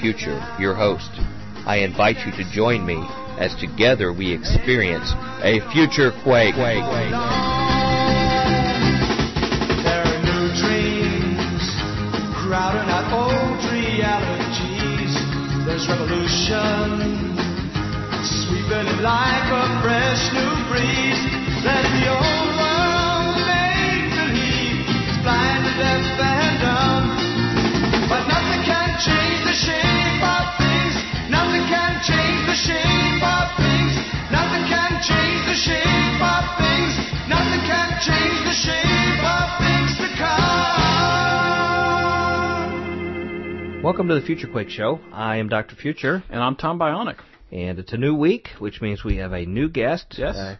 Future, your host. I invite you to join me as together we experience a future quake. There are new dreams crowding out old realities. There's revolution sweeping in like a fresh new breeze. Let the old world make believe it's blind and deaf Welcome to the Future Quake Show. I am Dr. Future, And I'm Tom Bionic. and it's a new week, which means we have a new guest. Yes. Uh,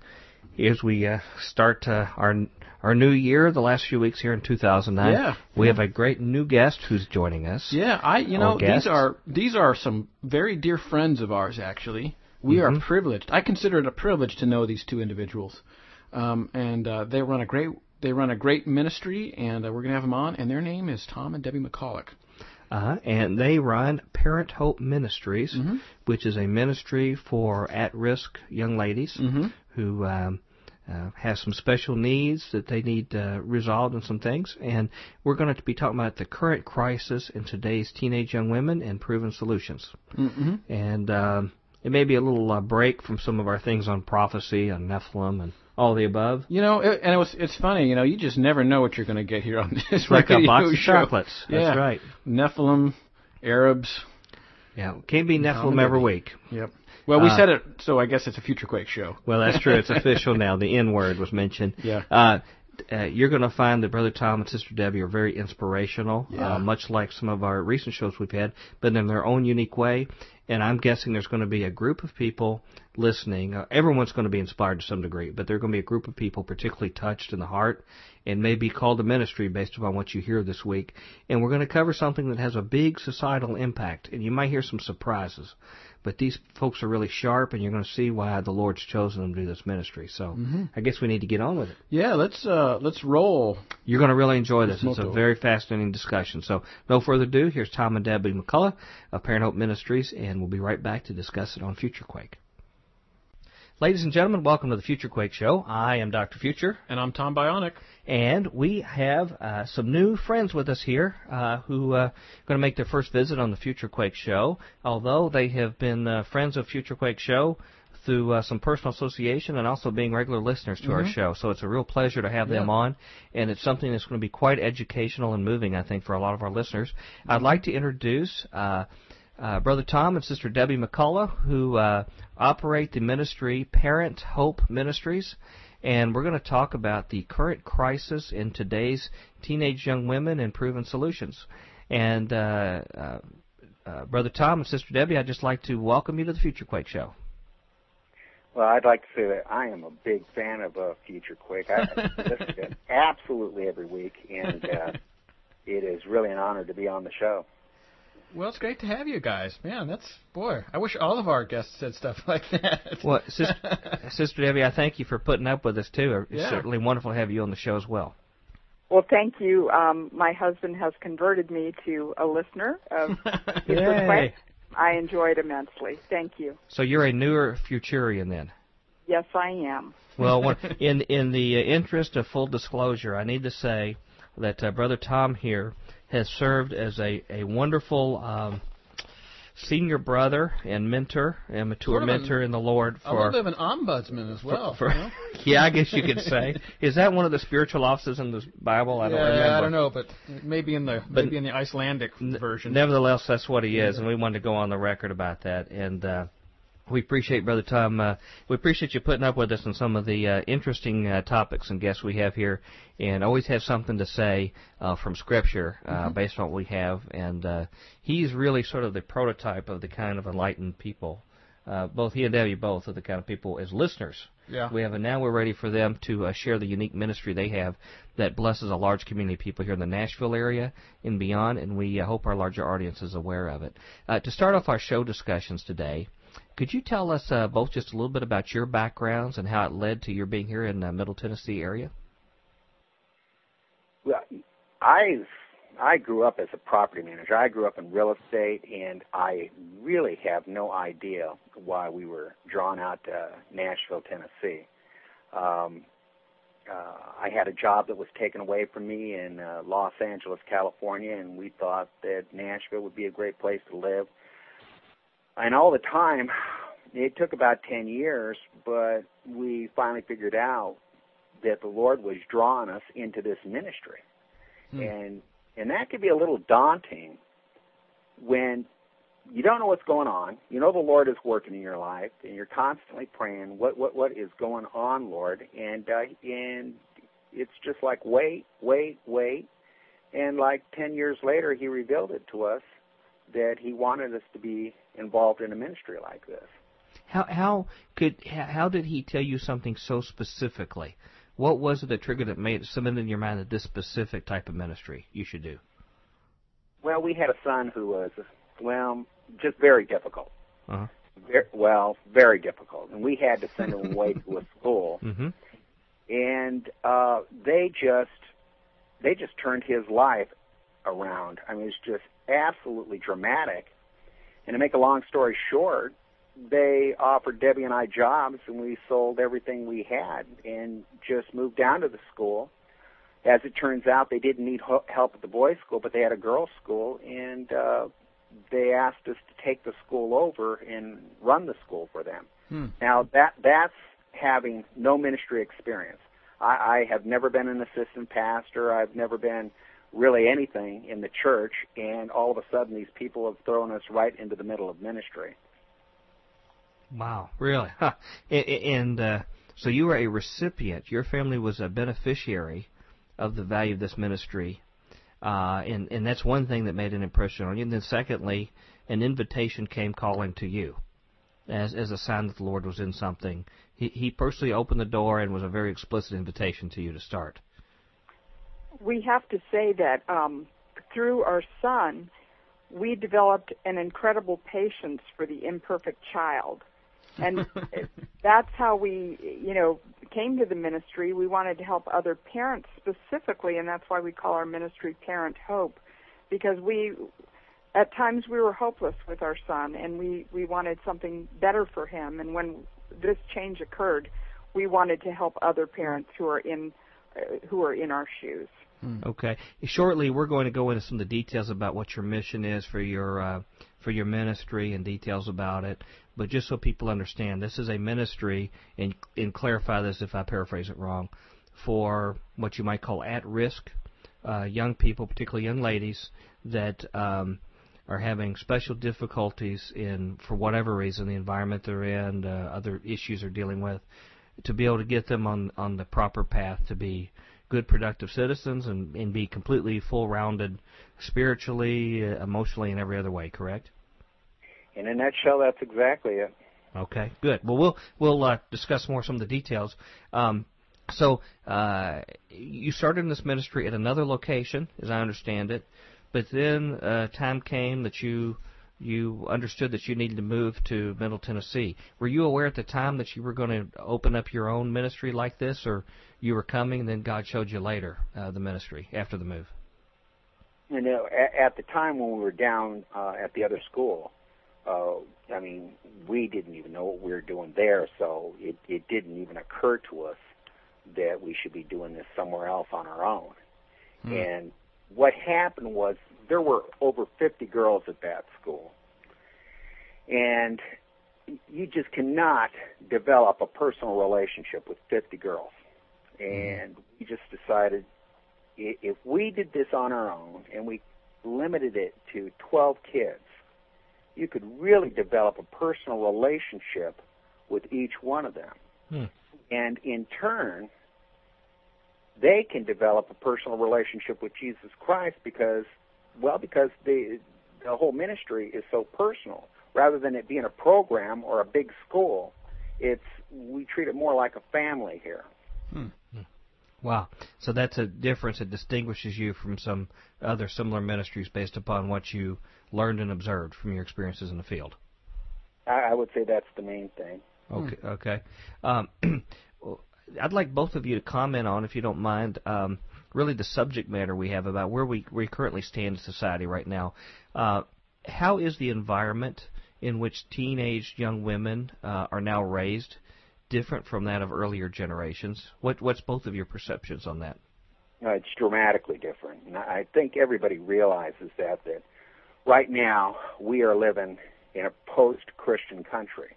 as we uh, start uh, our our new year, the last few weeks here in 2009, Yeah. we have a great new guest who's joining us. Yeah, I you know these are these are some very dear friends of ours actually. We Mm-hmm. are privileged. I consider it a privilege to know these two individuals, um, and uh, they run a great they run a great ministry, and uh, we're gonna have them on. And their name is Tom and Debbie McCulloch. Uh, and they run Parent Hope Ministries, Mm-hmm. which is a ministry for at-risk young ladies Mm-hmm. who um, uh, have some special needs that they need uh, resolved and some things. And we're going to be talking about the current crisis in today's teenage young women and proven solutions. Mm-hmm. And um, it may be a little uh, break from some of our things on prophecy, on Nephilim, and all the above. You know, it, and it was it's funny. You know, you just never know what you're gonna get here on this. It's like a box of chocolates. That's right. Nephilim, Arabs. Yeah, can't be Nephilim every week. Yep. Well, we Uh, said it, so I guess it's a future quake show. Well, that's true. It's official now. The N word was mentioned. Yeah. Uh, uh, you're going to find that Brother Tom and Sister Debbie are very inspirational, Yeah. uh, much like some of our recent shows we've had, but in their own unique way. And I'm guessing there's going to be a group of people listening. Uh, everyone's going to be inspired to some degree, but there's going to be a group of people particularly touched in the heart and may be called to ministry based upon what you hear this week. And we're going to cover something that has a big societal impact, and you might hear some surprises. But these folks are really sharp, and you're going to see why the Lord's chosen them to do this ministry. So I guess we need to get on with it. Yeah, let's uh let's roll. You're going to really enjoy this. It's a very fascinating discussion. So, no further ado, here's Tom and Debbie McCulloch of Parent Hope Ministries, and we'll be right back to discuss it on Future Quake. Ladies and gentlemen, welcome to the Future Quake Show. I am Dr. Future, And I'm Tom Bionic. And we have uh, some new friends with us here uh, who uh, are going to make their first visit on the Future Quake Show. Although they have been uh, friends of Future Quake Show through uh, some personal association and also being regular listeners to our show. So it's a real pleasure to have them on, and it's something that's going to be quite educational and moving, I think, for a lot of our listeners. I'd like to introduce. Uh, uh, Brother Tom and Sister Debbie McCulloch, who uh, operate the ministry Parent Hope Ministries. And we're going to talk about the current crisis in today's teenage young women and proven solutions. And uh, uh, uh, Brother Tom and Sister Debbie, I'd just like to welcome you to the Future Quake Show. Well, I'd like to say that I am a big fan of uh, Future Quake. I I listen to it absolutely every week, and uh, it is really an honor to be on the show. Well, it's great to have you guys. Man, that's boy. I wish all of our guests said stuff like that. Well, Sister, Sister Debbie, I thank you for putting up with us too. It's Yeah. certainly wonderful to have you on the show as well. Well, thank you. Um, my husband has converted me to a listener of his Yay. request. I enjoy it immensely. Thank you. So you're a newer Futurian then. Yes, I am. Well, in in the uh, interest of full disclosure, I need to say that uh, Brother Tom here has served as a a wonderful um, senior brother and mentor and mature Sort of an- mentor in the Lord a little for. bit of an ombudsman as well. for- you know? yeah, I guess you could say. Is that one of the spiritual offices in the Bible? I don't yeah, remember. I don't know, but maybe in the But- maybe in the Icelandic version. Nevertheless, that's what he is, and we wanted to go on the record about that. And uh, we appreciate, Brother Tom. Uh, we appreciate you putting up with us on some of the uh, interesting uh, topics and guests we have here, and always have something to say uh, from Scripture uh, based on what we have. And uh, he's really sort of the prototype of the kind of enlightened people. uh, both he and Debbie both are the kind of people as listeners. Yeah. We have, and now we're ready for them to uh, share the unique ministry they have that blesses a large community of people here in the Nashville area and beyond, and we uh, hope our larger audience is aware of it. Uh, to start off our show discussions today, could you tell us uh, both just a little bit about your backgrounds and how it led to your being here in the Middle Tennessee area? Well, I I grew up as a property manager. I grew up in real estate, and I really have no idea why we were drawn out to Nashville, Tennessee. Um, uh, I had a job that was taken away from me in uh, Los Angeles, California, and we thought that Nashville would be a great place to live. And all the time, it took about 10 years, but we finally figured out that the Lord was drawing us into this ministry. Hmm. And and that could be a little daunting when you don't know what's going on. You know the Lord is working in your life, and you're constantly praying, "What, what, what is going on, Lord?" And uh, and it's just like wait, wait, wait, and like ten years later, He revealed it to us that He wanted us to be involved in a ministry like this. How how could how did He tell you something so specifically? What was it that triggered it, made it cemented in your mind that this specific type of ministry you should do? Well, we had a son who was, well, just very difficult. Uh-huh. Very, well, very difficult, and we had to send him away to a school. Mm-hmm. And uh, they just, they just turned his life around. I mean, it's just absolutely dramatic. And to make a long story short, they offered Debbie and I jobs, and we sold everything we had and just moved down to the school. As it turns out, they didn't need help at the boys' school, but they had a girls' school, and uh, they asked us to take the school over and run the school for them. Hmm. Now that that's having no ministry experience. I, I have never been an assistant pastor. I've never been really anything in the church, and all of a sudden, these people have thrown us right into the middle of ministry. Wow, really? and uh, so you were a recipient. Your family was a beneficiary of the value of this ministry, uh, and and that's one thing that made an impression on you. And then secondly, an invitation came calling to you, as as a sign that the Lord was in something. He he personally opened the door and was a very explicit invitation to you to start. We have to say that um, through our son, we developed an incredible patience for the imperfect child. And that's how we you know came to the ministry. We wanted to help other parents specifically and that's why we call our ministry parent hope because we at times we were hopeless with our son and we we wanted something better for him. And when this change occurred we wanted to help other parents who are in uh, who are in our shoes Hmm. Okay. Shortly, we're going to go into some of the details about what your mission is for your uh, for your ministry and details about it. But just so people understand, this is a ministry, and and clarify this if I paraphrase it wrong, for what you might call at-risk uh, young people, particularly young ladies that. Um, are having special difficulties in, for whatever reason, the environment they're in, uh, other issues they're dealing with, to be able to get them on on the proper path to be good, productive citizens and, and be completely full rounded spiritually, uh, emotionally, and every other way, correct? In a nutshell, that's exactly it. Okay, good. Well, we'll we'll uh, discuss more some of the details. Um, so uh, you started in this ministry at another location, as I understand it, but then uh, time came that you you understood that you needed to move to Middle Tennessee. Were you aware at the time that you were going to open up your own ministry like this, or you were coming and then God showed you later uh, the ministry after the move? You know, at, at the time when we were down uh, at the other school, uh, I mean, we didn't even know what we were doing there, so it, it didn't even occur to us that we should be doing this somewhere else on our own. Hmm. And what happened was there were over 50 girls at that school. And you just cannot develop a personal relationship with 50 girls. And we just decided if we did this on our own and we limited it to 12 kids, you could really develop a personal relationship with each one of them. Hmm. And in turn, they can develop a personal relationship with Jesus Christ because, well, because the the whole ministry is so personal. rather than it being a program or a big school, it's we treat it more like a family here. Hmm. Wow. So that's a difference that distinguishes you from some other similar ministries based upon what you learned and observed from your experiences in the field. I, I would say that's the main thing. Okay. Okay. Um, I'd like both of you to comment on, if you don't mind, um, really the subject matter we have about where we, we currently stand in society right now. Uh, how is the environment in which teenage young women uh, are now raised different from that of earlier generations? What, what's both of your perceptions on that? Uh, it's dramatically different, and I think everybody realizes that that right now we are living in a post-Christian country.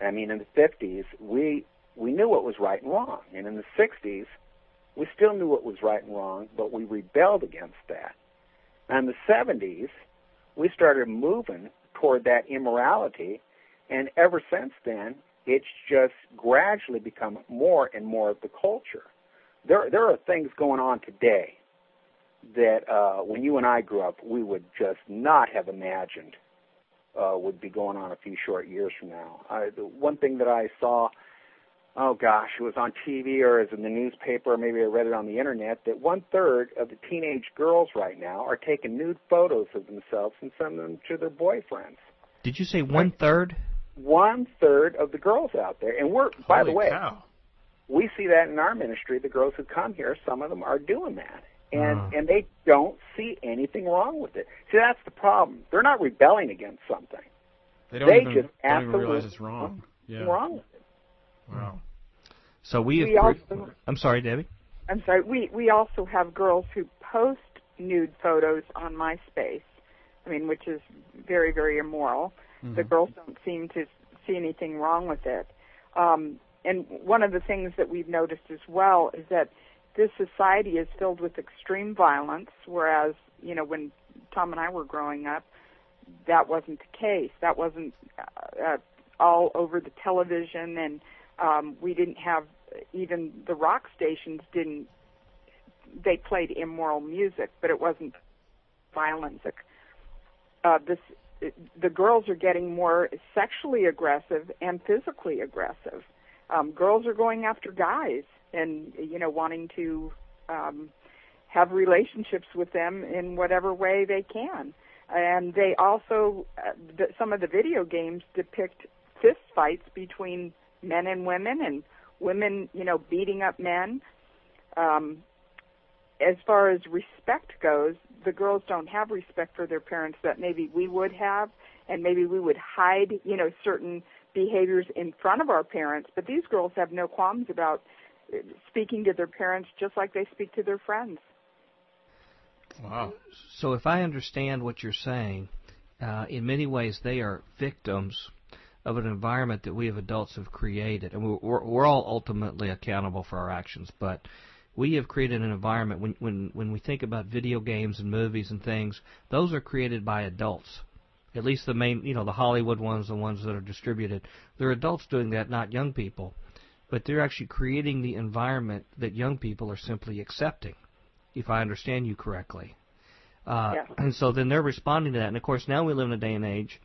I mean, in the 50s, we we knew what was right and wrong, and in the 60s, we still knew what was right and wrong, but we rebelled against that. And in the 70s, we started moving toward that immorality, and ever since then, it's just gradually become more and more of the culture. There, there are things going on today that uh, when you and I grew up, we would just not have imagined uh, would be going on a few short years from now. I, the one thing that I saw oh gosh, it was on TV or it was in the newspaper, or maybe I read it on the internet, that one third of the teenage girls right now are taking nude photos of themselves and sending them to their boyfriends. Did you say one third? One third of the girls out there, and we're by the way, cow. we see that in our ministry. The girls who come here, some of them are doing that, and Ah. and they don't see anything wrong with it. See, that's the problem. They're not rebelling against something. They don't they even, just don't even realize it's wrong. Yeah. Wrong with it. Wow. So we. We also, I'm sorry, Debbie. I'm sorry. We we also have girls who post nude photos on MySpace. I mean, which is very very immoral. The girls don't seem to see anything wrong with it. Um, and one of the things that we've noticed as well is that this society is filled with extreme violence, whereas you know when Tom and I were growing up, that wasn't the case. That wasn't uh, uh, all over the television, and um, we didn't have even the rock stations didn't. They played immoral music, but it wasn't violence. Uh, this the girls are getting more sexually aggressive and physically aggressive. Um, girls are going after guys and you know wanting to um, have relationships with them in whatever way they can. And they also uh, the, some of the video games depict fist fights between men and women and women you know beating up men. Um, as far as respect goes, the girls don't have respect for their parents that maybe we would have, and maybe we would hide, you know, certain behaviors in front of our parents. But these girls have no qualms about uh, speaking to their parents just like they speak to their friends. Wow. So if I understand what you're saying, uh, in many ways they are victims of an environment that we as adults have created, and we're, we're, all ultimately accountable for our actions. But we have created an environment when when when we think about video games and movies and things, those are created by adults. At least the main, you know, the Hollywood ones, the ones that are distributed, they're adults doing that, not young people. But they're actually creating the environment that young people are simply accepting, if I understand you correctly. Uh, Yeah. And so then they're responding to that. And of course, now we live in a day and age,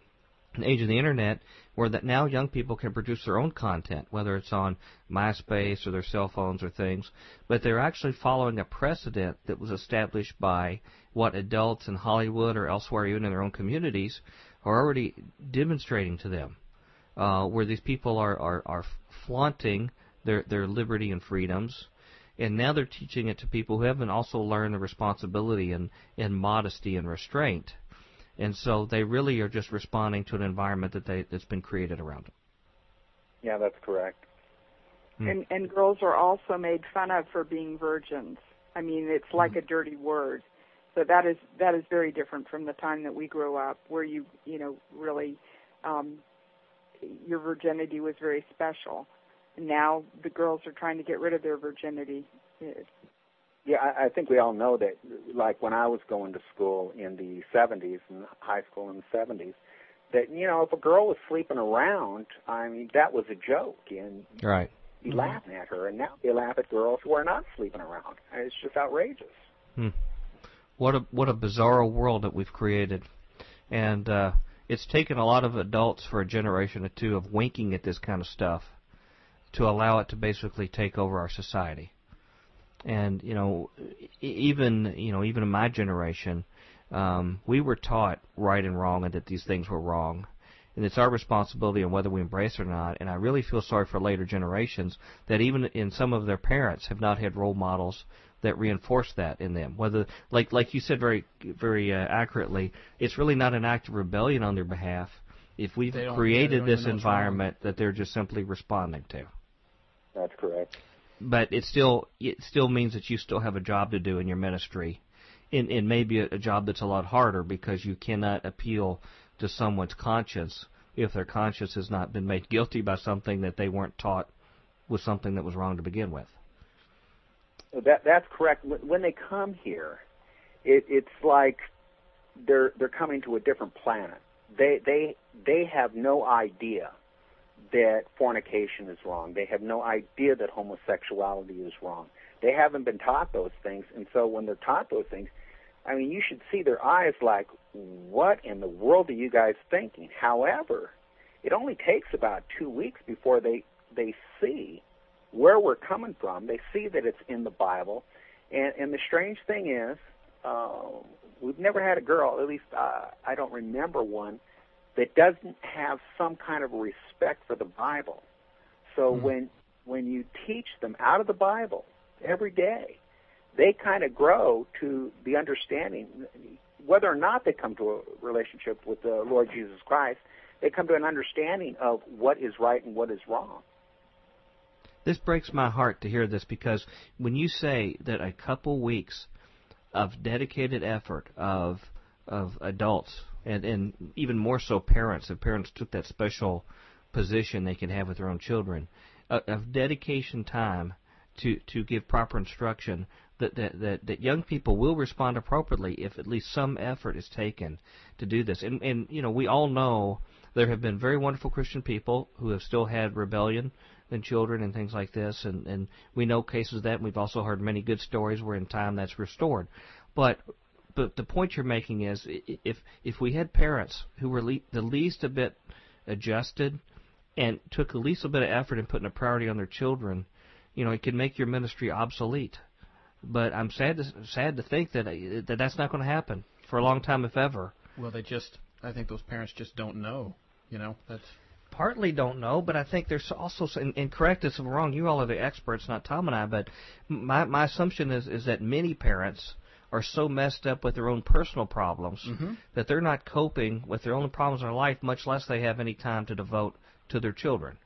age of the internet, where that now young people can produce their own content, whether it's on MySpace or their cell phones or things. But they're actually following a precedent that was established by what adults in Hollywood or elsewhere, even in their own communities, are already demonstrating to them. Uh, where these people are, are, are flaunting their, their liberty and freedoms, and now they're teaching it to people who haven't also learned the responsibility and, and modesty and restraint. And so they really are just responding to an environment that they that's been created around them. Yeah, that's correct. Hmm. And and girls are also made fun of for being virgins. I mean, it's like a dirty word. So that is that is very different from the time that we grew up, where you you know really um, your virginity was very special. Now the girls are trying to get rid of their virginity. Yeah, I, I think we all know that. Like when I was going to school in the '70s and high school in the '70s, that you know if a girl was sleeping around, I mean that was a joke, and Right. you laugh at her. And now they laugh at girls who are not sleeping around. It's just outrageous. What a what a bizarre world that we've created, and uh, it's taken a lot of adults for a generation or two of winking at this kind of stuff to allow it to basically take over our society. And you know, even you know, even in my generation, um, we were taught right and wrong, and that these things were wrong. And it's our responsibility on whether we embrace it or not. And I really feel sorry for later generations that even in some of their parents have not had role models that reinforce that in them. Whether, like like you said very very uh, accurately, it's really not an act of rebellion on their behalf if we've created this environment that they're just simply responding to. That's correct. But it still it still means that you still have a job to do in your ministry, and, and maybe a, a job that's a lot harder because you cannot appeal to someone's conscience if their conscience has not been made guilty by something that they weren't taught was something that was wrong to begin with. That that's correct. When they come here, it, it's like they're they're coming to a different planet. They they they have no idea that fornication is wrong. They have no idea that homosexuality is wrong. They haven't been taught those things, and so when they're taught those things, I mean, you should see their eyes like, "What in the world are you guys thinking?" However, it only takes about two weeks before they they see where we're coming from. They see that it's in the Bible, and and the strange thing is, uh, we've never had a girl, at least uh, I don't remember one, that doesn't have some kind of respect for the Bible. So mm-hmm. when when you teach them out of the Bible every day, they kind of grow to the understanding whether or not they come to a relationship with the Lord Jesus Christ, they come to an understanding of what is right and what is wrong. This breaks my heart to hear this because when you say that a couple weeks of dedicated effort of of adults and and even more so parents, if parents took that special position they can have with their own children, uh, of dedication time to to give proper instruction that, that that that young people will respond appropriately if at least some effort is taken to do this. And and you know we all know there have been very wonderful Christian people who have still had rebellion in children and things like this, and and we know cases of that. And we've also heard many good stories where in time that's restored. But but the point you're making is if if we had parents who were le- the least a bit adjusted and took the least a bit of effort in putting a priority on their children, you know, it could make your ministry obsolete. But I'm sad to sad to think that uh, that that's not going to happen for a long time, if ever. Well, they just I think those parents just don't know. You know, that's partly don't know, but I think there's also and, and correct us if I'm wrong. You all are the experts, not Tom and I. But my my assumption is is that many parents are so messed up with their own personal problems mm-hmm. that they're not coping with their own problems in their life, much less they have any time to devote to their children.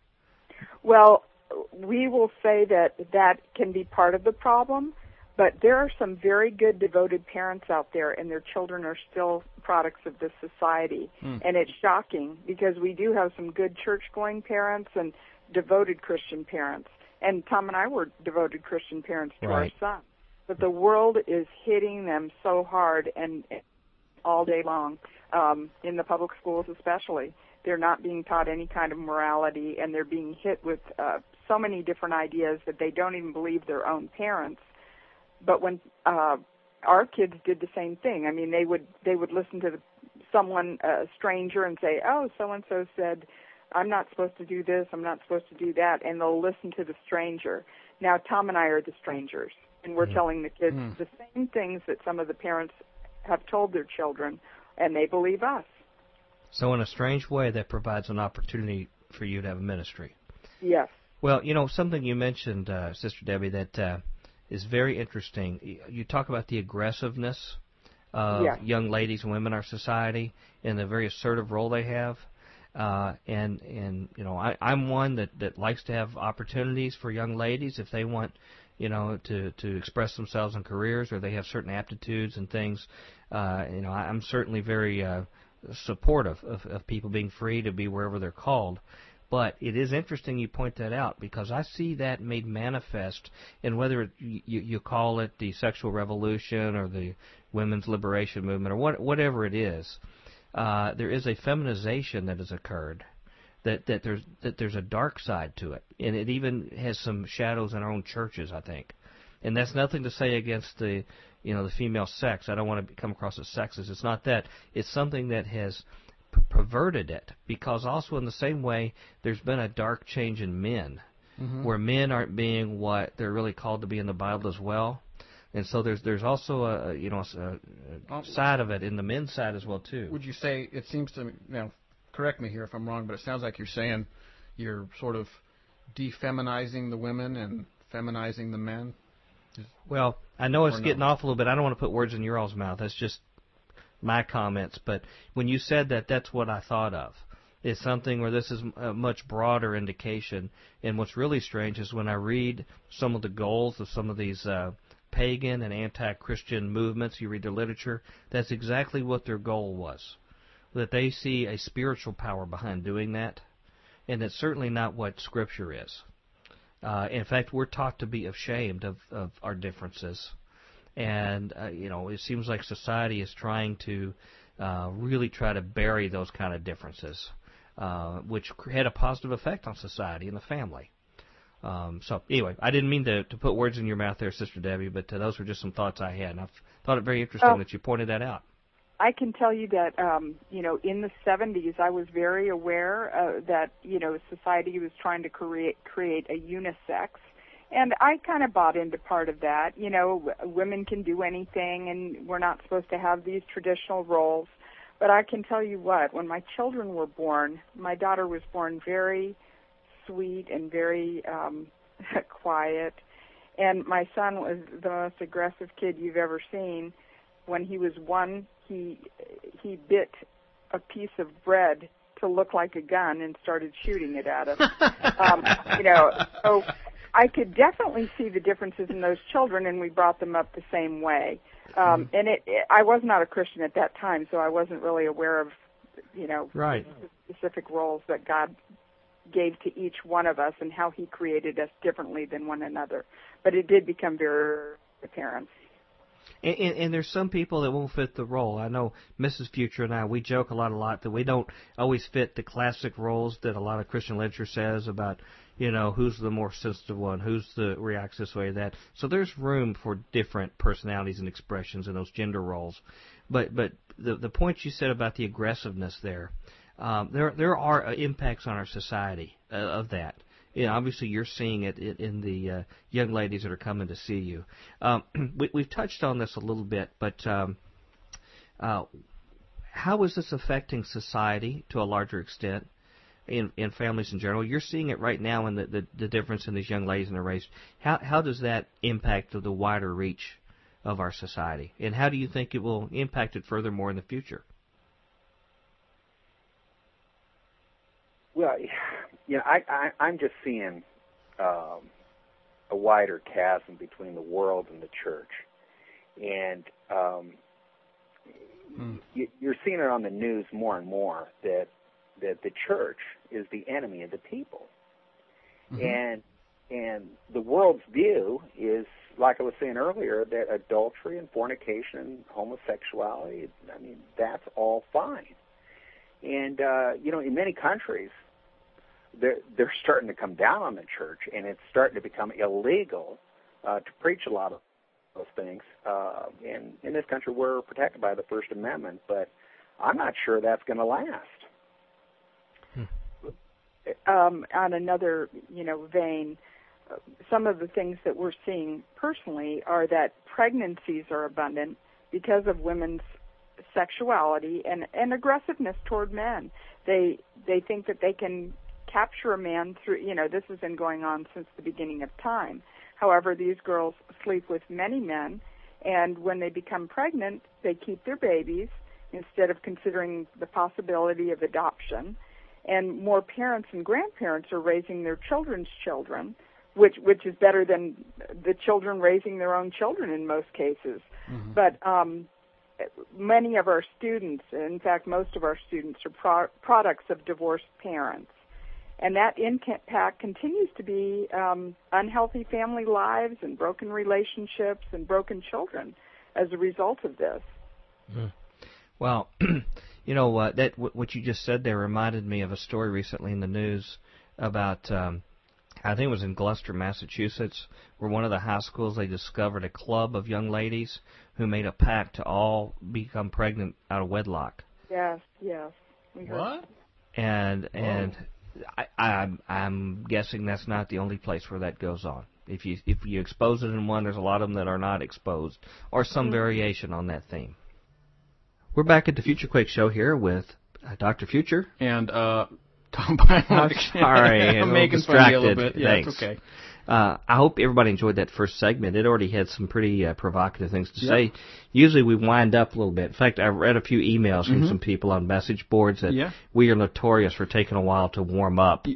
Well, we will say that that can be part of the problem, but there are some very good devoted parents out there, and their children are still products of this society. Mm. And it's shocking because we do have some good church going parents and devoted Christian parents. And Tom and I were devoted Christian parents to right. our son but the world is hitting them so hard and, all day long um, in the public schools especially. They're not being taught any kind of morality and they're being hit with uh, so many different ideas that they don't even believe their own parents. But when uh, our kids did the same thing i mean they would they would listen to the, someone a stranger and say oh so and so said i'm not supposed to do this i'm not supposed to do that and they'll listen to the stranger. Now tom and i are the strangers and we're mm. telling the kids mm. the same things that some of the parents have told their children, and they believe us. So, in a strange way, that provides an opportunity for you to have a ministry. Yes. Well, you know, something you mentioned, uh, Sister Debbie, that uh, is very interesting. You talk about the aggressiveness of yes. young ladies and women in our society and the very assertive role they have. Uh, and and you know I, I'm one that that likes to have opportunities for young ladies if they want you know, to to express themselves in careers or they have certain aptitudes and things. Uh, you know, I'm certainly very uh, supportive of, of people being free to be wherever they're called. But it is interesting you point that out because I see that made manifest in whether you, you call it the sexual revolution or the women's liberation movement or what, whatever it is. Uh, there is a feminization that has occurred that that there's that there's a dark side to it, and it even has some shadows in our own churches, I think. And that's nothing to say against the you know the female sex. I don't want to come across as sexist. It's not that. It's something that has p- perverted it because also in the same way there's been a dark change in men Mm-hmm. where men aren't being what they're really called to be in the Bible as well. And so there's there's also a you know a, a side of it in the men's side as well too. Would you say it seems to me now? Correct me here if I'm wrong, but it sounds like you're saying you're sort of defeminizing the women and feminizing the men. Well, I know it's no? getting off a little bit. I don't want to put words in your all's mouth. That's just my comments. But when you said that, that's what I thought of. It's something where this is a much broader indication. And what's really strange is when I read some of the goals of some of these uh, pagan and anti-Christian movements, you read their literature, that's exactly what their goal was. That they see a spiritual power behind doing that. And it's certainly not what Scripture is. Uh, in fact, we're taught to be ashamed of, of our differences. And, uh, you know, it seems like society is trying to uh, really try to bury those kind of differences, uh, which had a positive effect on society and the family. Um, so, anyway, I didn't mean to, to put words in your mouth there, Sister Debbie, but uh, those were just some thoughts I had. And I thought it very interesting Oh. that you pointed that out. I can tell you that um, you know in the 70s I was very aware uh, that you know society was trying to create create a unisex, and I kind of bought into part of that. You know, women can do anything, and we're not supposed to have these traditional roles. But I can tell you what, when my children were born, my daughter was born very sweet and very um, quiet, and my son was the most aggressive kid you've ever seen when he was one, he he bit a piece of bread to look like a gun and started shooting it at us. um, you know, so I could definitely see the differences in those children, and we brought them up the same way. Um, and it, it, I was not a Christian at that time, so I wasn't really aware of, you know, Right. specific roles that God gave to each one of us and how He created us differently than one another. But it did become very apparent. And, and, and there's some people that won't fit the role. I know Mrs. Future and I, we joke a lot, a lot that we don't always fit the classic roles that a lot of Christian literature says about, you know, who's the more sensitive one, who's the reacts this way or that. So there's room for different personalities and expressions in those gender roles. But but the the point you said about the aggressiveness there, um, there there are uh, impacts on our society uh, of that. Yeah, obviously you're seeing it in, the uh, young ladies that are coming to see you. Um, we, we've touched on this a little bit, but um, uh, how is this affecting society to a larger extent? In, in families in general, you're seeing it right now in the, the, the difference in these young ladies and their race. How how does that impact the wider reach of our society, and how do you think it will impact it furthermore in the future? Well, you know, I, I I'm just seeing um, a wider chasm between the world and the church, and um, you, you're seeing it on the news more and more that that the church is the enemy of the people, and and the world's view is like I was saying earlier that adultery and fornication and homosexuality, I mean, that's all fine. And uh, you know, in many countries, they're they're starting to come down on the church, and it's starting to become illegal uh, to preach a lot of those things. Uh, and in this country, we're protected by the First Amendment, but I'm not sure that's going to last. um, on another, you know, vein, uh, some of the things that we're seeing personally are that pregnancies are abundant because of women's sexuality and, and aggressiveness toward men. They they think that they can capture a man through, you know, this has been going on since the beginning of time. However, these girls sleep with many men, and when they become pregnant, they keep their babies instead of considering the possibility of adoption and more parents and grandparents are raising their children's children, which which is better than the children raising their own children in most cases. But um, many of our students, in fact, most of our students, are pro- products of divorced parents, and that impact continues to be um, unhealthy family lives and broken relationships and broken children as a result of this. Well, you know uh, that w- what you just said there reminded me of a story recently in the news about um, I think it was in Gloucester, Massachusetts, where one of the high schools they discovered a club of young ladies who made a pact to all become pregnant out of wedlock. Yes, yes. We What? and and I, I'm I'm guessing that's not the only place where that goes on. If you if you expose it in one, there's a lot of them that are not exposed, or some variation on that theme. We're back at the Future Quake show here with uh, Dr. Future. And uh, Tom Bionic. sorry, I'm making fun of you a little distracted. bit. Yeah, Thanks. it's okay. Uh, I hope everybody enjoyed that first segment. It already had some pretty uh, provocative things to Yep. say. Usually we wind up a little bit. In fact, I read a few emails from some people on message boards that Mm-hmm. Yeah. we are notorious for taking a while to warm up.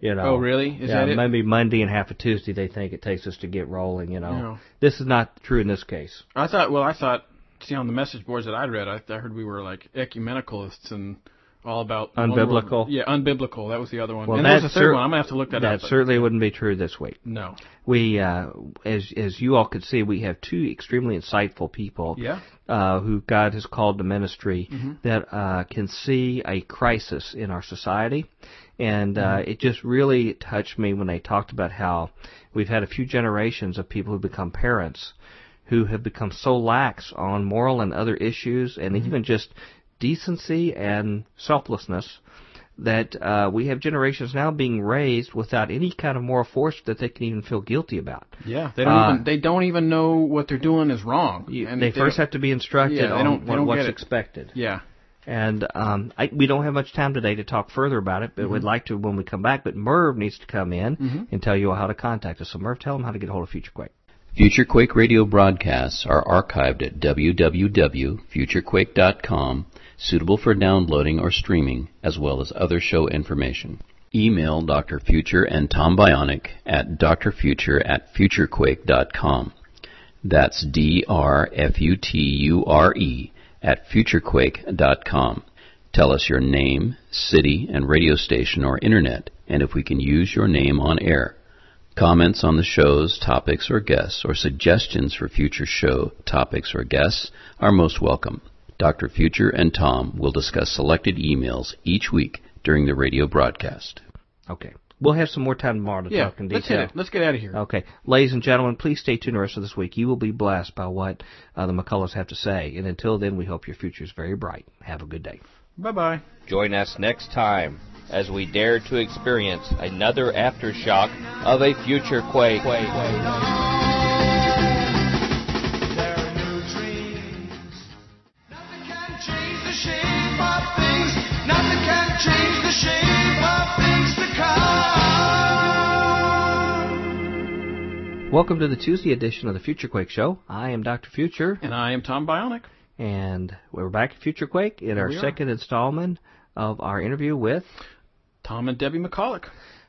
You know. Oh, really? Is yeah, that it? maybe Monday and half of Tuesday they think it takes us to get rolling. You know. No. This is not true in this case. I thought. Well, I thought. See, on the message boards that I read, I, I heard we were like ecumenicalists and all about Unbiblical? Yeah, unbiblical. That was the other one. Well, and there's a that's third cer- one. I'm gonna have to look that, That up. but- certainly wouldn't be true this week. No. We, uh, as as you all could see, we have two extremely insightful people. Yeah. uh, who God has called to ministry Mm-hmm. that uh, can see a crisis in our society. And uh, Mm-hmm. it just really touched me when they talked about how we've had a few generations of people who become parents who have become so lax on moral and other issues and Mm-hmm. even just decency and selflessness that uh, we have generations now being raised without any kind of moral force that they can even feel guilty about. Yeah. They don't Uh, even. They don't even know what they're doing is wrong. You, and they first have to be instructed Yeah, they on don't- they what- don't what's get it. expected. Yeah. And um, I, we don't have much time today to talk further about it, but Mm-hmm. we'd like to when we come back. But Merv needs to come in and tell you how to contact us. So Merv, tell them how to get a hold of Future Quake. Future Quake radio broadcasts are archived at www.futurequake.com, suitable for downloading or streaming, as well as other show information. Email Dr. Future and Tom Bionic at drfuture at futurequake.com. That's D-R-F-U-T-U-R-E at futurequake.com. Tell us your name, city, and radio station or internet, and if we can use your name on air. Comments on the show's topics or guests, or suggestions for future show topics or guests are most welcome. Dr. Future and Tom will discuss selected emails each week during the radio broadcast. Okay. We'll have some more time tomorrow to Yeah. talk in detail. Let's hit detail. it. Let's get out of here. Okay. Ladies and gentlemen, please stay tuned the rest of this week. You will be blessed by what uh, the McCullochs have to say. And until then, we hope your future is very bright. Have a good day. Bye bye. Join us next time as we dare to experience another aftershock of a future quake. There Welcome to the Tuesday edition of the Future Quake Show. I am Dr. Future, And I am Tom Bionic. and we're back at Future Quake in our we are. second installment of our interview with Tom and Debbie McCulloch.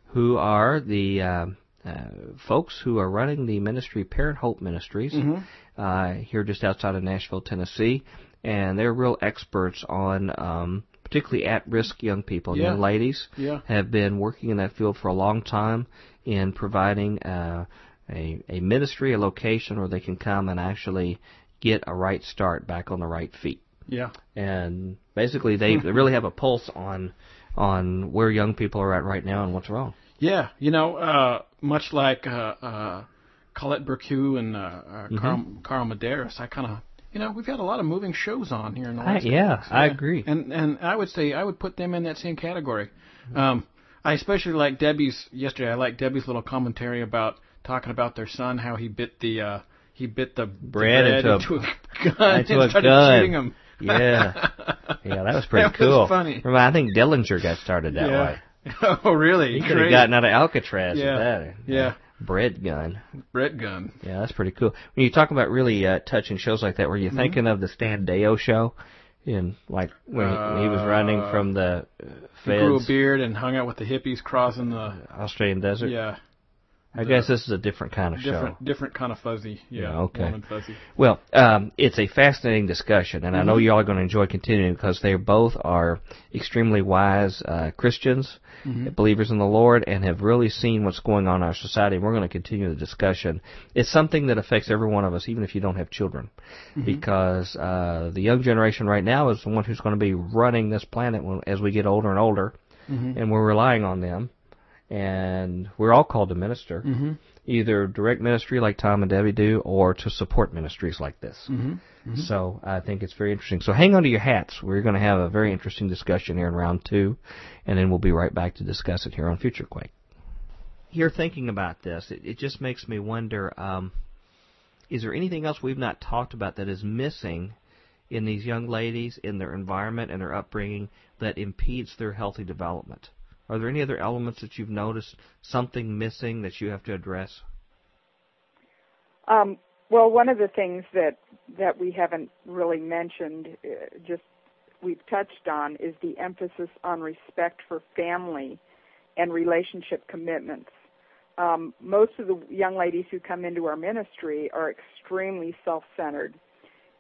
who are the uh, uh, folks who are running the ministry Parent Hope Ministries uh, here just outside of Nashville, Tennessee, and they're real experts on um, particularly at-risk young people, Yeah. young ladies. Yeah. Have been working in that field for a long time in providing uh, a a ministry, a location where they can come and actually get a right start back on the right feet Yeah. and basically they, they really have a pulse on on where young people are at right now and what's wrong. Yeah, you know, uh, much like uh, uh, Colette Burkew and uh, uh, Carl, Carl Medeiros, I kind of, you know, we've had a lot of moving shows on here in the I, last. yeah, I agree. And and I would say I would put them in that same category. Um, I especially like Debbie's yesterday. I like Debbie's little commentary about talking about their son, how he bit the uh, he bit the the Bread into a- gun into and a started gun. shooting him. Yeah, yeah, that was pretty That was cool. funny. Remember, I think Dillinger got started that way. oh, really? He could have gotten out of Alcatraz Yeah. with that. Yeah. Bread gun. Brett gun. Yeah, that's pretty cool. When you talk about really uh, touching shows like that, were you Mm-hmm. thinking of the Stan Deyo show? In like when he, when he was running from the uh, He grew a beard and hung out with the hippies crossing the. Australian desert. Yeah. I guess this is a different kind of show. Different, different kind of fuzzy. Yeah. Yeah, okay. fuzzy. Well, um, it's a fascinating discussion, and I Mm-hmm. know you all are going to enjoy continuing because they both are extremely wise uh, Christians, Mm-hmm. believers in the Lord, and have really seen what's going on in our society. And we're going to continue the discussion. It's something that affects every one of us, even if you don't have children, Mm-hmm. because uh, the young generation right now is the one who's going to be running this planet when, as we get older and older, Mm-hmm. and we're relying on them. And we're all called to minister. either direct ministry like Tom and Debbie do, or to support ministries like this. Mm-hmm. Mm-hmm. So I think it's very interesting. So hang on to your hats. We're going to have a very interesting discussion here in round two, and then we'll be right back to discuss it here on Future Quake. Here, thinking about this, it, it just makes me wonder: um, Is there anything else we've not talked about that is missing in these young ladies, in their environment and their upbringing, that impedes their healthy development? Are there any other elements that you've noticed something missing that you have to address? Um, well, one of the things that that we haven't really mentioned, uh, just we've touched on, is the emphasis on respect for family and relationship commitments. Um, most of the young ladies who come into our ministry are extremely self-centered,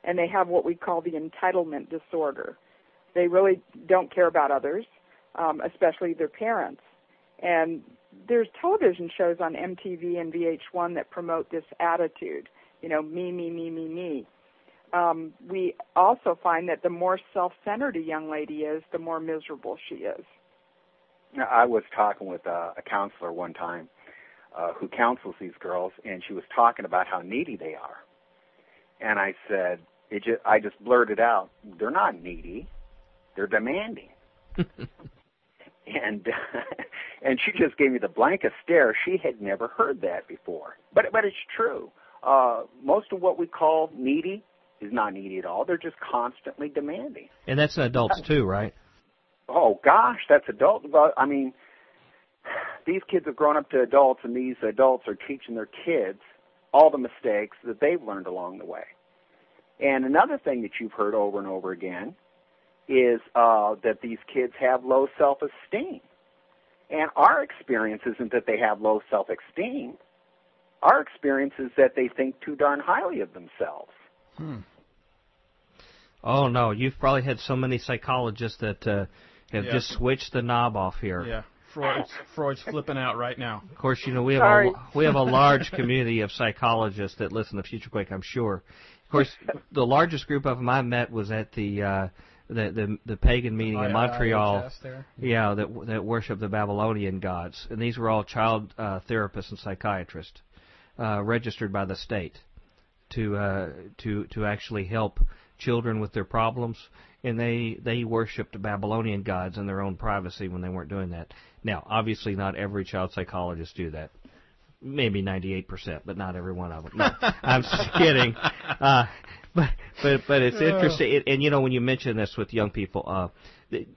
and they have what we call the entitlement disorder. They really don't care about others um, especially their parents. And there's television shows on MTV and VH1 that promote this attitude, you know, me, me, me, me, me. Um, we also find that the more self-centered a young lady is, the more miserable she is. I was talking with a, a counselor one time uh, who counsels these girls, and she was talking about how needy they are. And I said, it just, I just blurted out, they're not needy, they're demanding. and and she just gave me the blankest stare. She had never heard that before, but but it's true. Uh, most of what we call needy is not needy at all. They're just constantly demanding. And that's adults too, right? Oh gosh, that's adult. I mean, these kids have grown up to adults, and these adults are teaching their kids all the mistakes that they've learned along the way. And another thing that you've heard over and over again is uh, that these kids have low self-esteem. And our experience isn't that they have low self-esteem. Our experience is that they think too darn highly of themselves. Hmm. Oh no, you've probably had so many psychologists that uh, have Yeah. just switched the knob off here. Yeah, Freud's Freud's flipping out right now. Of course, you know we have Sorry. a we have a large community of psychologists that listen to Future Quake. I'm sure. Of course, the largest group of them I met was at the uh, the, the the pagan meeting in Montreal. Yeah, that that worship the Babylonian gods, and these were all child uh, therapists and psychiatrists uh, registered by the state to uh, to to actually help children with their problems, and they they worshipped Babylonian gods in their own privacy when they weren't doing that. Now, obviously, not every child psychologist do that. Maybe 98%, but not every one of them. No, I'm just kidding. Uh, but but but it's interesting, and, and you know when you mention this with young people, uh, the-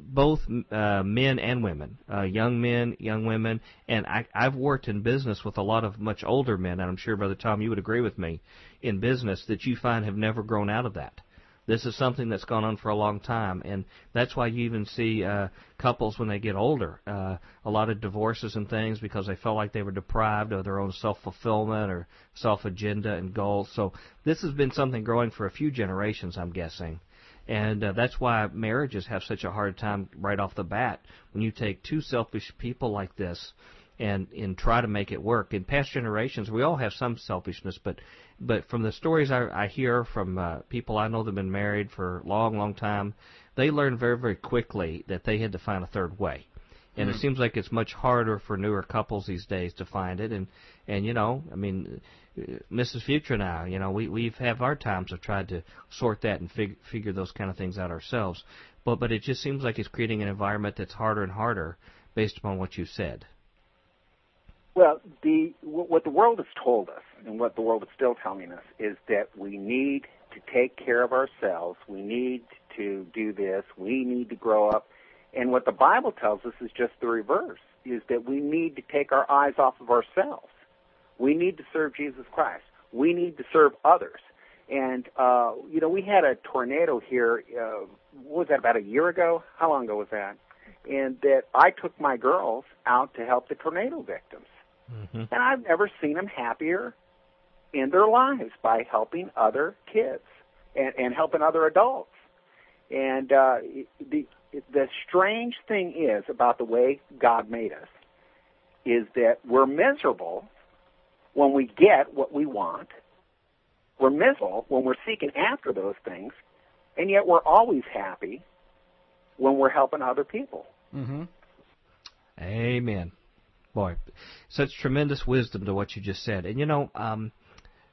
both uh, men and women, uh, young men, young women, and I, I've worked in business with a lot of much older men, and I'm sure Brother Tom, you would agree with me, in business that you find have never grown out of that. This is something that's gone on for a long time, and that's why you even see uh, couples when they get older, uh, a lot of divorces and things because they felt like they were deprived of their own self fulfillment or self agenda and goals. So this has been something growing for a few generations, I'm guessing. And uh, that's why marriages have such a hard time right off the bat when you take two selfish people like this and and try to make it work. In past generations, we all have some selfishness, but but from the stories I, I hear from uh, people I know that've been married for a long, long time, they learn very, very quickly that they had to find a third way. And it seems like it's much harder for newer couples these days to find it. And and you know, I mean, uh, Mrs. Future now, you know, we we've have our times have tried to sort that and fig- figure those kind of things out ourselves. But but it just seems like it's creating an environment that's harder and harder based upon what you said. Well, the what the world has told us, and what the world is still telling us, is that we need to take care of ourselves. We need to do this. We need to grow up. And what the Bible tells us is just the reverse: is that we need to take our eyes off of ourselves. We need to serve Jesus Christ. We need to serve others. And uh, you know, we had a tornado here. Uh, what was that? About a year ago? How long ago was that? And that I took my girls out to help the tornado victims Mm-hmm. and I've never seen them happier in their lives by helping other kids and, and helping other adults. And uh, the the strange thing is about the way God made us is that we're miserable when we get what we want. We're miserable when we're seeking after those things, and yet we're always happy when we're helping other people. Mm-hmm. Amen. Boy, such tremendous wisdom to what you just said. And you know, um,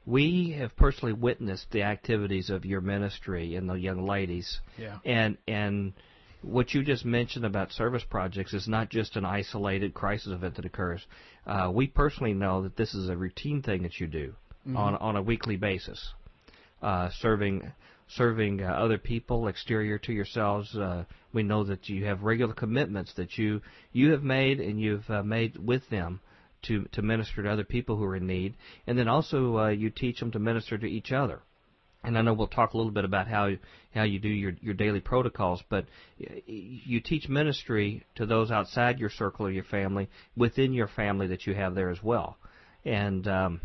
we have personally witnessed the activities of your ministry and the young ladies. Yeah. And and what you just mentioned about service projects is not just an isolated crisis event that occurs. Uh, we personally know that this is a routine thing that you do Mm-hmm. on on a weekly basis, uh, serving serving uh, other people exterior to yourselves. Uh, we know that you have regular commitments that you you have made and you've uh, made with them to to minister to other people who are in need, and then also uh, you teach them to minister to each other. And I know we'll talk a little bit about how how you do your your daily protocols, but you teach ministry to those outside your circle or your family, within your family that you have there as well. And um,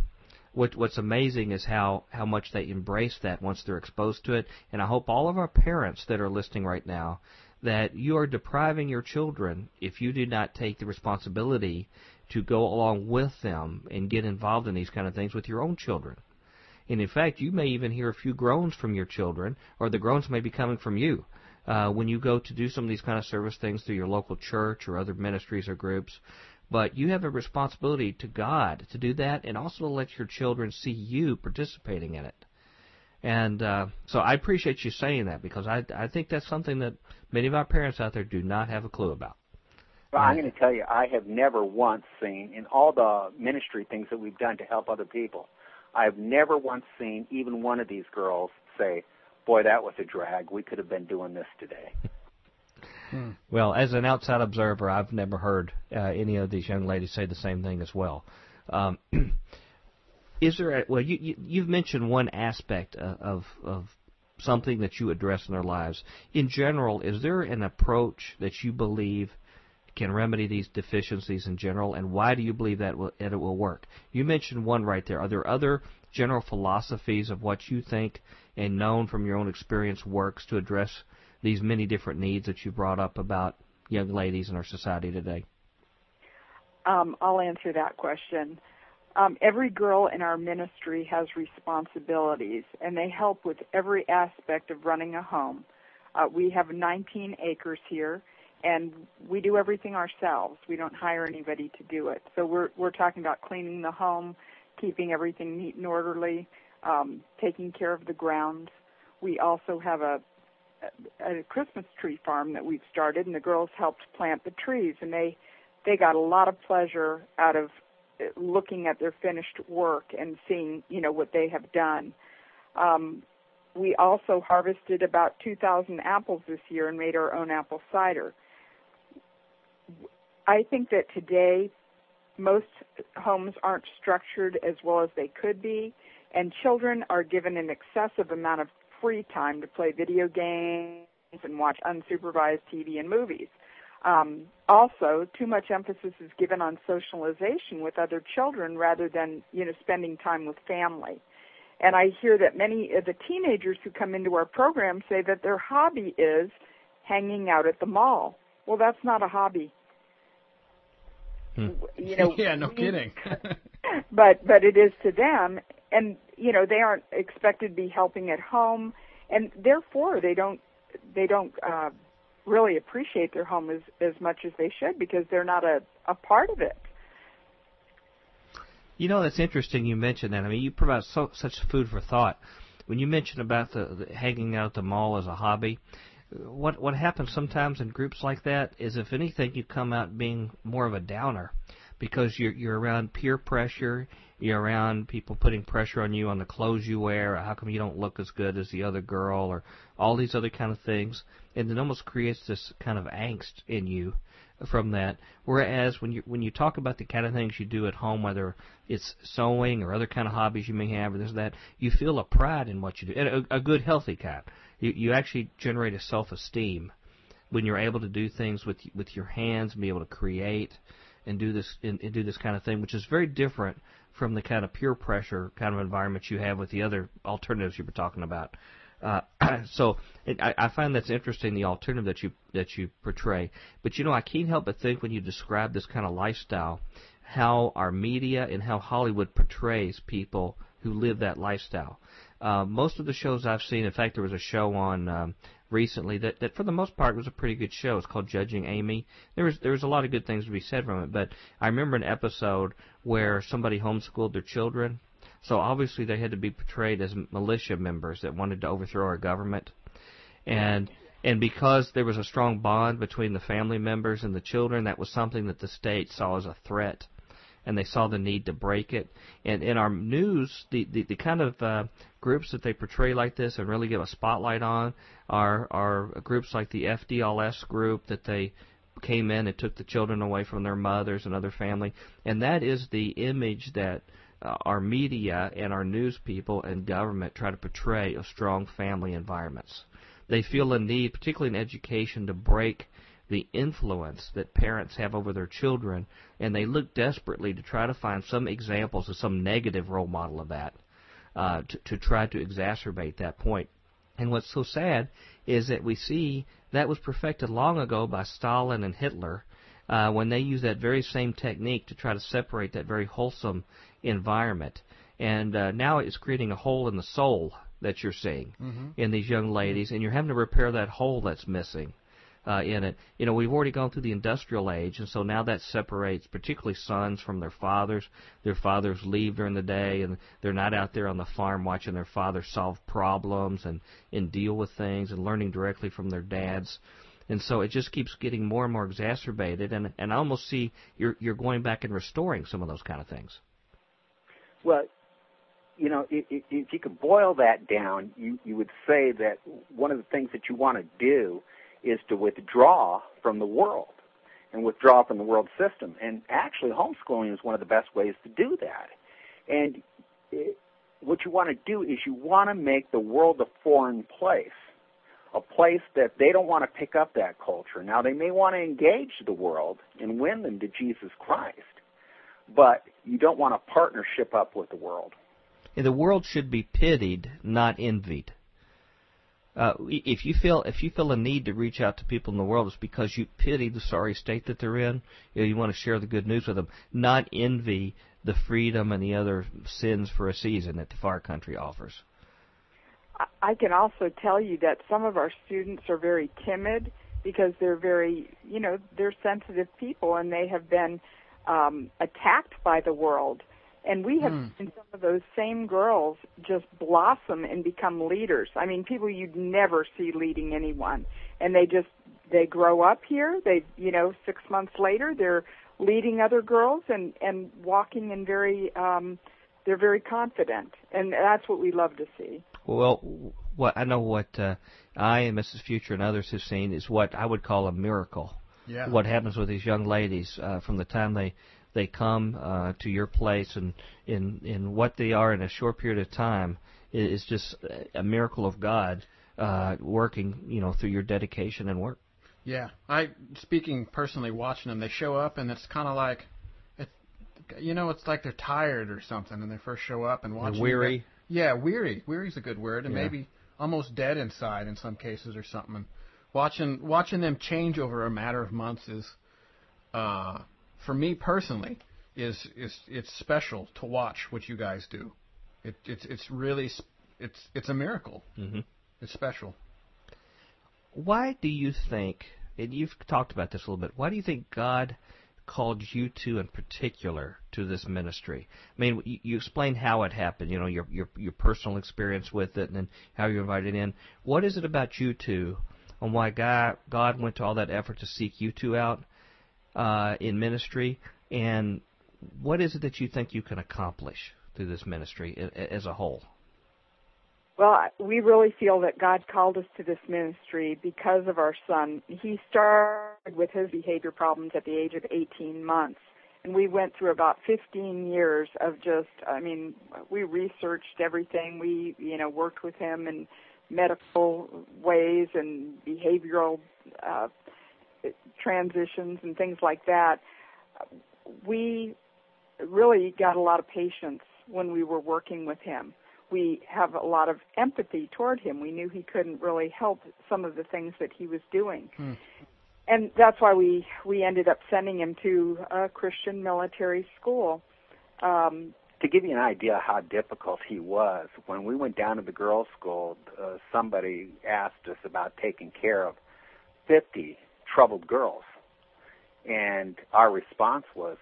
what what's amazing is how how much they embrace that once they're exposed to it. And I hope all of our parents that are listening right now that you are depriving your children if you do not take the responsibility to go along with them and get involved in these kind of things with your own children. And in fact, you may even hear a few groans from your children, or the groans may be coming from you. Uh, when you go to do some of these kind of service things through your local church or other ministries or groups, but you have a responsibility to God to do that and also to let your children see you participating in it. And uh, so I appreciate you saying that because I, I think that's something that many of our parents out there do not have a clue about. Well, I'm going to tell you, I have never once seen in all the ministry things that we've done to help other people, I've never once seen even one of these girls say, "Boy, that was a drag. We could have been doing this today." Well, as an outside observer, I've never heard uh, any of these young ladies say the same thing as well. Um, is there? A, well, you, you you've mentioned one aspect of, of of something that you address in their lives. In general, is there an approach that you believe can remedy these deficiencies in general, and why do you believe that, will, that it will work? You mentioned one right there. Are there other general philosophies of what you think and known from your own experience works to address these many different needs that you brought up about young ladies in our society today? Um, I'll answer that question. Um, every girl in our ministry has responsibilities, and they help with every aspect of running a home. Uh, we have 19 acres here, and we do everything ourselves. We don't hire anybody to do it. So we're we're talking about cleaning the home, keeping everything neat and orderly, um, taking care of the grounds. We also have a a Christmas tree farm that we've started, and the girls helped plant the trees, and they they got a lot of pleasure out of uh, looking at their finished work and seeing you know what they have done. Um, we also harvested about 2,000 apples this year and made our own apple cider. I think that today most homes aren't structured as well as they could be, and children are given an excessive amount of free time to play video games and watch unsupervised TV and movies. Um, also, too much emphasis is given on socialization with other children rather than you know spending time with family. And I hear that many of the teenagers who come into our program say that their hobby is hanging out at the mall. Well, that's not a hobby. Hmm. You know, yeah, no kidding. but but it is to them and you know they aren't expected to be helping at home and therefore they don't they don't uh really appreciate their home as as much as they should because they're not a a part of it You know, that's interesting you mentioned that. I mean, you provide so, such food for thought. When you mention about the, the hanging out at the mall as a hobby, what what happens sometimes in groups like that is, if anything, you come out being more of a downer because you're you're around peer pressure, you're around people putting pressure on you on the clothes you wear, or how come you don't look as good as the other girl, or all these other kind of things, and it almost creates this kind of angst in you from that. Whereas when you when you talk about the kind of things you do at home, whether it's sewing or other kind of hobbies you may have or this or that, you feel a pride in what you do, and a, a good healthy kind. You you actually generate a self esteem when you're able to do things with with your hands and be able to create and do this and, and do this kind of thing, which is very different from the kind of peer pressure kind of environment you have with the other alternatives you were talking about. Uh, so it, I, I find that's interesting the alternative that you that you portray. But you know, I can't help but think when you describe this kind of lifestyle, how our media and how Hollywood portrays people who live that lifestyle. Uh, most of the shows I've seen, in fact, there was a show on um, recently that, that for the most part was a pretty good show. It's called Judging Amy. There was there was a lot of good things to be said from it, but I remember an episode where somebody homeschooled their children. So obviously they had to be portrayed as militia members that wanted to overthrow our government. And and because there was a strong bond between the family members and the children, that was something that the state saw as a threat and they saw the need to break it. And in our news, the the, the kind of uh, groups that they portray like this and really give a spotlight on are are groups like the FDLS group that they came in and took the children away from their mothers and other family, and that is the image that uh, our media and our news people and government try to portray of strong family environments. They feel a need, particularly in education, to break the influence that parents have over their children, and they look desperately to try to find some examples of some negative role model of that uh, to, to try to exacerbate that point. And what's so sad is that we see that was perfected long ago by Stalin and Hitler uh, when they used that very same technique to try to separate that very wholesome environment. And uh, now it's creating a hole in the soul that you're seeing mm-hmm. in these young ladies, and you're having to repair that hole that's missing uh, in it. You know, we've already gone through the industrial age, and so now that separates particularly sons from their fathers. Their fathers leave during the day, and they're not out there on the farm watching their fathers solve problems and and deal with things and learning directly from their dads. And so it just keeps getting more and more exacerbated, and and I almost see you're you're going back and restoring some of those kind of things. Well, you know, if you could boil that down, you you would say that one of the things that you want to do is to withdraw from the world and withdraw from the world system. And actually, homeschooling is one of the best ways to do that. And it, what you want to do is you want to make the world a foreign place, a place that they don't want to pick up that culture. Now, they may want to engage the world and win them to Jesus Christ, but you don't want to partnership up with the world. And the world should be pitied, not envied. Uh, if you feel if you feel a need to reach out to people in the world, it's because you pity the sorry state that they're in. You, know, you want to share the good news with them, not envy the freedom and the other sins for a season that the far country offers. I can also tell you that some of our students are very timid because they're very, you know, they're sensitive people and they have been um, attacked by the world and we have mm. seen some of those same girls just blossom and become leaders. I mean, people you'd never see leading anyone. And they just, they grow up here. They, you know, six months later, they're leading other girls and, and walking in very, um, they're very confident. And that's what we love to see. Well, what I know what uh, I and Mrs. Future and others have seen is what I would call a miracle. Yeah. What happens with these young ladies uh, from the time they they come uh, to your place and in in what they are in a short period of time is just a miracle of God uh, working, you know, through your dedication and work. Yeah, I speaking personally, watching them, they show up and it's kind of like, it, you know, it's like they're tired or something, and they first show up and watching. They're weary. Them, yeah, weary. Weary's a good word, and yeah. maybe almost dead inside in some cases or something. And watching watching them change over a matter of months is uh, for me personally, is is it's special to watch what you guys do. It, it's it's really it's it's a miracle. Mm-hmm. It's special. Why do you think? And you've talked about this a little bit. Why do you think God called you two in particular to this ministry? I mean, you, you explained how it happened. You know, your your your personal experience with it, and then how you invited in. What is it about you two, and why God God went to all that effort to seek you two out? Uh, in ministry, and what is it that you think you can accomplish through this ministry as a whole? Well, we really feel that God called us to this ministry because of our son. He started with his behavior problems at the age of 18 months. And we went through about 15 years of just, I mean, we researched everything. We, you know, worked with him in medical ways and behavioral uh, transitions and things like that, we really got a lot of patience when we were working with him. We have a lot of empathy toward him. We knew he couldn't really help some of the things that he was doing. Hmm. And that's why we we ended up sending him to a Christian military school. Um, to give you an idea how difficult he was, when we went down to the girls' school, uh, somebody asked us about taking care of 50 troubled girls. And our response was,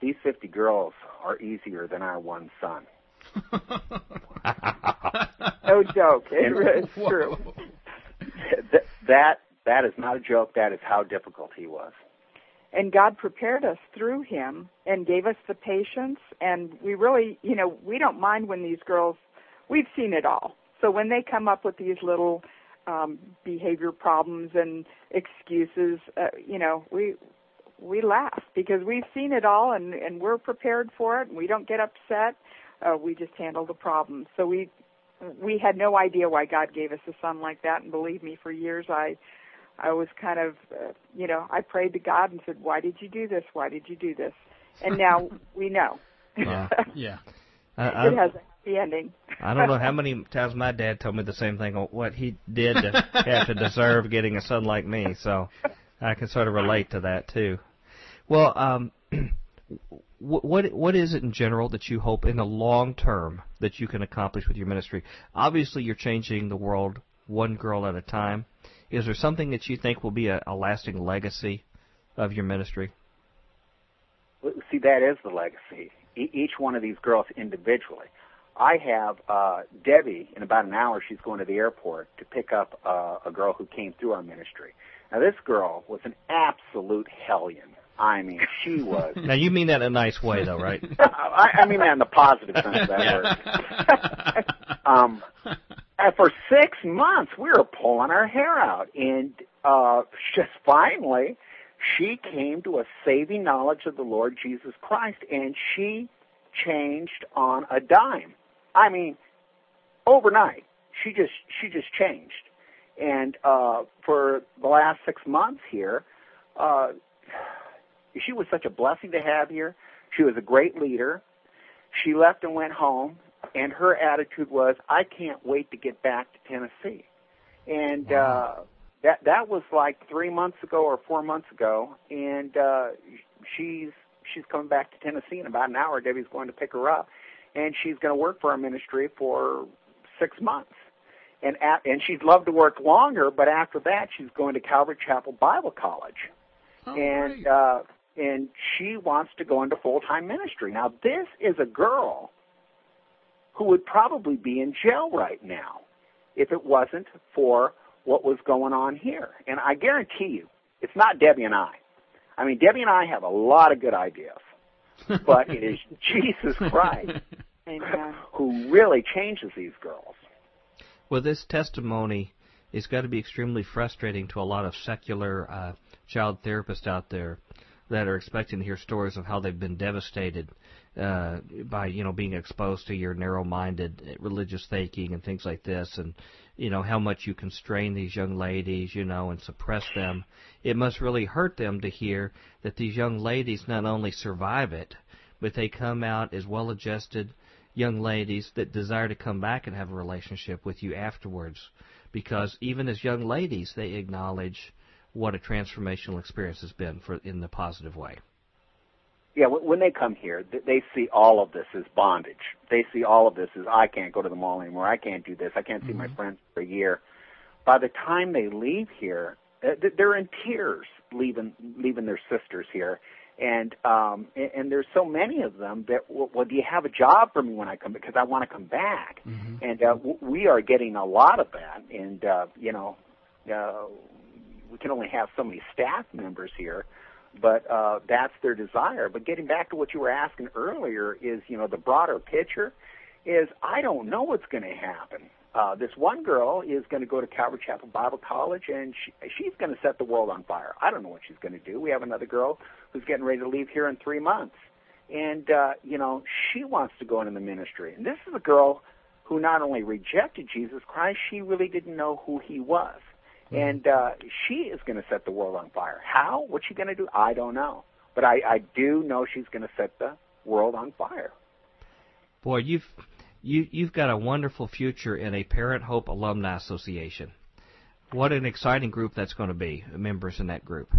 these 50 girls are easier than our one son. no joke. It, It is true. that that is not a joke. That is how difficult he was. And God prepared us through him and gave us the patience. And we really, you know, we don't mind when these girls, we've seen it all. So when they come up with these little um, behavior problems and excuses, uh, you know, we we laugh because we've seen it all and and we're prepared for it. And we don't get upset. Uh, we just handle the problem. So we we had no idea why God gave us a son like that. And believe me, for years I I was kind of, uh, you know, I prayed to God and said, "Why did you do this? Why did you do this?" And now we know. Yeah. yeah. I, it has a happy ending. I don't know how many times my dad told me the same thing on what he did to have to deserve getting a son like me. So I can sort of relate to that too. Well, um, what what is it in general that you hope in the long term that you can accomplish with your ministry? Obviously, you're changing the world one girl at a time. Is there something that you think will be a, a lasting legacy of your ministry? See, that is the legacy. E- each one of these girls individually. I have uh, Debbie in about an hour. She's going to the airport to pick up uh, a girl who came through our ministry. Now, this girl was an absolute hellion. I mean, she was. Now, you mean that in a nice way, though, right? I, I mean that in the positive sense of that word. um, and for six months, we were pulling our hair out, and uh, just finally, she came to a saving knowledge of the Lord Jesus Christ, and she changed on a dime. I mean, overnight, she just she just changed, and uh, for the last six months here, uh, she was such a blessing to have here. She was a great leader. She left and went home and her attitude was, "I can't wait to get back to Tennessee," and uh, that that was like three months ago or four months ago, and uh, she's she's coming back to Tennessee in about an hour. Debbie's going to pick her up, and she's going to work for our ministry for six months. And at, and she'd love to work longer, but after that, she's going to Calvary Chapel Bible College, oh, and uh, and she wants to go into full time ministry. Now, this is a girl who would probably be in jail right now if it wasn't for what was going on here. And I guarantee you, it's not Debbie and I. I mean, Debbie and I have a lot of good ideas, but it is Jesus Christ who really changes these girls. Well, this testimony is got to be extremely frustrating to a lot of secular uh, child therapists out there that are expecting to hear stories of how they've been devastated uh, by you know being exposed to your narrow-minded religious thinking and things like this, and you know how much you constrain these young ladies, you know, and suppress them. It must really hurt them to hear that these young ladies not only survive it, but they come out as well-adjusted young ladies that desire to come back and have a relationship with you afterwards. Because even as young ladies, they acknowledge what a transformational experience has been for in the positive way yeah, when they come here, they see all of this as bondage. They see all of this as I can't go to the mall anymore. I can't do this. I can't see mm-hmm. my friends for a year. By the time they leave here, uh, they're in tears leaving leaving their sisters here, and um, and and there's so many of them that well, well do you have a job for me when I come because I want to come back, mm-hmm. and uh, we are getting a lot of that, and uh, you know, uh, we can only have so many staff members here but uh, that's their desire. But getting back to what you were asking earlier is, you know, the broader picture is I don't know what's going to happen. Uh, this one girl is going to go to Calvary Chapel Bible College, and she, she's going to set the world on fire. I don't know what she's going to do. We have another girl who's getting ready to leave here in three months, and uh, you know she wants to go into the ministry. And this is a girl who not only rejected Jesus Christ, she really didn't know who he was. Mm-hmm. and uh, she is going to set the world on fire. How? What's she going to do? I don't know, but I, I do know she's going to set the world on fire. Boy, you've you you've got a wonderful future in a Parent Hope Alumni Association. What an exciting group that's going to be, members in that group.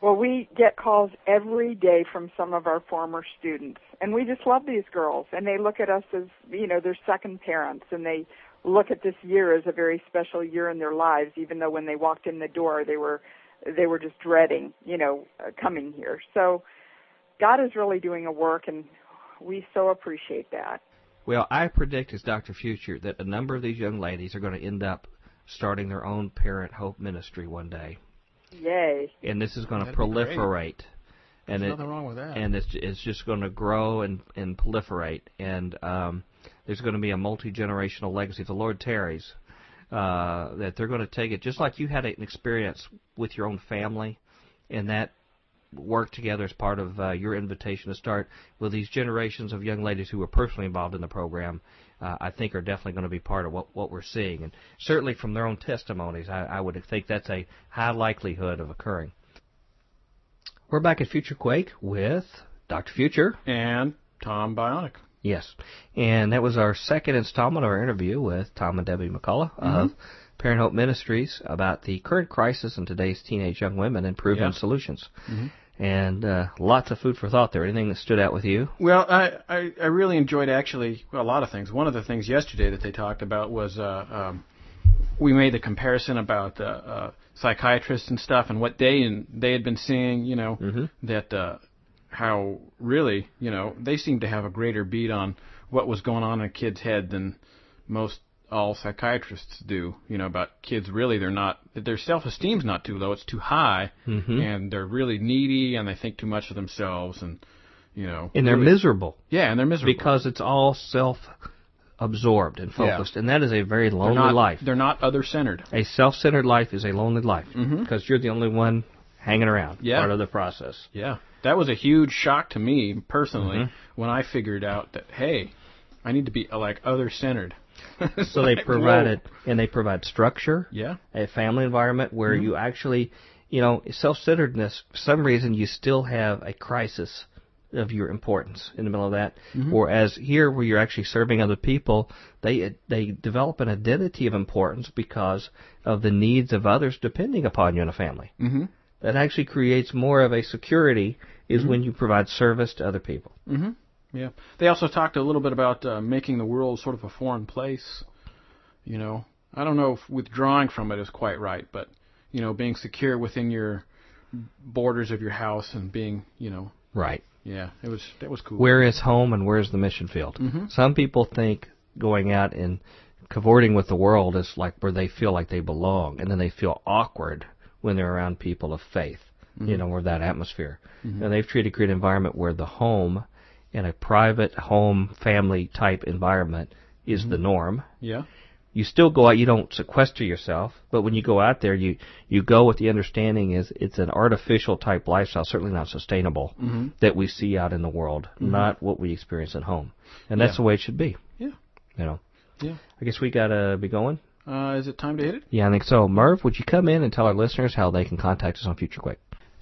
Well, we get calls every day from some of our former students, and we just love these girls, and they look at us as you know their second parents, and they look at this year as a very special year in their lives, even though when they walked in the door they were they were just dreading, you know, uh, coming here. So God is really doing a work, and we so appreciate that. Well, I predict as Dr. Future that a number of these young ladies are going to end up starting their own Parent Hope ministry one day. Yay. And this is going to That'd be proliferate. And There's it, nothing wrong with that. and it's it's just going to grow and and proliferate and um there's going to be a multi-generational legacy if the Lord tarries uh that they're going to take it just like you had an experience with your own family and that worked together as part of uh, your invitation to start with these generations of young ladies who were personally involved in the program uh, I think are definitely going to be part of what what we're seeing and certainly from their own testimonies I, I would think that's a high likelihood of occurring we're back at Future Quake with Dr. Future. and Tom Bionic. Yes. And that was our second installment of our interview with Tom and Debbie McCulloch of Parent Hope Ministries about the current crisis in today's teenage young women and proven Yeah. solutions. And uh, lots of food for thought there. Anything that stood out with you? Well, I, I I really enjoyed actually well, a lot of things. One of the things yesterday that they talked about was uh, um, we made the comparison about uh, uh, psychiatrists and stuff and what they and they had been seeing. You know Mhm. that uh, how really you know they seemed to have a greater beat on what was going on in a kid's head than most all psychiatrists do. You know about kids really they're not their self esteem's not too low, it's too high, Mhm. and they're really needy and they think too much of themselves and you know And they're really- miserable yeah, and they're miserable because it's all self absorbed and Yeah. focused. And that is a very they're lonely not, life. They're not other centered. A self centered life is a lonely life Mhm. because you're the only one hanging around, Yeah. part of the process. Yeah, that was a huge shock to me personally Mhm. when I figured out that hey, I need to be like other centered. So they provide it, and they provide structure, Yeah. a family environment where Mm-hmm. you actually, you know, self-centeredness. For some reason, you still have a crisis of your importance in the middle of that. Mm-hmm. Whereas here, where you're actually serving other people, they they develop an identity of importance because of the needs of others depending upon you in a family. Mm-hmm. That actually creates more of a security is when you provide service to other people. Mm-hmm. Yeah. They also talked a little bit about uh, making the world sort of a foreign place. You know, I don't know if withdrawing from it is quite right, but you know, being secure within your borders of your house and being, you know, Right. yeah, it was that was cool. Where is home and where's the mission field? Mhm. Some people think going out and cavorting with the world is like where they feel like they belong, and then they feel awkward when they're around people of faith. You know, or that atmosphere. And they've treated create an environment where the home, in a private home family type environment, is the norm. Yeah. You still go out. You don't sequester yourself, but when you go out there, you you go with the understanding is it's an artificial type lifestyle, certainly not sustainable Mhm. that we see out in the world, not what we experience at home. And that's Yeah. the way it should be. Yeah. You know. Yeah. I guess we gotta be going. Uh, is it time to hit it? Yeah, I think so. Merv, would you come in and tell our listeners how they can contact us on Future Quake?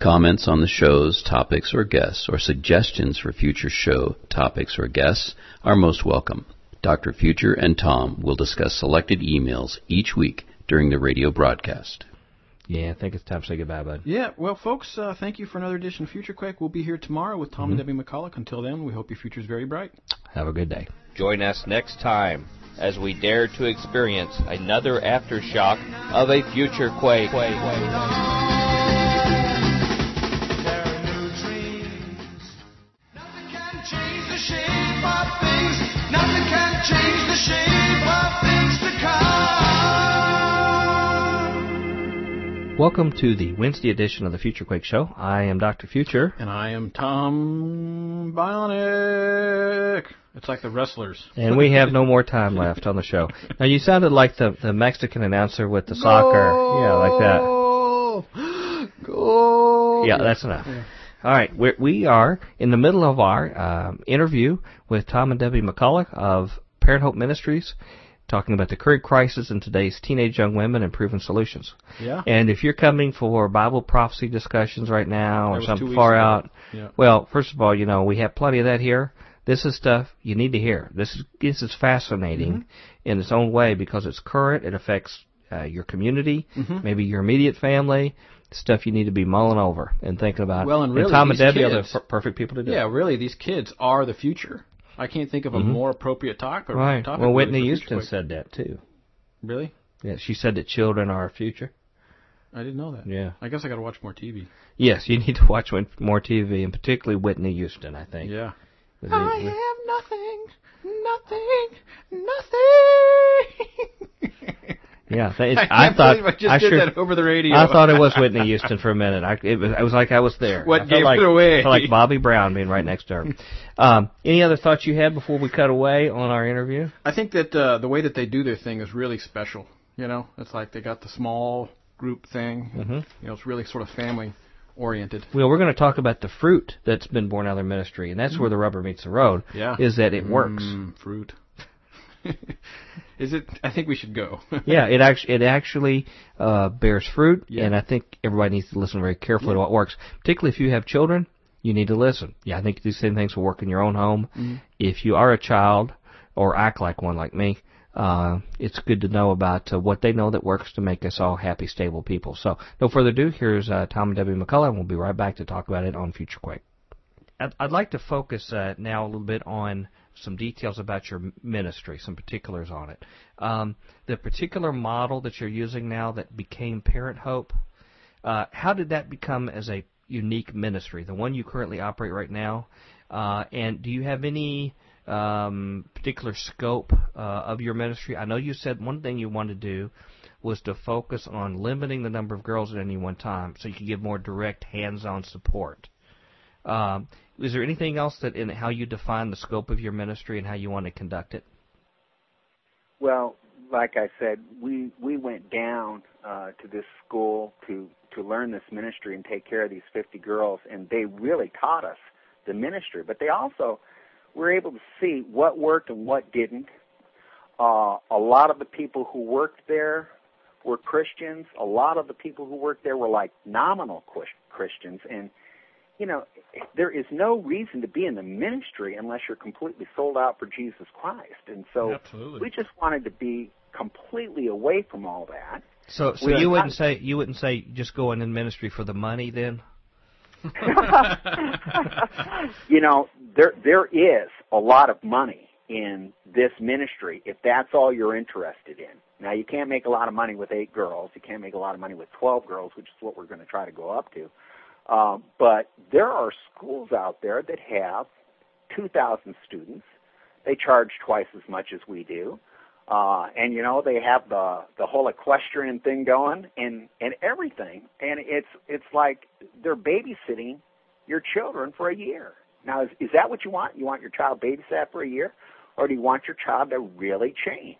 Comments on the show's topics or guests, or suggestions for future show topics or guests are most welcome. Dr. Future and Tom will discuss selected emails each week during the radio broadcast. Yeah, I think it's time to say goodbye, bud. Yeah, well, folks, uh, thank you for another edition of Future Quake. We'll be here tomorrow with Tom and Debbie McCulloch. Until then, we hope your future is very bright. Have a good day. Join us next time as we dare to experience another aftershock of a future quake. There Welcome to the Wednesday edition of the Future Quake Show. I am Dr. Future, And I am Tom Bionic. It's like the wrestlers. and we have no more time left on the show. Now, you sounded like the, the Mexican announcer with the soccer. Yeah, like that. that. Go. Yeah, that's enough. All right, we're, we are in the middle of our um, interview with Tom and Debbie McCulloch of Parent Hope Ministries, talking about the current crisis in today's teenage young women and proven solutions. Yeah. And if you're coming for Bible prophecy discussions right now or something far ago. out, Yeah. well, first of all, you know we have plenty of that here. This is stuff you need to hear. This is this is fascinating Mm-hmm. in its own way because it's current. It affects uh, your community, Mm-hmm. maybe your immediate family. Stuff you need to be mulling over and thinking about. Well, and really, Tom and these Debbie are the kids- per- perfect people to do. Yeah, it. really, these kids are the future. I can't think of a more appropriate talk or Mm-hmm. Right. topic. Well, Whitney Houston said that too. Really? Yeah, she said that children are our future. I didn't know that. Yeah. I guess I got to watch more TV. Yes, you need to watch more TV, and particularly Whitney Houston. I think. Yeah. Was I it- have nothing, nothing, nothing. Yeah, that is, I I, thought I just I did sure, that over the radio. I thought it was Whitney Houston for a minute. I, it was, I was like I was there. What I gave like, it away? Like Bobby Brown being right next to her. Um, any other thoughts you had before we cut away on our interview? I think that uh, the way that they do their thing is really special. You know, it's like they got the small group thing. Mm-hmm. You know, it's really sort of family oriented. Well, we're going to talk about the fruit that's been born out of their ministry, and that's where the rubber meets the road. Yeah. is that it works. Mm, fruit. is it? I think we should go. yeah, it actually it actually uh, bears fruit, Yeah. and I think everybody needs to listen very carefully to what works. Particularly if you have children, you need to listen. Yeah, I think these same things will work in your own home. Mm-hmm. If you are a child or act like one like me, uh, it's good to know about uh, what they know that works to make us all happy, stable people. So, no further ado. Here's uh, Tom and Debbie McCulloch, and we'll be right back to talk about it on Future Quake. I'd, I'd like to focus uh, now a little bit on some details about your ministry, some particulars on it. Um, the particular model that you're using now that became Parent Hope, uh, how did that become as a unique ministry, the one you currently operate right now? Uh, and do you have any um, particular scope uh, of your ministry? I know you said one thing you wanted to do was to focus on limiting the number of girls at any one time so you could give more direct hands-on support. Um, is there anything else that in how you define the scope of your ministry and how you want to conduct it? Well, like I said, we we went down uh, to this school to to learn this ministry and take care of these 50 girls, and they really taught us the ministry. But they also were able to see what worked and what didn't. Uh, a lot of the people who worked there were Christians. A lot of the people who worked there were like nominal Chris- Christians, and you know, there is no reason to be in the ministry unless you're completely sold out for Jesus Christ. And so Absolutely. we just wanted to be completely away from all that. So, so We you wouldn't say you wouldn't say just go in ministry for the money then? you know, there there is a lot of money in this ministry if that's all you're interested in. Now you can't make a lot of money with eight girls. You can't make a lot of money with twelve girls, which is what we're going to try to go up to. Um, but there are schools out there that have 2,000 students. They charge twice as much as we do. Uh, and you know they have the the whole equestrian thing going and and everything. And it's it's like they're babysitting your children for a year. Now is is that what you want? You want your child babysat for a year? Or do you want your child to really change?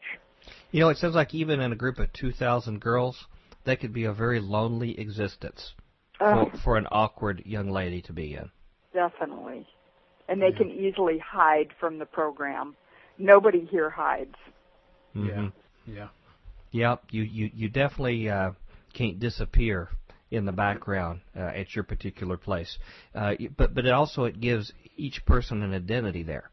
You know, it sounds like even in a group of 2,000 girls, that could be a very lonely existence for, for an awkward young lady to be in. definitely. And they can easily hide from the program. Nobody here hides. Mhm. Yeah. Yep, you you you definitely uh, can't disappear in the background uh, at your particular place. Uh, but but it also it gives each person an identity there,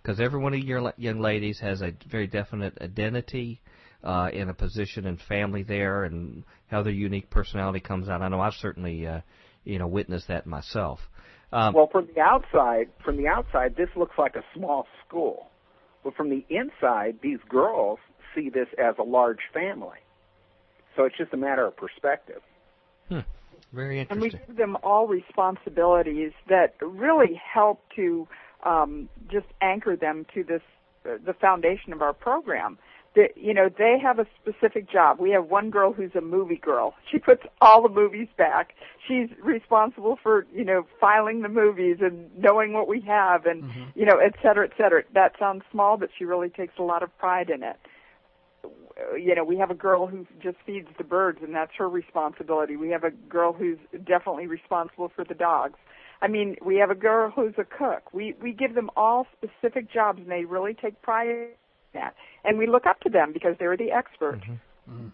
because every one of your young ladies has a very definite identity uh, in a position and family there, and how their unique personality comes out. I know I've certainly uh, you know witnessed that myself. Um, well from the outside from the outside this looks like a small school but from the inside these girls see this as a large family so it's just a matter of perspective very interesting. And we give them all responsibilities that really help to um, just anchor them to this, uh, the foundation of our program. That you know they have a specific job. We have one girl who's a movie girl. She puts all the movies back. She's responsible for you know filing the movies and knowing what we have and mm-hmm. you know et cetera, et cetera. That sounds small, but she really takes a lot of pride in it you know, we have a girl who just feeds the birds, and that's her responsibility. We have a girl who's definitely responsible for the dogs. I mean, we have a girl who's a cook. We we give them all specific jobs, and they really take pride in that. And we look up to them because they're the expert. Mm-hmm. Mm-hmm.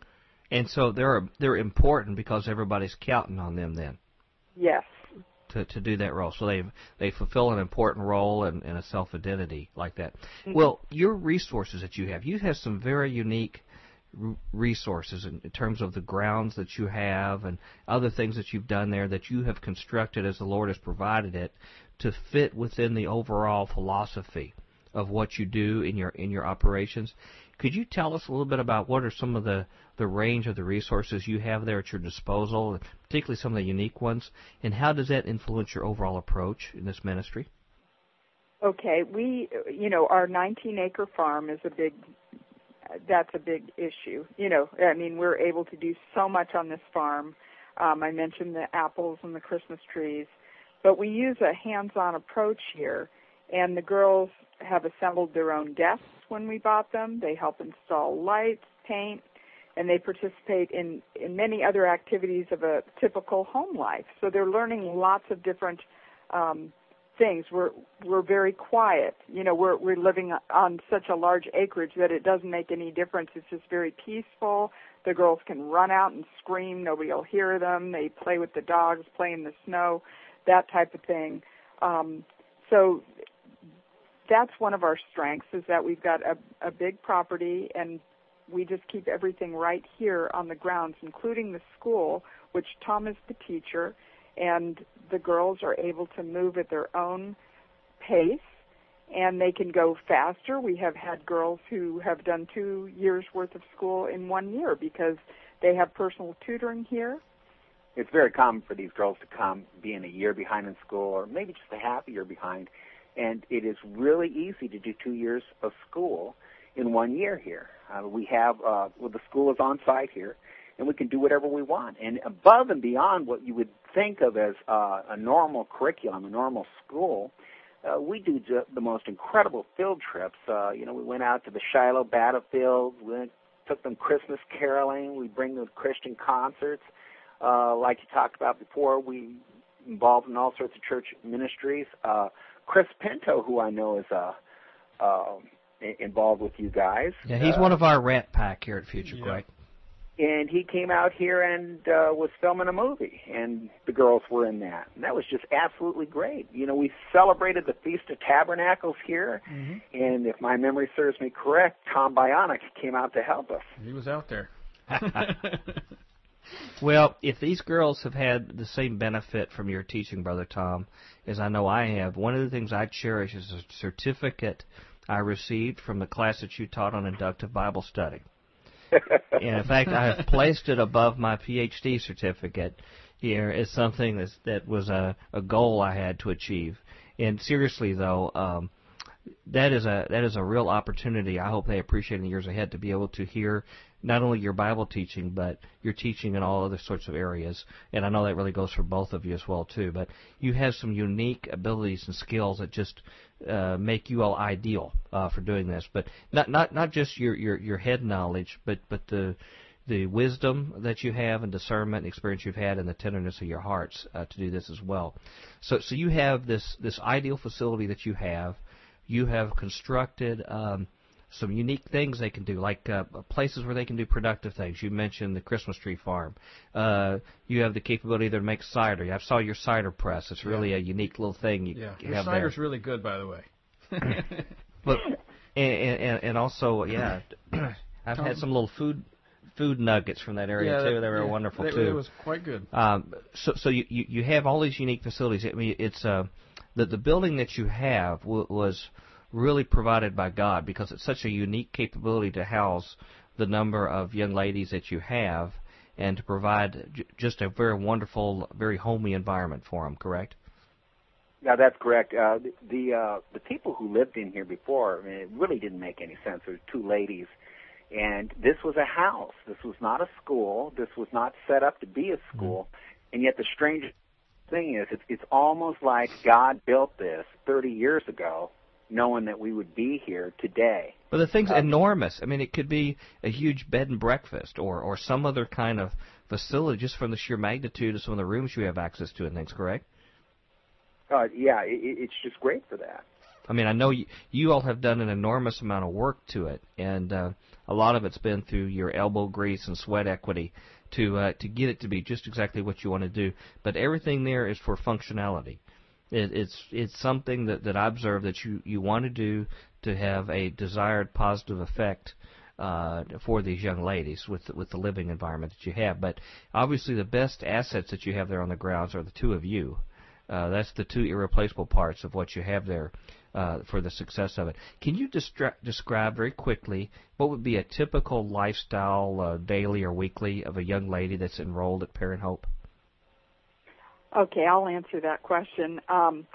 And so they're they're important because everybody's counting on them then. Yes. To to do that role, so they they fulfill an important role and, and a self identity like that. Mm-hmm. Well, your resources that you have, you have some very unique resources in, in, terms of the grounds that you have and other things that you've done there that you have constructed as the Lord has provided it to fit within the overall philosophy of what you do in your in your operations. Could you tell us a little bit about what are some of the, the range of the resources you have there at your disposal, particularly some of the unique ones, and how does that influence your overall approach in this ministry? Okay, we, you know, our 19 acre farm is a big that's a big issue. You know, I mean, we're able to do so much on this farm. Um, I mentioned the apples and the Christmas trees, but we use a hands-on approach here, and the girls have assembled their own desks when we bought them. They help install lights, paint, and they participate in in many other activities of a typical home life. So they're learning lots of different um, things. We're we're very quiet. You know, we're we're living on such a large acreage that it doesn't make any difference. It's just very peaceful. The girls can run out and scream. Nobody will hear them. They play with the dogs, play in the snow, that type of thing. Um, so that's one of our strengths is that we've got a, a big property and we just keep everything right here on the grounds, including the school, which Tom is the teacher and the girls are able to move at their own pace and they can go faster. We have had girls who have done two years worth of school in one year because they have personal tutoring here. It's very common for these girls to come being a year behind in school or maybe just a half a year behind. And it is really easy to do two years of school in one year here. Uh, we have, uh, well, the school is on site here and we can do whatever we want. And above and beyond what you would think of as uh, a normal curriculum, a normal school, uh, we do the most incredible field trips. Uh, you know, we went out to the Shiloh battlefield. We took them Christmas caroling. We bring them Christian concerts. Uh, like you talked about before, we involved in all sorts of church ministries. Uh, Chris Pinto, who I know is uh, uh, involved with you guys. Yeah, he's uh, one of our rat pack here at Future yeah. Quake and he came out here and uh, was filming a movie, and the girls were in that, and that was just absolutely great. You know, we celebrated the Feast of Tabernacles here, mm-hmm. and if my memory serves me correct, Tom Bionic came out to help us. He was out there. well, if these girls have had the same benefit from your teaching, brother Tom, as I know I have, one of the things I cherish is a certificate I received from the class that you taught on inductive Bible study and in fact, I have placed it above my PhD certificate here as something that's, that was a, a goal I had to achieve. And seriously, though, um, that is a that is a real opportunity. I hope they appreciate in the years ahead to be able to hear not only your Bible teaching, but your teaching in all other sorts of areas. And I know that really goes for both of you as well too. But you have some unique abilities and skills that just uh, make you all ideal uh, for doing this. But not not not just your your your head knowledge, but but the the wisdom that you have and discernment and experience you've had and the tenderness of your hearts uh, to do this as well. So so you have this this ideal facility that you have. You have constructed. Um, some unique things they can do, like uh, places where they can do productive things. You mentioned the Christmas tree farm. Uh, you have the capability there to make cider. I saw your cider press. It's really yeah. a unique little thing you yeah. your cider's there. really good, by the way. but and, and and also yeah, I've had some little food food nuggets from that area yeah, too. They were yeah, wonderful they, too. It was quite good. Um, so so you, you you have all these unique facilities. I mean, it's uh, the the building that you have w- was really provided by God because it's such a unique capability to house the number of young ladies that you have and to provide j- just a very wonderful, very homey environment for them. Correct? Yeah, that's correct. Uh, the the, uh, the people who lived in here before, I mean, it really didn't make any sense. There were two ladies, and this was a house. This was not a school. This was not set up to be a school. Mm-hmm. And yet, the strange thing is, it's, it's almost like God built this 30 years ago knowing that we would be here today. But the thing's uh, enormous. I mean, it could be a huge bed and breakfast, or or some other kind of facility, just from the sheer magnitude of some of the rooms you have access to and things. Correct? Uh, yeah, it, it's just great for that. I mean, I know you, you all have done an enormous amount of work to it, and uh, a lot of it's been through your elbow grease and sweat equity to uh, to get it to be just exactly what you want to do. But everything there is for functionality. It, it's it's something that that I observe that you you want to do to have a desired positive effect. Uh, for these young ladies with with the living environment that you have, but obviously the best assets that you have there on the grounds are the two of you. Uh, that's the two irreplaceable parts of what you have there uh, for the success of it. Can you distra- describe very quickly what would be a typical lifestyle, uh, daily or weekly, of a young lady that's enrolled at Parent Hope? Okay, I'll answer that question. Um,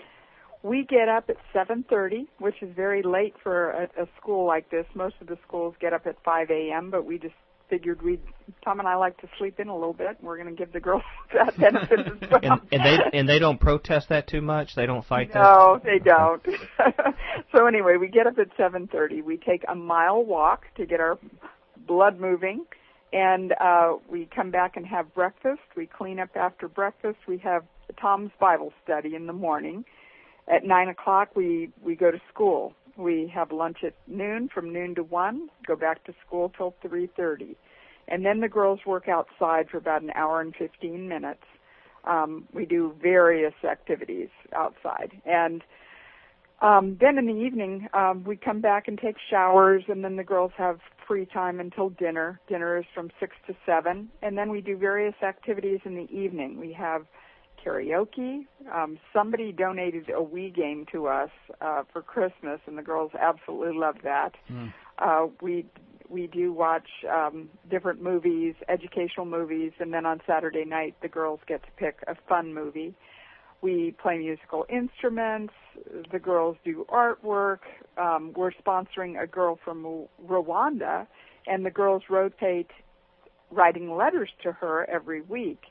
we get up at 7:30, which is very late for a, a school like this. Most of the schools get up at 5 a.m., but we just figured we'd Tom and I like to sleep in a little bit. We're going to give the girls that benefit as well. and, and they and they don't protest that too much. They don't fight that. No, they don't. so anyway, we get up at 7:30. We take a mile walk to get our blood moving, and uh, we come back and have breakfast. We clean up after breakfast. We have Tom's Bible study in the morning. At nine o'clock, we we go to school. We have lunch at noon from noon to 1, go back to school till 3:30. And then the girls work outside for about an hour and 15 minutes. Um, we do various activities outside. And um, then in the evening, um, we come back and take showers, and then the girls have free time until dinner. Dinner is from 6 to 7. And then we do various activities in the evening. We have karaoke. Um, somebody donated a Wii game to us uh, for Christmas, and the girls absolutely love that. Mm. Uh, we we do watch um, different movies, educational movies, and then on Saturday night the girls get to pick a fun movie. We play musical instruments. The girls do artwork. Um, we're sponsoring a girl from Rwanda, and the girls rotate writing letters to her every week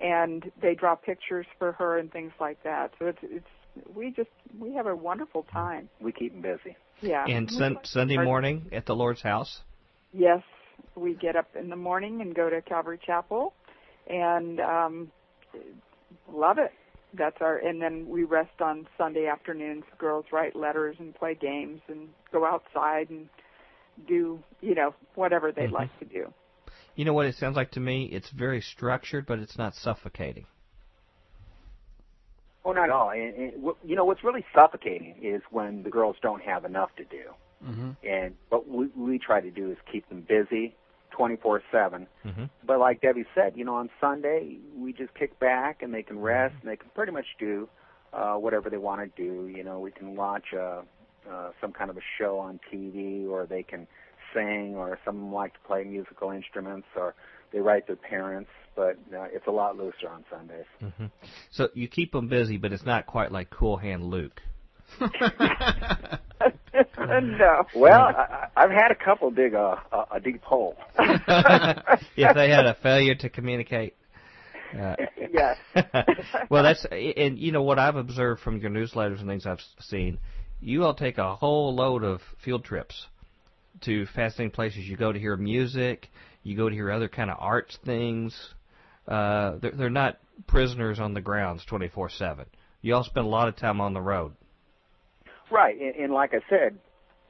and they draw pictures for her and things like that. So it's it's we just we have a wonderful time. We keep them busy. Yeah. And sun, Sunday morning at the Lord's house. Yes, we get up in the morning and go to Calvary Chapel, and um, love it. That's our, and then we rest on Sunday afternoons. Girls write letters and play games and go outside and do, you know, whatever they'd mm-hmm. like to do. You know what it sounds like to me? It's very structured, but it's not suffocating. Oh, not at all. And, and, you know what's really suffocating is when the girls don't have enough to do. Mm-hmm. And what we, we try to do is keep them busy, 24 seven. Mm-hmm. But like Debbie said, you know, on Sunday we just kick back and they can rest and they can pretty much do uh, whatever they want to do. You know, we can watch uh, uh, some kind of a show on TV, or they can sing, or some of them like to play musical instruments, or they write their parents. But uh, it's a lot looser on Sundays. Mm-hmm. So you keep them busy, but it's not quite like Cool Hand Luke. no. Well, I, I've had a couple dig a, a, a deep hole. if they had a failure to communicate. Uh, yes. well, that's and you know what I've observed from your newsletters and things I've seen. You all take a whole load of field trips to fascinating places. You go to hear music, you go to hear other kind of arts things. Uh, they're, they're not prisoners on the grounds 24/7. You all spend a lot of time on the road. Right, and, and like I said,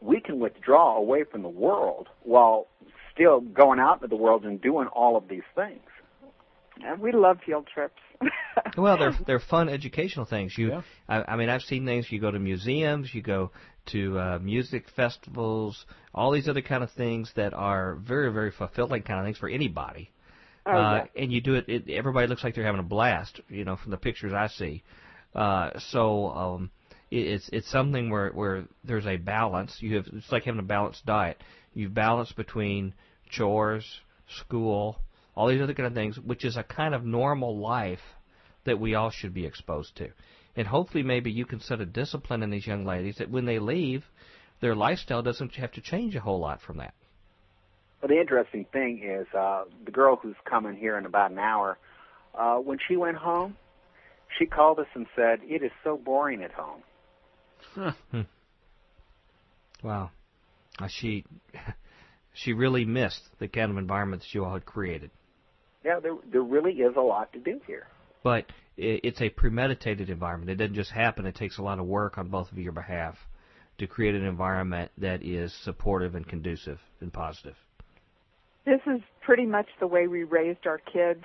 we can withdraw away from the world while still going out into the world and doing all of these things. And we love field trips. well, they're they're fun educational things. You, yeah. I, I mean, I've seen things. You go to museums, you go to uh, music festivals, all these other kind of things that are very very fulfilling kind of things for anybody. Oh, uh, yeah. And you do it, it. Everybody looks like they're having a blast. You know, from the pictures I see. Uh, so um, it, it's it's something where where there's a balance. You have it's like having a balanced diet. You've balanced between chores, school, all these other kind of things, which is a kind of normal life that we all should be exposed to. And hopefully, maybe you can set a discipline in these young ladies that when they leave, their lifestyle doesn't have to change a whole lot from that. Well, the interesting thing is uh, the girl who's coming here in about an hour. Uh, when she went home, she called us and said, "It is so boring at home." Huh. Hmm. Wow. Uh, she she really missed the kind of environment that you all had created. Yeah, there there really is a lot to do here. But it's a premeditated environment. It doesn't just happen. It takes a lot of work on both of your behalf to create an environment that is supportive and conducive and positive. This is pretty much the way we raised our kids.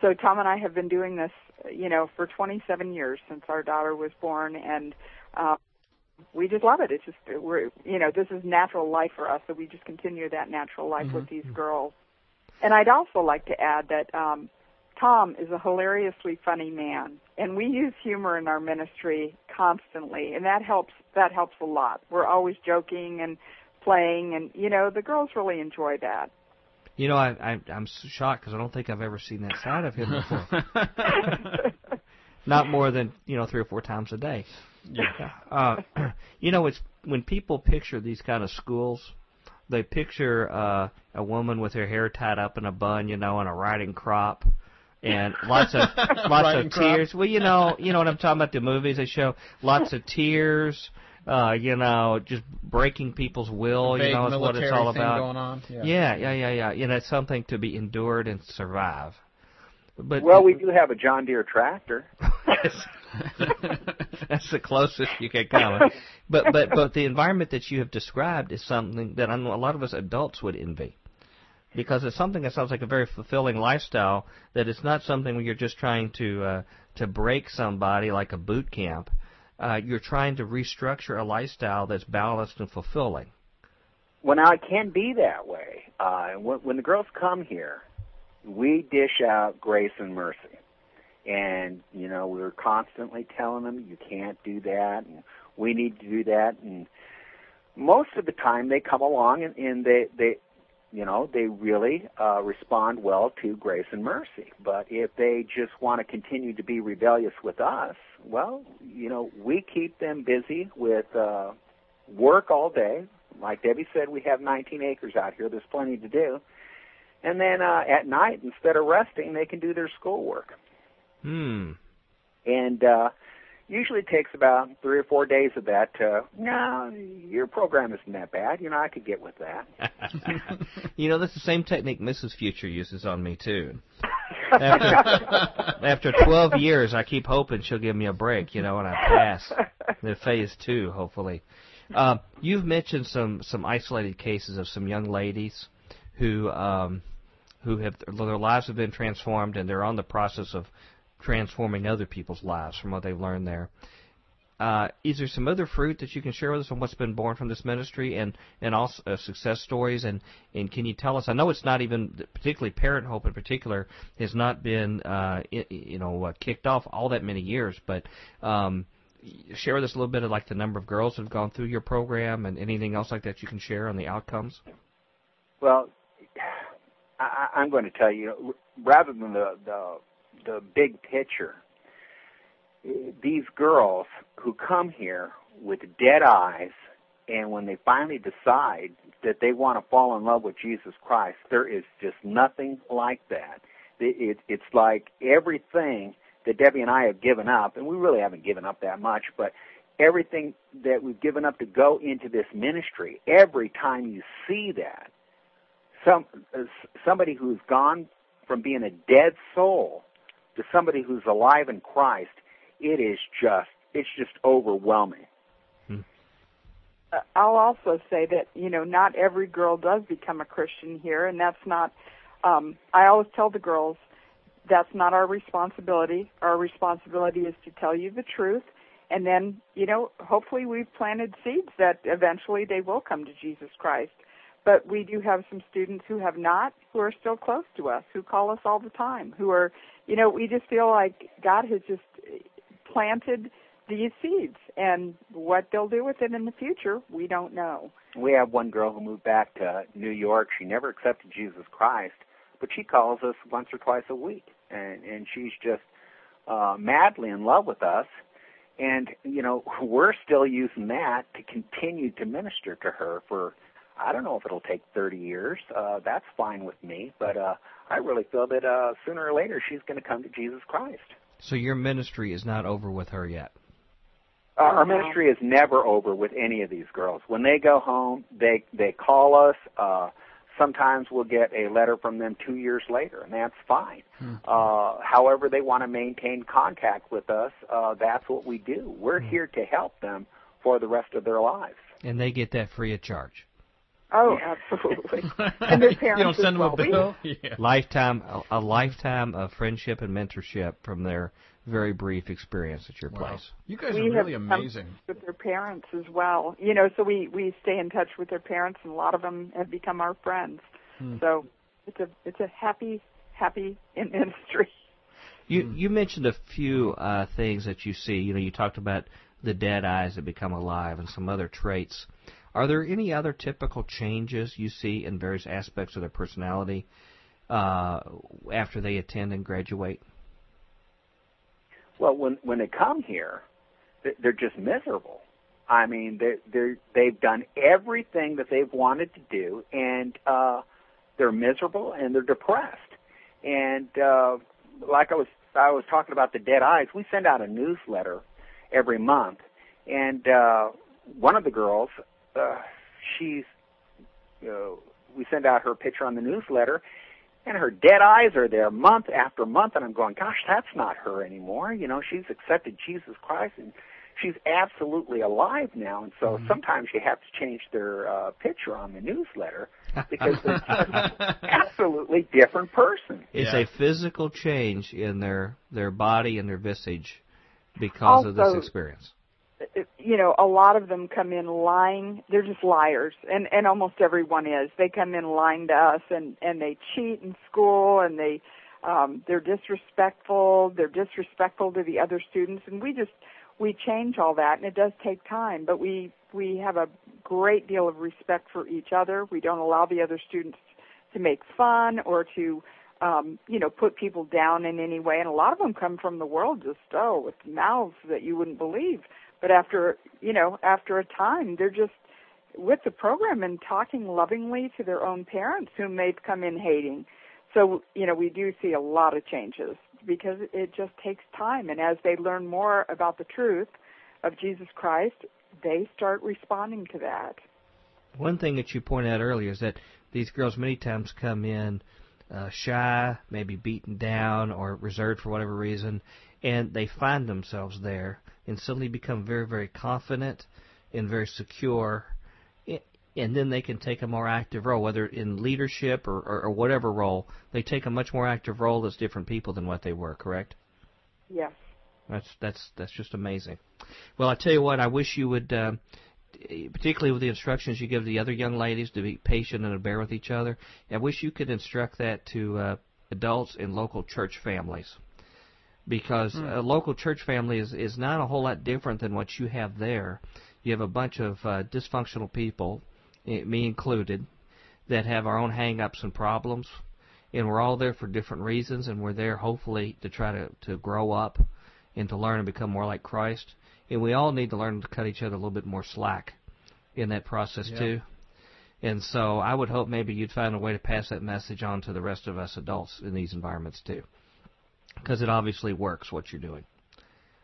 So Tom and I have been doing this, you know, for 27 years since our daughter was born, and uh, we just love it. It's just we're, you know, this is natural life for us, so we just continue that natural life mm-hmm. with these girls. And I'd also like to add that um, Tom is a hilariously funny man, and we use humor in our ministry constantly, and that helps. That helps a lot. We're always joking and playing, and you know the girls really enjoy that. You know, I, I I'm shocked because I don't think I've ever seen that side of him before. Not more than you know three or four times a day. Yeah. Uh, you know, it's when people picture these kind of schools, they picture uh, a woman with her hair tied up in a bun, you know, and a riding crop, and lots of lots of tears. Well, you know, you know what I'm talking about. The movies they show lots of tears. Uh, you know, just breaking people's will. You know, is what it's all about. Going on. Yeah. yeah, yeah, yeah, yeah. You know, it's something to be endured and survive. But well, we do have a John Deere tractor. That's the closest you can come. But but but the environment that you have described is something that I know a lot of us adults would envy because it's something that sounds like a very fulfilling lifestyle. That it's not something where you're just trying to uh, to break somebody like a boot camp. Uh, you're trying to restructure a lifestyle that's balanced and fulfilling. Well, now it can be that way. Uh, when, when the girls come here, we dish out grace and mercy, and you know we're constantly telling them you can't do that, and we need to do that, and most of the time they come along and, and they they you know, they really uh, respond well to grace and mercy. But if they just want to continue to be rebellious with us, well, you know, we keep them busy with uh, work all day. Like Debbie said, we have 19 acres out here. There's plenty to do. And then uh, at night, instead of resting, they can do their schoolwork. Hmm. And uh, usually takes about three or four days of that to, no, your program isn't that bad. You know, I could get with that. you know, that's the same technique Mrs. Future uses on me, too. After, after 12 years, I keep hoping she'll give me a break, you know, and I pass the phase two, hopefully. Uh, you've mentioned some, some isolated cases of some young ladies who, um, who have, their lives have been transformed and they're on the process of transforming other people's lives from what they've learned there. Uh, is there some other fruit that you can share with us on what's been born from this ministry and and also uh, success stories and and can you tell us? I know it's not even particularly Parent Hope in particular has not been uh, you know uh, kicked off all that many years, but um, share with us a little bit of like the number of girls that have gone through your program and anything else like that you can share on the outcomes. Well, I, I'm going to tell you rather than the the the big picture. These girls who come here with dead eyes, and when they finally decide that they want to fall in love with Jesus Christ, there is just nothing like that. It, it, it's like everything that Debbie and I have given up, and we really haven't given up that much, but everything that we've given up to go into this ministry, every time you see that, some uh, somebody who's gone from being a dead soul to somebody who's alive in Christ, it is just it's just overwhelming. Hmm. Uh, I'll also say that you know not every girl does become a Christian here, and that's not. Um, I always tell the girls that's not our responsibility. Our responsibility is to tell you the truth, and then you know hopefully we've planted seeds that eventually they will come to Jesus Christ. But we do have some students who have not, who are still close to us, who call us all the time, who are, you know, we just feel like God has just planted these seeds, and what they'll do with it in the future, we don't know. We have one girl who moved back to New York. She never accepted Jesus Christ, but she calls us once or twice a week, and and she's just uh, madly in love with us. And you know, we're still using that to continue to minister to her for I don't know if it'll take 30 years. Uh, that's fine with me, but uh, I really feel that uh, sooner or later she's going to come to Jesus Christ. So your ministry is not over with her yet. Uh, our ministry is never over with any of these girls. When they go home, they they call us. Uh, sometimes we'll get a letter from them two years later, and that's fine. Mm-hmm. Uh, however, they want to maintain contact with us. Uh, that's what we do. We're mm-hmm. here to help them for the rest of their lives. And they get that free of charge. Oh, absolutely. and their parents you don't send them well. a bill. Yeah. Lifetime, a, a, lifetime of friendship and mentorship from their very brief experience at your wow. place. You guys we are really amazing. With their parents as well, you know. So we we stay in touch with their parents, and a lot of them have become our friends. Hmm. So it's a it's a happy happy industry. You you mentioned a few uh, things that you see. You know, you talked about the dead eyes that become alive and some other traits. Are there any other typical changes you see in various aspects of their personality uh, after they attend and graduate? Well, when when they come here, they're just miserable. I mean, they they they've done everything that they've wanted to do, and uh, they're miserable and they're depressed. And uh, like I was I was talking about the dead eyes, we send out a newsletter every month, and uh, one of the girls uh, she's, you know, we send out her picture on the newsletter, and her dead eyes are there month after month, and I'm going, gosh, that's not her anymore. You know, she's accepted Jesus Christ, and she's absolutely alive now. And so mm-hmm. sometimes you have to change their uh, picture on the newsletter because they're just absolutely different person. It's yeah. a physical change in their their body and their visage because also, of this experience you know, a lot of them come in lying. They're just liars, and and almost everyone is. They come in lying to us, and and they cheat in school, and they um, they're disrespectful. They're disrespectful to the other students, and we just we change all that, and it does take time. But we we have a great deal of respect for each other. We don't allow the other students to make fun or to um, you know, put people down in any way. And a lot of them come from the world just oh, with mouths that you wouldn't believe. But after, you know, after a time, they're just with the program and talking lovingly to their own parents whom they've come in hating. So, you know, we do see a lot of changes because it just takes time. And as they learn more about the truth of Jesus Christ, they start responding to that. One thing that you pointed out earlier is that these girls many times come in uh, shy, maybe beaten down, or reserved for whatever reason, and they find themselves there and suddenly become very, very confident and very secure. And then they can take a more active role, whether in leadership or, or, or whatever role. They take a much more active role as different people than what they were. Correct? Yes. That's that's that's just amazing. Well, I tell you what, I wish you would, uh, particularly with the instructions you give the other young ladies to be patient and to bear with each other. I wish you could instruct that to uh, adults in local church families because mm. a local church family is is not a whole lot different than what you have there. You have a bunch of uh, dysfunctional people, eh, me included, that have our own hang-ups and problems, and we're all there for different reasons, and we're there hopefully to try to to grow up and to learn and become more like Christ. And we all need to learn to cut each other a little bit more slack in that process yeah. too. And so I would hope maybe you'd find a way to pass that message on to the rest of us adults in these environments too because it obviously works what you're doing.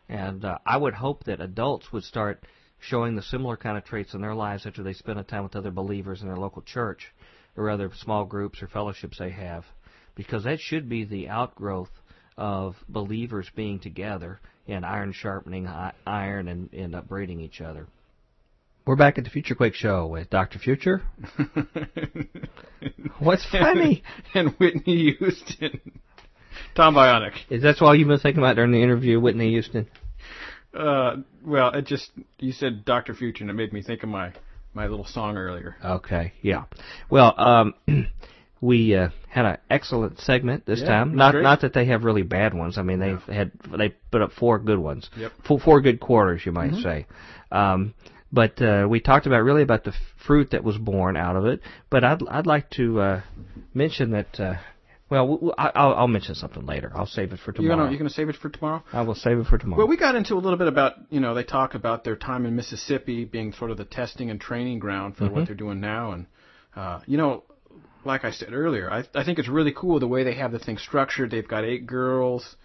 And uh, I would hope that adults would start showing the similar kind of traits in their lives after they spend a time with other believers in their local church or other small groups or fellowships they have, because that should be the outgrowth of believers being together and iron sharpening iron and, and upbraiding each other. We're back at the Future Quake Show with Dr. Future. What's funny? and Whitney Houston. Tom Bionic. Is that all you've been thinking about during the interview, Whitney Houston? Uh, well, it just you said Doctor Future, and it made me think of my my little song earlier. Okay, yeah. Well, um, we uh, had an excellent segment this yeah, time. Not great. not that they have really bad ones. I mean, they've yeah. had they put up four good ones. Yep. Four, four good quarters, you might mm-hmm. say. Um, but uh, we talked about really about the fruit that was born out of it. But I'd I'd like to uh, mention that uh, well, I'll, I'll mention something later. I'll save it for tomorrow. You're gonna, you're gonna save it for tomorrow? I will save it for tomorrow. Well, we got into a little bit about, you know, they talk about their time in Mississippi being sort of the testing and training ground for mm-hmm. what they're doing now, and uh, you know, like I said earlier, I, I think it's really cool the way they have the thing structured. They've got eight girls.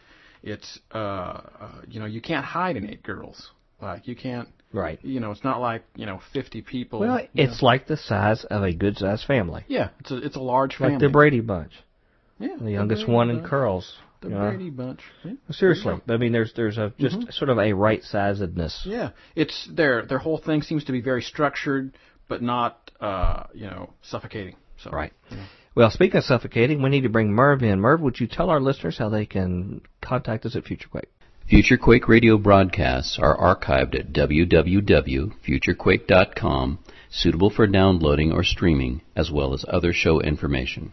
It's, uh, uh, you know, you can't hide in eight girls. Like you can't. Right. You know, it's not like you know 50 people. Well, it's know. like the size of a good sized family. yeah, it's a it's a large family. Like the Brady Bunch. Yeah, The youngest Brady one in bunch. curls. The you know? Brady bunch. Yeah. Seriously. I mean there's there's a just sort of a right sizedness. Yeah, it's their their whole thing seems to be very structured, but not uh, you know suffocating. So Right. Well, speaking of suffocating, we need to bring Merv in. Merv, would you tell our listeners how they can contact us at FutureQuake? FutureQuake radio broadcasts are archived at www.futurequake.com, suitable for downloading or streaming, as well as other show information.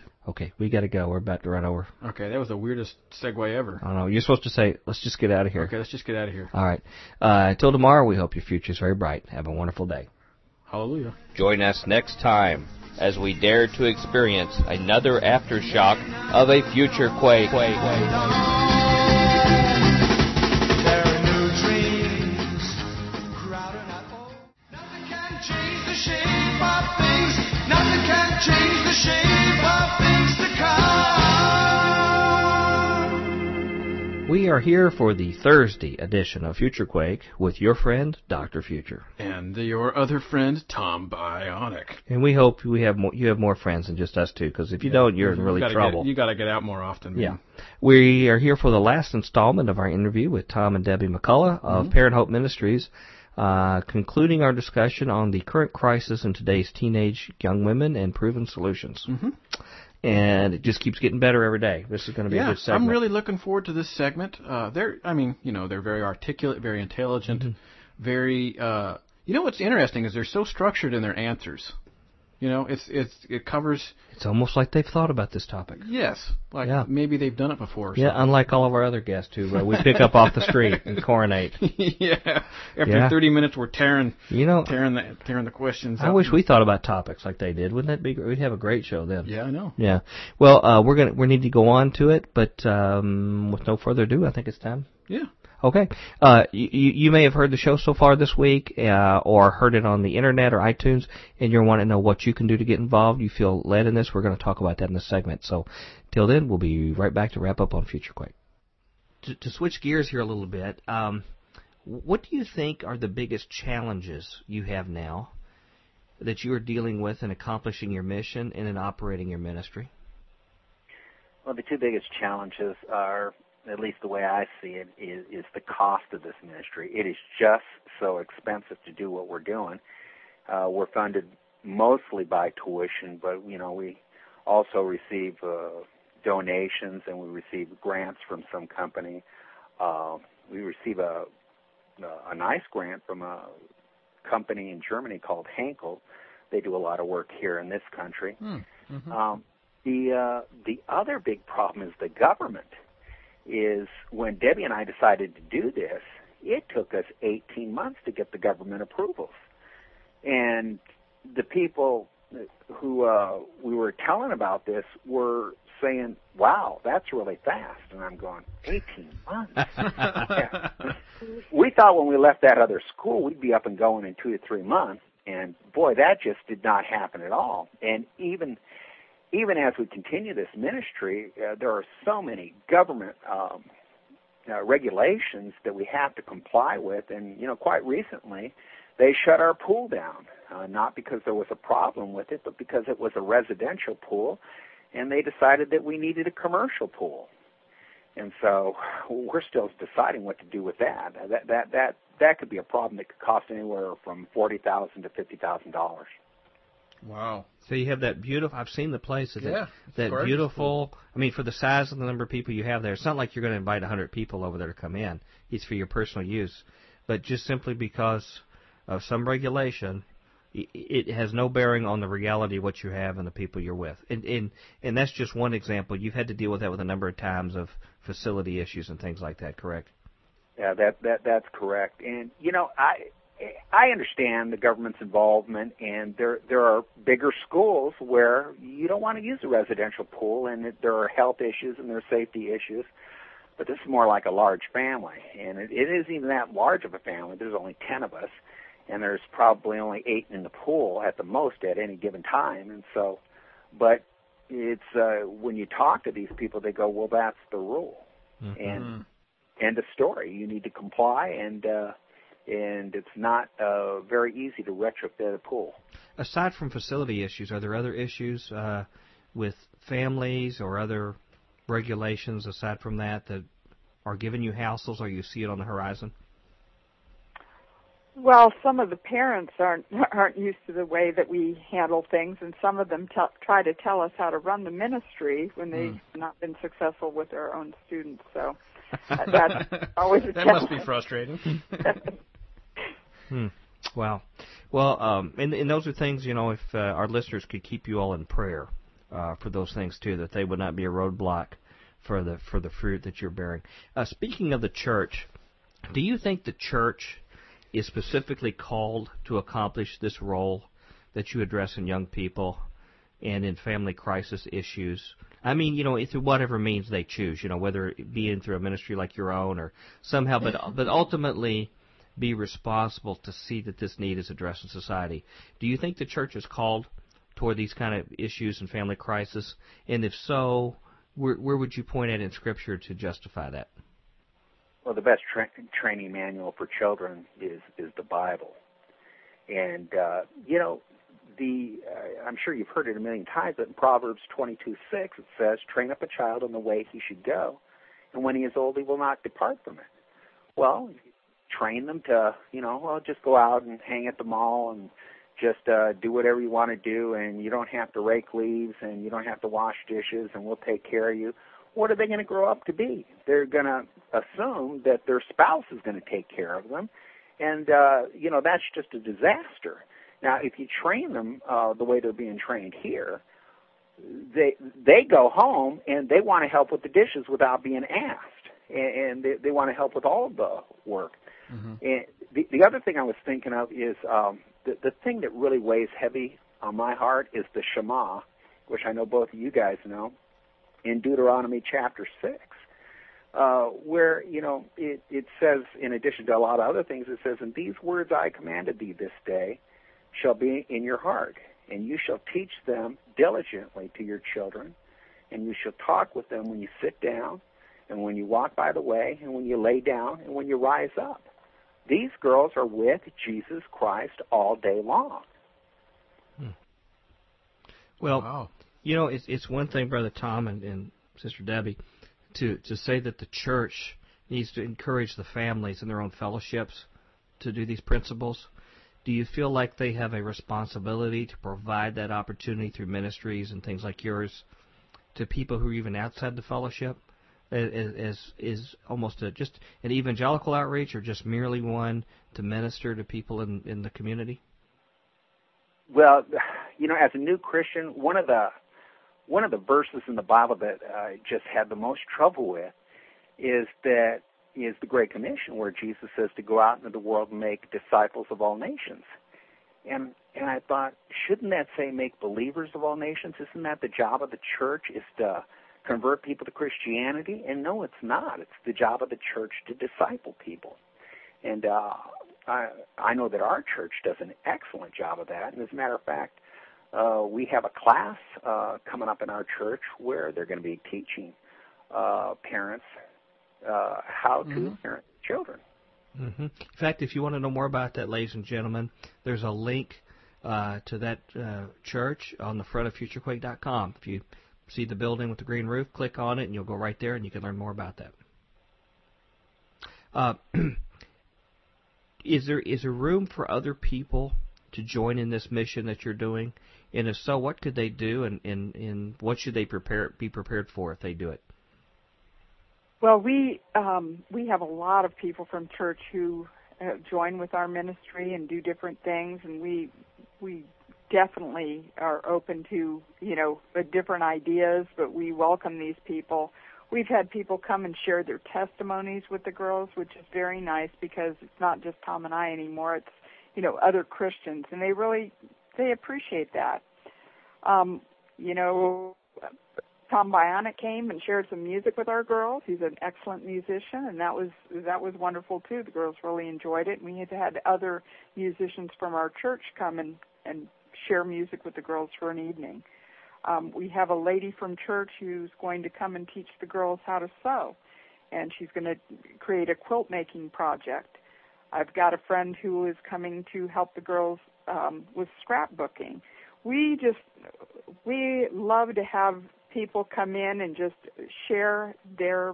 Okay, we got to go. We're about to run over. Okay, that was the weirdest segue ever. I don't know. You're supposed to say, let's just get out of here. Okay, let's just get out of here. All right. Uh, until tomorrow, we hope your future is very bright. Have a wonderful day. Hallelujah. Join us next time as we dare to experience another aftershock of a future quake. There are new dreams crowding out old. Nothing can change the shape We are here for the Thursday edition of Future Quake with your friend, Dr. Future. And your other friend, Tom Bionic. And we hope we have more, you have more friends than just us two, because if you don't, you're in You really trouble. Get, you got to get out more often. Man. Yeah. We are here for the last installment of our interview with Tom and Debbie McCulloch of Parent Hope Ministries, uh, concluding our discussion on the current crisis in today's teenage young women and proven solutions. Mm-hmm. And it just keeps getting better every day. This is going to be a Yeah, good segment. I'm really looking forward to this segment. Uh, they're, I mean, you know, they're very articulate, very intelligent, Mm-hmm. very. Uh, you know what's interesting is they're so structured in their answers. You know, it's it's it covers It's almost like they've thought about this topic. yes, like Yeah. maybe they've done it before. Or Yeah, unlike all of our other guests who uh, we pick up off the street and coronate. yeah. After Yeah. 30 minutes, we're tearing You know, tearing the tearing the questions. I wish we thought about topics like they did. Wouldn't that be? great? We'd have a great show then. Yeah, I know. Yeah. Well, uh, we're gonna we need to go on to it, but um, with no further ado, I think it's time. Yeah. Okay. Uh, you, you may have heard the show so far this week, uh, or heard it on the internet or iTunes, and you're wanting to know what you can do to get involved. You feel led in this. We're going to talk about that in this segment. So, till then, we'll be right back to wrap up on Future Quake. To, to switch gears here a little bit, um, what do you think are the biggest challenges you have now that you are dealing with in accomplishing your mission and in operating your ministry? Well, the two biggest challenges are, at least the way I see it, is, is the cost of this ministry. It is just so expensive to do what we're doing. Uh, we're funded mostly by tuition, but you know we also receive uh, donations and we receive grants from some company. Uh, we receive a a nice grant from a company in Germany called Henkel. They do a lot of work here in this country. Um, the uh, the other big problem is the government. Is when Debbie and I decided to do this, it took us 18 months to get the government approvals, and the people who uh, we were telling about this were saying, "Wow, that's really fast," and I'm going, "18 months." Yeah. We thought when we left that other school, we'd be up and going in two to three months, and boy, that just did not happen at all. And even even as we continue this ministry, uh, there are so many government um, uh, regulations that we have to comply with. And you know, quite recently, they shut our pool down, uh, not because there was a problem with it, but because it was a residential pool, and they decided that we needed a commercial pool. And so we're still deciding what to do with that. That that that that could be a problem that could cost anywhere from forty thousand to fifty thousand dollars. Wow. So you have that beautiful. I've seen the place. Is Yeah, it, that gorgeous. beautiful. I mean, for the size of the number of people you have there, it's not like you're going to invite 100 people over there to come in. It's for your personal use, but just simply because of some regulation, it has no bearing on the reality of what you have and the people you're with. And and and that's just one example. You've had to deal with that with a number of times of facility issues and things like that. Correct? Yeah, that that that's correct. And you know, I I understand the government's involvement, and there there are bigger schools where you don't want to use a residential pool, and there are health issues and there are safety issues. But this is more like a large family, and it, it isn't even that large of a family. There's only ten of us, and there's probably only eight in the pool at the most at any given time. And so, but it's uh, when you talk to these people, they go, "Well, that's the rule," mm-hmm. and end of story. You need to comply, and uh, and it's not uh, very easy to retrofit a pool. Aside from facility issues, are there other issues uh, with families or other regulations aside from that that are giving you hassles, or you see it on the horizon? Well, some of the parents aren't aren't used to the way that we handle things, and some of them t- try to tell us how to run the ministry when they've mm. not been successful with their own students. So that's always a that challenge. must be frustrating. hmm. Wow. Well, um, and, and those are things you know. If uh, our listeners could keep you all in prayer uh, for those things too, that they would not be a roadblock for the for the fruit that you're bearing. Uh, speaking of the church, do you think the church is specifically called to accomplish this role that you address in young people and in family crisis issues? I mean, you know, through whatever means they choose, you know, whether it be in through a ministry like your own or somehow, but but ultimately be responsible to see that this need is addressed in society. Do you think the church is called toward these kind of issues and family crisis? And if so, where, where would you point at in Scripture to justify that? Well, the best tra- training manual for children is is the Bible, and uh, you know the uh, I'm sure you've heard it a million times, but in Proverbs 22:6 it says, "Train up a child in the way he should go, and when he is old, he will not depart from it." Well, train them to you know well just go out and hang at the mall and just uh, do whatever you want to do, and you don't have to rake leaves, and you don't have to wash dishes, and we'll take care of you. What are they going to grow up to be? They're going to assume that their spouse is going to take care of them, and uh, you know that's just a disaster. Now, if you train them uh, the way they're being trained here, they they go home and they want to help with the dishes without being asked, and, and they, they want to help with all of the work. Mm-hmm. And the, the other thing I was thinking of is um, the, the thing that really weighs heavy on my heart is the Shema, which I know both of you guys know, in Deuteronomy chapter 6, uh, where, you know, it, it says, in addition to a lot of other things, it says, And these words I commanded thee this day shall be in your heart, and you shall teach them diligently to your children, and you shall talk with them when you sit down, and when you walk by the way, and when you lay down, and when you rise up these girls are with Jesus Christ all day long. Hmm. Well, wow. you know, it's it's one thing, Brother Tom and, and Sister Debbie, to to say that the church needs to encourage the families in their own fellowships to do these principles. Do you feel like they have a responsibility to provide that opportunity through ministries and things like yours to people who are even outside the fellowship? Is is is almost a, just an evangelical outreach, or just merely one to minister to people in in the community? Well, you know, as a new Christian, one of the one of the verses in the Bible that I just had the most trouble with is that is the Great Commission, where Jesus says to go out into the world and make disciples of all nations. And and I thought, shouldn't that say make believers of all nations? Isn't that the job of the church? Is to convert people to Christianity? And no, it's not. It's the job of the church to disciple people. And uh, I, I know that our church does an excellent job of that. And as a matter of fact, uh, we have a class uh, coming up in our church where they're going to be teaching uh, parents uh, how to mm-hmm. parent children. Mm-hmm. In fact, if you want to know more about that, ladies and gentlemen, there's a link uh, to that uh, church on the front of FutureQuake.com. If you see the building with the green roof, click on it, and you'll go right there, and you can learn more about that. Uh, is there is there room for other people to join in this mission that you're doing? And if so, what could they do, and, and, and what should they prepare be prepared for if they do it? Well, we um, we have a lot of people from church who uh, join with our ministry and do different things, and we we definitely are open to you know different ideas, but we welcome these people. we've had people come and share their testimonies with the girls, which is very nice because it's not just Tom and I anymore. It's you know other Christians, and they really they appreciate that. Um, you know, Tom Bionic came and shared some music with our girls. He's an excellent musician, and that was that was wonderful too. The girls really enjoyed it. And we had had other musicians from our church come and and share music with the girls for an evening. Um, we have a lady from church who's going to come and teach the girls how to sew, and she's going to create a quilt making project. I've got a friend who is coming to help the girls um, with scrapbooking. We just we love to have people come in and just share their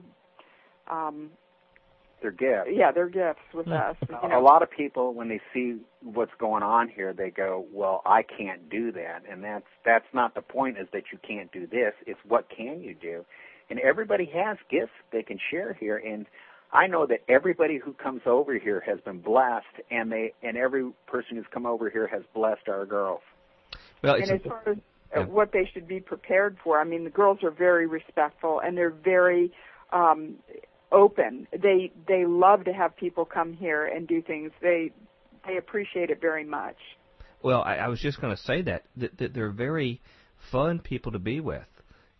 um, their gifts. Yeah, their gifts with us. You know. A lot of people, when they see what's going on here, they go, "Well, I can't do that," and that's that's not the point. Is that you can't do this? It's what can you do? And everybody has gifts they can share here, and I know that everybody who comes over here has been blessed, and they and every person who's come over here has blessed our girls. Well, and as far as yeah. what they should be prepared for, I mean, the girls are very respectful and they're very um, open. They they love to have people come here and do things. They they appreciate it very much. Well, I, I was just going to say that, that that they're very fun people to be with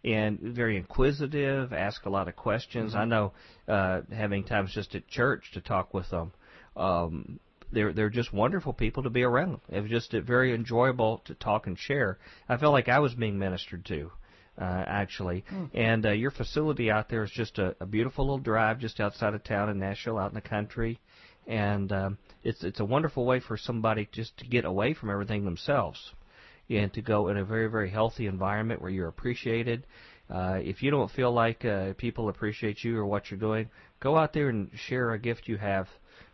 and very inquisitive, ask a lot of questions. Mm-hmm. I know uh, having times just at church to talk with them. Um, they're they're just wonderful people to be around. It was just very enjoyable to talk and share. I felt like I was being ministered to uh, actually. Mm. And uh, your facility out there is just a, a beautiful little drive just outside of town in Nashville, out in the country. And um, it's it's a wonderful way for somebody just to get away from everything themselves, and to go in a very very healthy environment where you're appreciated. Uh, if you don't feel like uh, people appreciate you or what you're doing, go out there and share a gift you have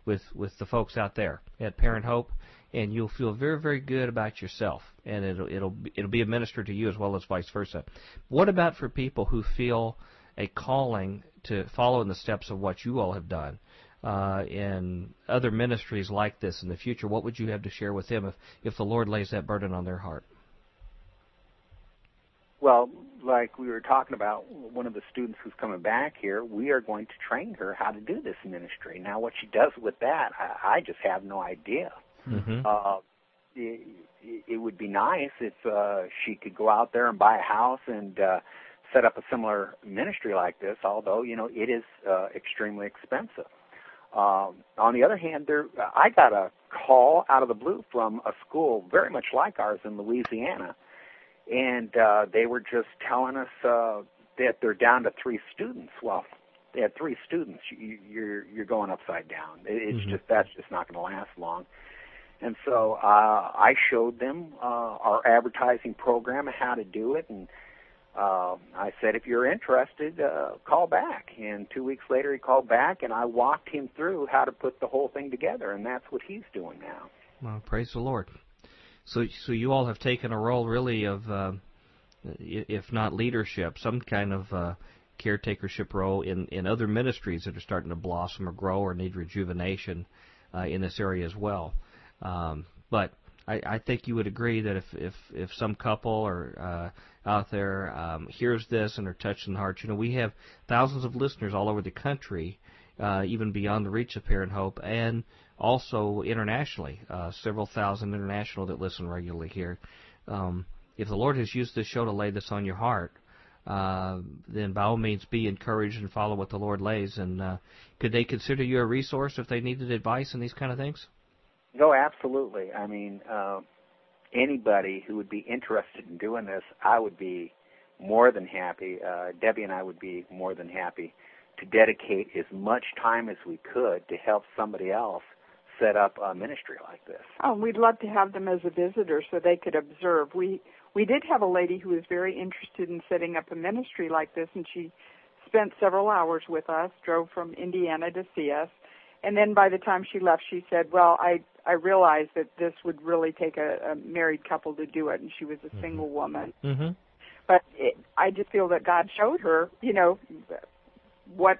with with the folks out there at Parent Hope and you'll feel very, very good about yourself, and it'll it'll it'll be administered to you as well as vice versa. What about for people who feel a calling to follow in the steps of what you all have done uh, in other ministries like this in the future? What would you have to share with them if if the Lord lays that burden on their heart? Well, like we were talking about, one of the students who's coming back here, we are going to train her how to do this ministry. Now, what she does with that, I, I just have no idea. Mm-hmm. Uh, it, it would be nice if uh, she could go out there and buy a house and uh, set up a similar ministry like this. Although you know it is uh, extremely expensive. Um, on the other hand, there I got a call out of the blue from a school very much like ours in Louisiana, and uh, they were just telling us uh, that they're down to three students. Well, they had three students. You, you're you're going upside down. It's mm-hmm. just that's just not going to last long. And so uh, I showed them uh, our advertising program and how to do it. And uh, I said, if you're interested, uh, call back. And two weeks later, he called back, and I walked him through how to put the whole thing together. And that's what he's doing now. Well, praise the Lord. So, so you all have taken a role, really, of, uh, if not leadership, some kind of uh, caretakership role in in other ministries that are starting to blossom or grow or need rejuvenation uh, in this area as well. Um, but I, I think you would agree that if if if some couple or uh, out there um, hears this and are touched in the heart, you know, we have thousands of listeners all over the country, uh, even beyond the reach of Parent Hope, and also internationally, uh, several thousand international that listen regularly here. Um, if the Lord has used this show to lay this on your heart, uh, then by all means be encouraged and follow what the Lord lays. And uh, could they consider you a resource if they needed advice and these kind of things? No, absolutely. I mean, uh, anybody who would be interested in doing this, I would be more than happy. Uh, Debbie and I would be more than happy to dedicate as much time as we could to help somebody else set up a ministry like this. Oh, we'd love to have them as a visitor so they could observe. We we did have a lady who was very interested in setting up a ministry like this, and she spent several hours with us. Drove from Indiana to see us, and then by the time she left, she said, "Well, I I realized that this would really take a, a married couple to do it, and she was a mm-hmm. single woman. Mm-hmm. But it, I just feel that God showed her, you know, what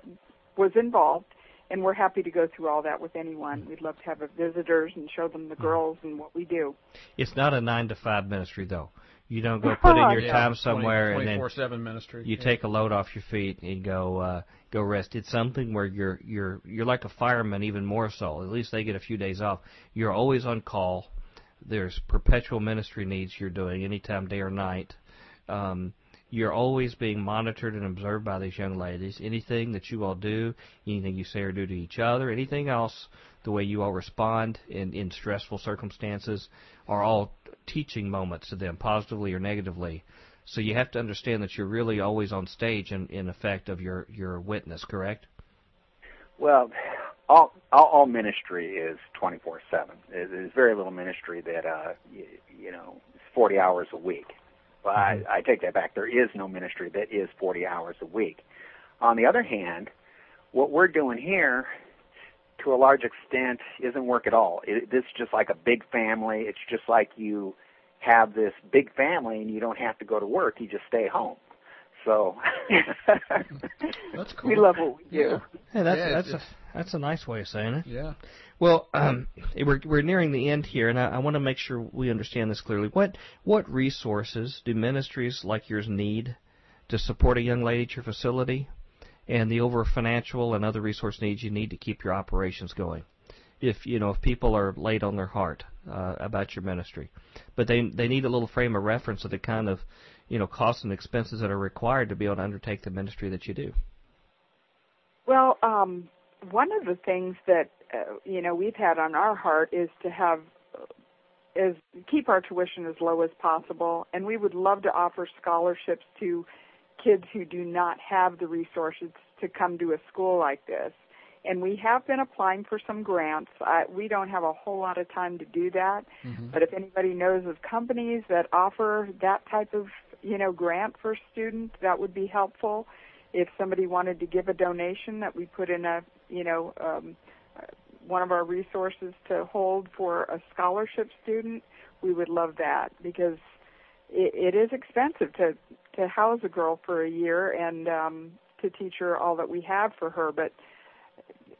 was involved, and we're happy to go through all that with anyone. We'd love to have visitors and show them the girls and what we do. It's not a nine to five ministry though. You don't go put in your Yeah, time somewhere 20, and then 24/7 ministry. you yeah. take a load off your feet and go uh, go rest. It's something where you're you're you're like a fireman, even more so. At least they get a few days off. You're always on call. There's perpetual ministry needs you're doing anytime, day or night. Um, you're always being monitored and observed by these young ladies. Anything that you all do, anything you say or do to each other, anything else, the way you all respond in, in stressful circumstances, are all teaching moments to them, positively or negatively. So you have to understand that you're really always on stage in, in effect of your, your witness, correct? Well, all all, all ministry is 24/7. There's there's very little ministry that uh you, you know is 40 hours a week. Well, I, I take that back. There is no ministry that is 40 hours a week. On the other hand, what we're doing here, to a large extent, isn't work at all. It, this is just like a big family. It's just like you have this big family and you don't have to go to work. You just stay home. So That's cool. We love what we do. Yeah. Hey, that's Yeah, that's a that's a nice way of saying it. Yeah. Well, um, we're we're nearing the end here, and I, I want to make sure we understand this clearly. What what resources do ministries like yours need to support a young lady at your facility, and the over financial and other resource needs you need to keep your operations going? If you know if people are laid on their heart uh, about your ministry, but they they need a little frame of reference of the kind of you know costs and expenses that are required to be able to undertake the ministry that you do. Well, um, one of the things that uh, you know we've had on our heart is to have is keep our tuition as low as possible, and we would love to offer scholarships to kids who do not have the resources to come to a school like this. And we have been applying for some grants. I, we don't have a whole lot of time to do that, but if anybody knows of companies that offer that type of you know grant for students, that would be helpful if somebody wanted to give a donation that we put in a you know um, uh, one of our resources to hold for a scholarship student, we would love that because it, it is expensive to to house a girl for a year and um, to teach her all that we have for her, but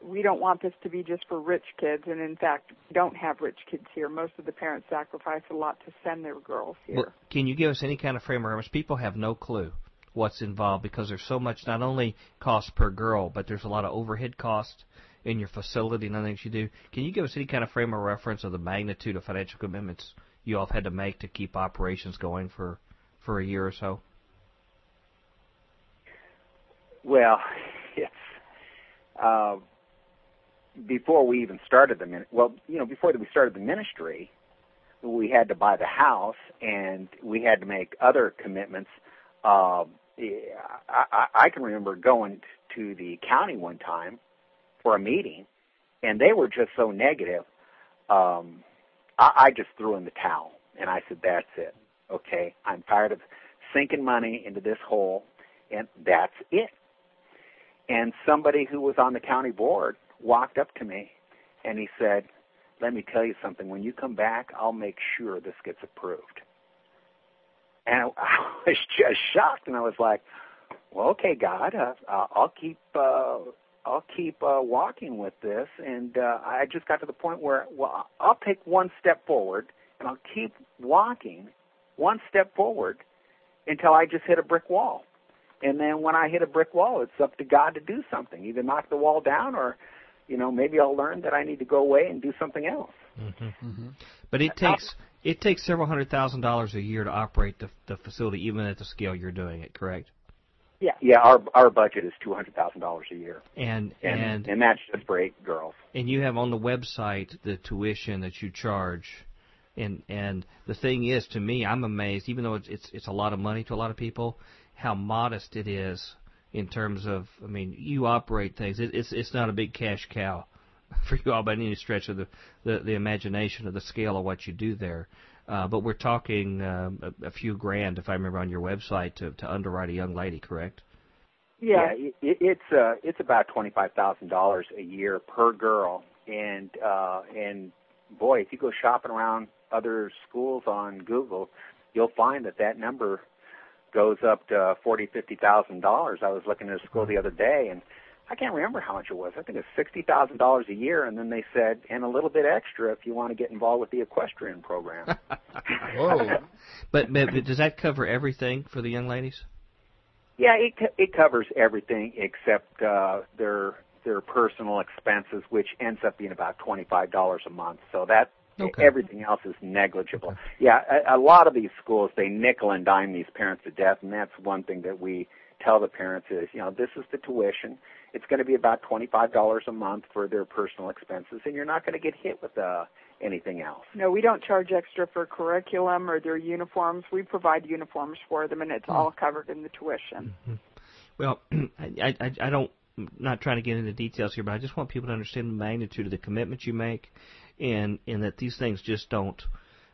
we don't want this to be just for rich kids and in fact we don't have rich kids here most of the parents sacrifice a lot to send their girls here Well, can you give us any kind of frame of reference? People have no clue what's involved because there's so much not only cost per girl, but there's a lot of overhead cost in your facility and other things you do. Can you give us any kind of frame of reference of the magnitude of financial commitments you all have had to make to keep operations going for for a year or so? Well, it's uh, before we even started the min- well, you know, before we started the ministry, we had to buy the house and we had to make other commitments. Uh, I, I, I can remember going to the county one time for a meeting, and they were just so negative. Um, I, I just threw in the towel and I said, "That's it. Okay, I'm tired of sinking money into this hole, and that's it." And somebody who was on the county board walked up to me and he said, Let me tell you something. When you come back, I'll make sure this gets approved. And I was just shocked and I was like, Well, okay, God, uh, I'll keep. Uh, I'll keep uh, walking with this, and uh, I just got to the point where, well, I'll take one step forward, and I'll keep walking one step forward until I just hit a brick wall. And then when I hit a brick wall, it's up to God to do something, either knock the wall down or, you know, maybe I'll learn that I need to go away and do something else. Mm-hmm. Mm-hmm. But it uh, takes it takes several hundred thousand dollars a year to operate the the facility, even at the scale you're doing it. Correct? yeah Yeah, our our budget is two hundred thousand dollars a year, And and and and that's just for eight girls. and you have on the website the tuition that you charge and and the thing is to me I'm amazed even though it's it's it's a lot of money to a lot of people how modest it is in terms of I mean you operate things. It, it's it's not a big cash cow for you all by any stretch of the the, the imagination of the scale of what you do there. Uh, but we're talking um, a, a few grand if I remember on your website to to underwrite a young lady correct? Yeah, it, it, it's uh it's about twenty five thousand dollars a year per girl, and uh and boy, if you go shopping around other schools on Google, you'll find that that number goes up to forty fifty thousand dollars. I was looking at a school the other day, and I can't remember how much it was. I think it's sixty thousand dollars a year, and then they said, and a little bit extra if you want to get involved with the equestrian program. Whoa! but, but, but does that cover everything for the young ladies? Yeah, it it covers everything except uh, their their personal expenses, which ends up being about twenty five dollars a month. So that Okay. everything else is negligible. Yeah, a, a lot of these schools they nickel and dime these parents to death, and that's one thing that we tell the parents is, you know, this is the tuition. It's going to be about twenty five dollars a month for their personal expenses, and you're not going to get hit with uh, anything else. No, we don't charge extra for curriculum or their uniforms. We provide uniforms for them, and it's all covered in the tuition. Well, I, I, I don't, I'm not trying to get into details here, but I just want people to understand the magnitude of the commitment you make, and and that these things just don't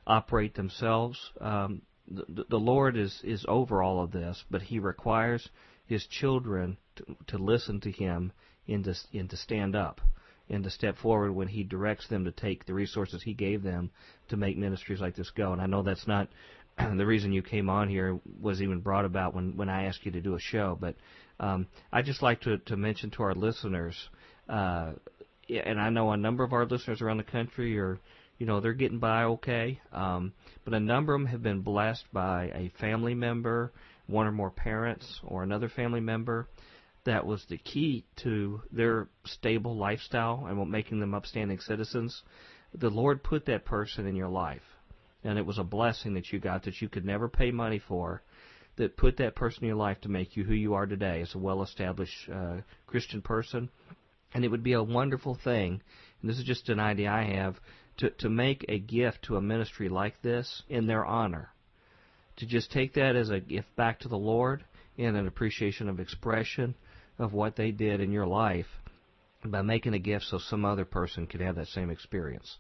operate themselves. Um, the, the Lord is is over all of this, but He requires His children to, to listen to Him and to and to stand up and to step forward when He directs them to take the resources He gave them to make ministries like this go. And I know that's not the reason you came on here was even brought about when when I asked you to do a show. But um, I just like to to mention to our listeners, uh, and I know a number of our listeners around the country are, you know, they're getting by okay. Um, but a number of them have been blessed by a family member, one or more parents, or another family member. That was the key to their stable lifestyle and what making them upstanding citizens. The Lord put that person in your life and it was a blessing that you got that you could never pay money for that put that person in your life to make you who you are today as a well established uh, Christian person. And it would be a wonderful thing, and this is just an idea I have, to, to make a gift to a ministry like this in their honor. To just take that as a gift back to the Lord and an appreciation of expression of what they did in your life by making a gift so some other person could have that same experience.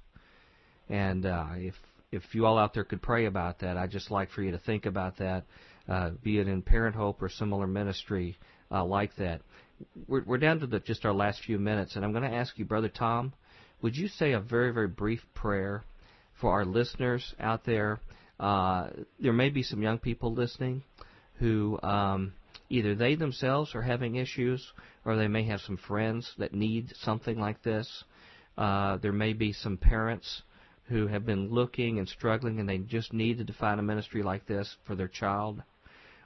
And uh, if if you all out there could pray about that, I'd just like for you to think about that, uh, be it in Parent Hope or similar ministry uh, like that. We're, we're down to the, just our last few minutes, and I'm going to ask you, Brother Tom, would you say a very, very brief prayer for our listeners out there? Uh, there may be some young people listening who um, either they themselves are having issues or they may have some friends that need something like this. Uh, there may be some parents who have been looking and struggling and they just need to find a ministry like this for their child,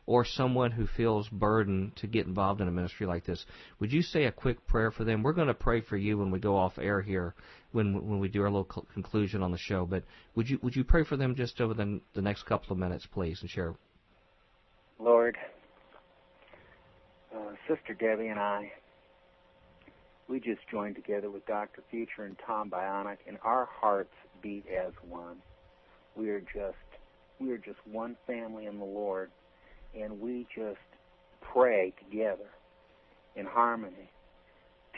or someone who feels burdened to get involved in a ministry like this, would you say a quick prayer for them? We're going to pray for you when we go off air here, when when we do our little cl- conclusion on the show. But would you would you pray for them just over the the next couple of minutes, please, and share? Lord, uh, Sister Debbie and I, we just joined together with Dr. Future and Tom Bionic, and our hearts beat as one. We are just we are just one family in the Lord, and we just pray together in harmony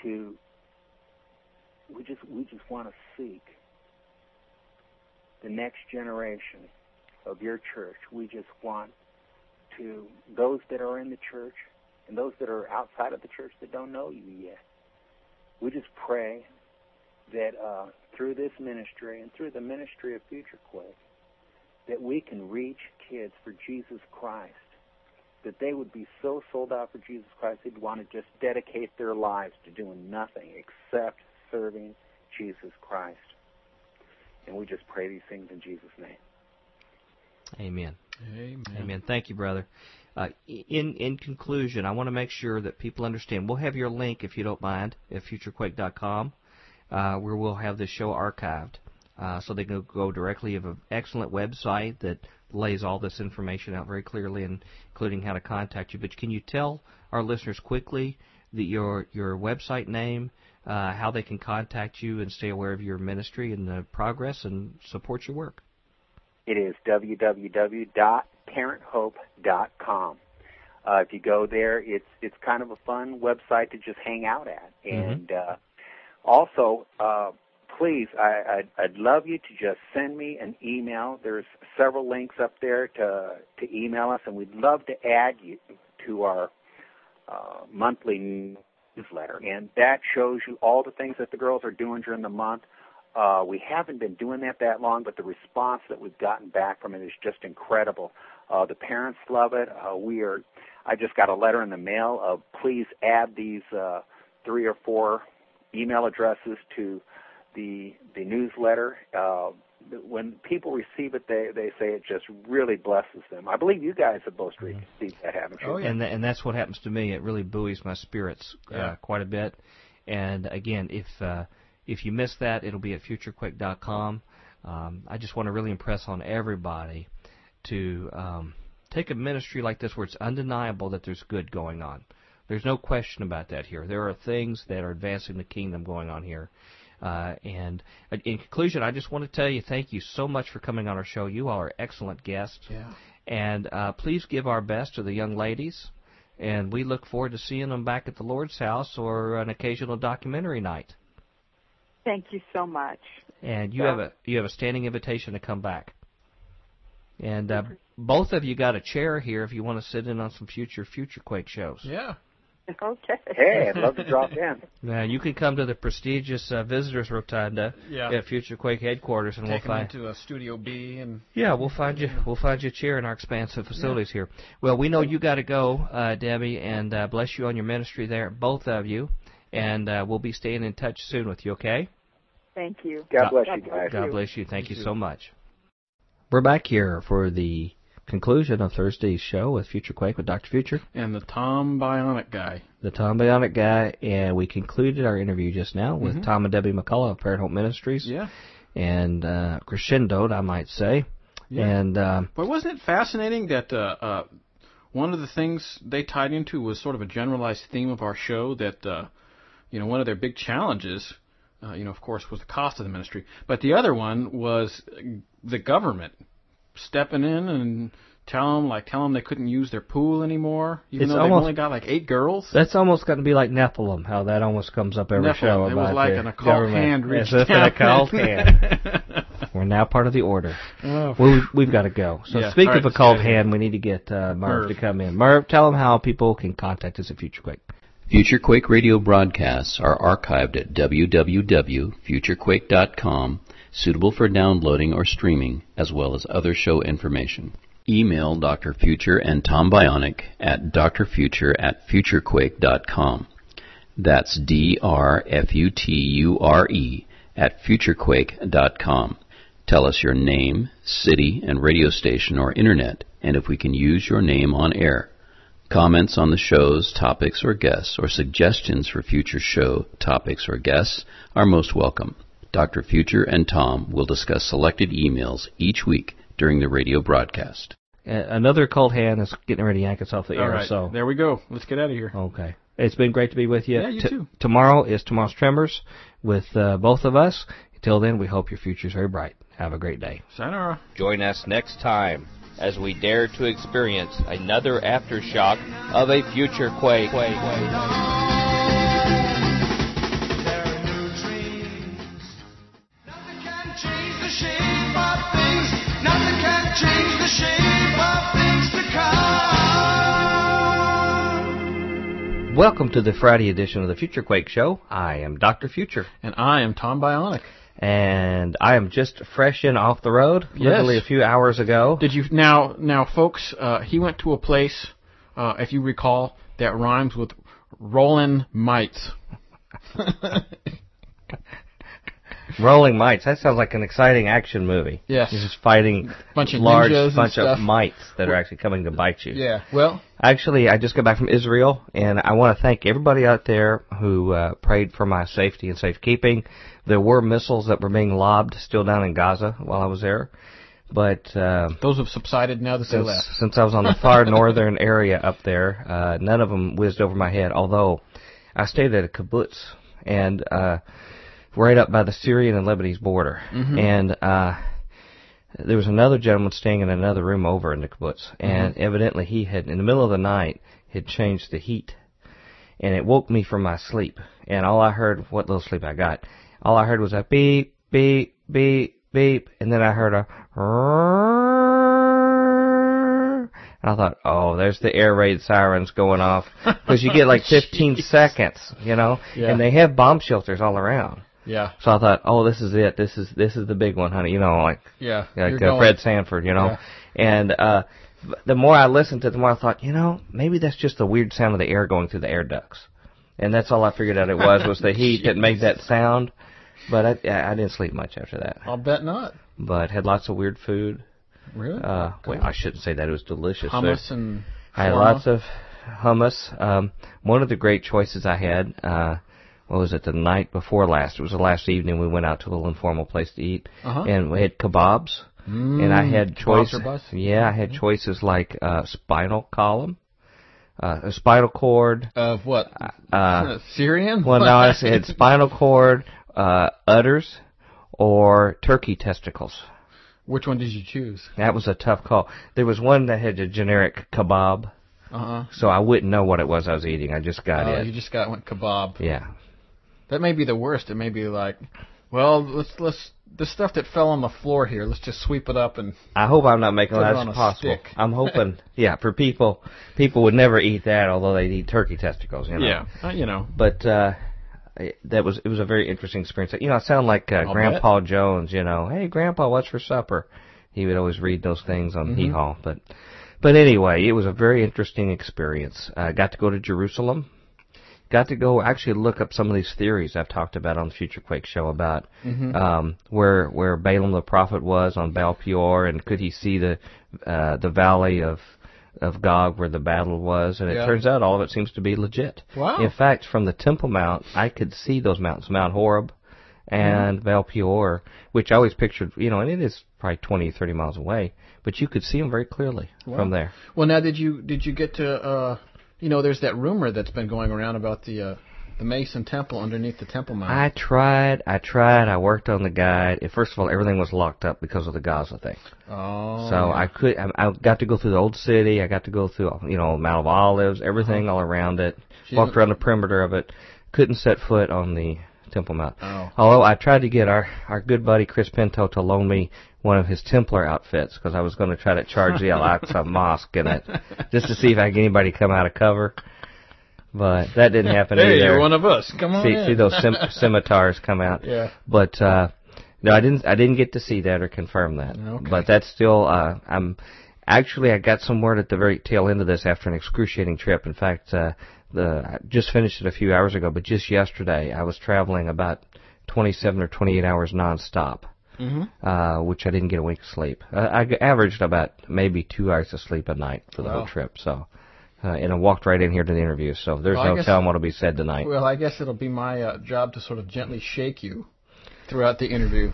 to we just we just want to seek the next generation of your church. We just want to those that are in the church and those that are outside of the church that don't know you yet. We just pray that uh, through this ministry and through the ministry of Future Quake, that we can reach kids for Jesus Christ. That they would be so sold out for Jesus Christ, they'd want to just dedicate their lives to doing nothing except serving Jesus Christ. And we just pray these things in Jesus' name. Amen. Amen. Amen. Thank you, brother. Uh, in in conclusion, I want to make sure that people understand. We'll have your link, if you don't mind, at futurequake.com, uh, where we'll have this show archived, uh, so they can go directly. You have an excellent website that lays all this information out very clearly, and including how to contact you. But can you tell our listeners quickly the, your your website name, uh, how they can contact you, and stay aware of your ministry and the progress and support your work? It is www.parenthope.com. Uh, if you go there, it's it's kind of a fun website to just hang out at. And uh, also, uh, please, I, I'd, I'd love you to just send me an email. There's several links up there to to email us, and we'd love to add you to our uh, monthly newsletter. And that shows you all the things that the girls are doing during the month. Uh, we haven't been doing that that long, but the response that we've gotten back from it is just incredible. Uh, the parents love it. Uh, we are. I just got a letter in the mail of please add these uh, three or four email addresses to the the newsletter. Uh, when people receive it, they they say it just really blesses them. I believe you guys have both Mm-hmm. received that, haven't you? Oh, yeah. and th- and that's what happens to me. It really buoys my spirits uh, Yeah. quite a bit. And again, if uh, if you miss that, it'll be at futurequake.com. Um, I just want to really impress on everybody to um, take a ministry like this where it's undeniable that there's good going on. There's no question about that here. There are things that are advancing the kingdom going on here. Uh, and uh, in conclusion, I just want to tell you thank you so much for coming on our show. You all are excellent guests. Yeah. And uh, please give our best to the young ladies. And we look forward to seeing them back at the Lord's house or an occasional documentary night. Thank you so much. And you Yeah. have a you have a standing invitation to come back. And uh, both of you got a chair here if you want to sit in on some future future Quake shows. Yeah. Okay. Hey, I'd love to drop in. Now you can come to the prestigious uh, visitors rotunda Yeah. at Future Quake headquarters, and Take we'll them find into a Studio B and Yeah, we'll find you. We'll find you a chair in our expansive facilities here. Well, we know you got to go, uh, Debbie, and uh, bless you on your ministry there, both of you. And uh, we'll be staying in touch soon with you. Okay? Thank you. God bless God you guys. God bless you. Thank you, You so much. We're back here for the conclusion of Thursday's show with Future Quake with Dr. Future, and the Tom Bionic guy. the Tom Bionic guy, and we concluded our interview just now with Mhm. Tom and Debbie McCulloch of Parent Hope Ministries, Yeah. and uh, crescendoed, I might say. Yeah. And um, But wasn't it fascinating that uh, uh, one of the things they tied into was sort of a generalized theme of our show that, uh, you know, one of their big challenges, uh, you know, of course, was the cost of the ministry. But the other one was the government stepping in and tell them, like, tell them they couldn't use their pool anymore, even It's though almost- they've only got like eight girls. That's almost going to be like Nephilim, how that almost comes up every Nephilim. show It about was like the an occult government. hand As reached if an occult hand. We're now part of the order. Oh, we've, we've got to go. So Yeah. speak All right, of let's occult get out of here. hand, we need to get uh, Merv, Merv. to come in. Merv, tell them how people can contact us at FutureQuake. Future Quake radio broadcasts are archived at www.futurequake.com, suitable for downloading or streaming, as well as other show information. Email Dr. Future and Tom Bionic at drfuture at futurequake.com. That's D-R-F-U-T-U-R-E at futurequake.com. Tell us your name, city, and radio station or internet, and if we can use your name on air. Comments on the show's topics or guests, or suggestions for future show topics or guests are most welcome. Dr. Future and Tom will discuss selected emails each week during the radio broadcast. Another occult hand is getting ready to yank us off the All air. right. So There we go. Let's get out of here. okay, it's been great to be with you. Yeah, you T- too. Tomorrow is tomorrow's Tremors with uh, both of us. Until then, we hope your future's very bright. Have a great day. Sayonara. Join us next time as we dare to experience another aftershock of a future quake. There Welcome to the Friday edition of the Future Quake Show. I am Dr. Future. And I am Tom Bionic. and I am just fresh in off the road, Yes. literally a few hours ago. Did you now now folks? Uh, he went to a place, uh, if you recall, that rhymes with Rollin' Mites. Rolling mites. That sounds like an exciting action movie. Yes. You're just fighting Bunch of large bunch stuff. of mites that are actually coming to bite you. Yeah. Well, Actually, I just got back from Israel, and I want to thank everybody out there who uh, prayed for my safety and safekeeping. There were missiles that were being lobbed still down in Gaza while I was there, but uh, those have subsided now that they since, left. since I was on the far northern area up there, uh, none of them whizzed over my head. Although I stayed at a kibbutz and uh, right up by the Syrian and Lebanese border, and uh, there was another gentleman staying in another room over in the kibbutz, and evidently he had, in the middle of the night, had changed the heat, and it woke me from my sleep. And all I heard, what little sleep I got, all I heard was a beep, beep, beep, beep, and then I heard a. And I thought, oh, there's the air raid sirens going off because you get like 15 seconds, you know, Yeah. and they have bomb shelters all around. Yeah. So I thought, oh, this is it. This is this is the big one, honey. You know, like Yeah. like uh, going. Fred Sanford, you know. Yeah. And uh the more I listened to it, the more I thought, you know, maybe that's just the weird sound of the air going through the air ducts. and that's all I figured out it was was the heat that made that sound. But I I didn't sleep much after that. I'll bet not. But had lots of weird food. Really? Uh, well, I shouldn't say that it was delicious. Hummus and I had lots of hummus. Um, one of the great choices I had. Uh, what was it? The night before last. It was the last evening we went out to a little informal place to eat, Uh-huh. and we had kebabs. and I had Mm, kebabs choice. Yeah, I had choices like uh, spinal column, uh, a spinal cord. Of what? Uh, Syrian? well, no, I said spinal cord, uh, udders, or turkey testicles. Which one did you choose? That was a tough call. There was one that had a generic kebab, Uh huh. so I wouldn't know what it was I was eating. I just got Oh, it. you just got one kebab. Yeah. That may be the worst. It may be like, well, let's let's the stuff that fell on the floor here. Let's just sweep it up and I hope I'm not making that possible. Stick. I'm hoping, yeah, for people, people would never eat that, although they'd eat turkey testicles, you know. yeah, uh, you know. But uh I- that was it was a very interesting experience. You know, I sound like uh, I'll Grandpa Jones. You know, hey Grandpa, what's for supper? He would always read those things on Mm-hmm. Hee Haw. But but anyway, it was a very interesting experience. I got to go to Jerusalem. Got to go actually look up some of these theories I've talked about on the Future Quake show about Mm-hmm. um, where where Balaam the prophet was on Baal Peor, and could he see the uh, the valley of of Gog where the battle was? And it Yeah. turns out all of it seems to be legit. Wow. In fact, from the Temple Mount, I could see those mountains, Mount Horeb and Baal Peor, which I always pictured, you know, and it is probably 20, 30 miles away, but you could see them very clearly from there. Well, now did you did you get to uh, you know, there's that rumor that's been going around about the uh, the Mason Temple underneath the Temple Mount. I tried, I tried, I worked on the guide. And First of all, everything was locked up because of the Gaza thing. oh. So I could, I, I got to go through the old city. I got to go through, you know, Mount of Olives, everything all around it. She Walked around the perimeter of it. Couldn't set foot on the Temple Mount. Oh. Although I tried to get our our good buddy Chris Pinto to loan me one of his Templar outfits because I was going to try to charge the Al Aqsa Mosque in it, just to see if I can anybody come out of cover. But that didn't happen Hey, either. you're one of us. Come on see, in. see those sim- scimitars come out. Yeah. But uh no, I didn't. I didn't get to see that or confirm that. Okay. But that's still. Uh, I'm actually. I got some word at the very tail end of this after an excruciating trip. In fact, uh, the I just finished it a few hours ago. But just yesterday, I was traveling about 27 or 28 hours nonstop. Mm-hmm. Uh, which I didn't get a wink of sleep. I, I averaged about maybe two hours of sleep a night for the Wow. whole trip. So, uh, and I walked right in here to the interview. So there's Well, no telling what'll be said tonight. Well, I guess it'll be my uh, job to sort of gently shake you throughout the interview.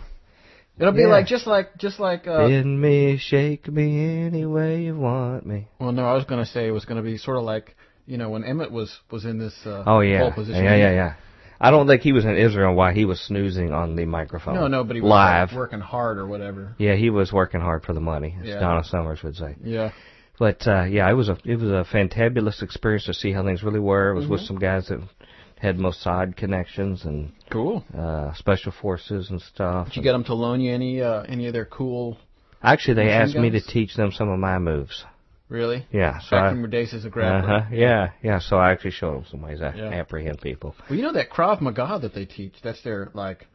It'll be Yeah. like just like just like. Uh, Bend me, shake me any way you want me. Well, no, I was going to say it was going to be sort of like you know when Emmett was was in this. Uh, Oh yeah, pole position. yeah, yeah, yeah. I don't think he was in Israel while he was snoozing on the microphone. No, no, but he was live. like, working hard or whatever. Yeah, he was working hard for the money, as Yeah. Donna Summers would say. Yeah. But uh, yeah, it was a it was a fantabulous experience to see how things really were. It was with Mm-hmm. some guys that had Mossad connections and Cool. uh, special forces and stuff. Did you get them to loan you any uh, any of their cool? Actually, they asked me to teach them some of my moves. Really? Yeah, so Back I, from your days as a grappler. huh, yeah, yeah. So I actually showed them some ways I Yeah. apprehend people. Well, you know that Krav Maga that they teach. That's their like,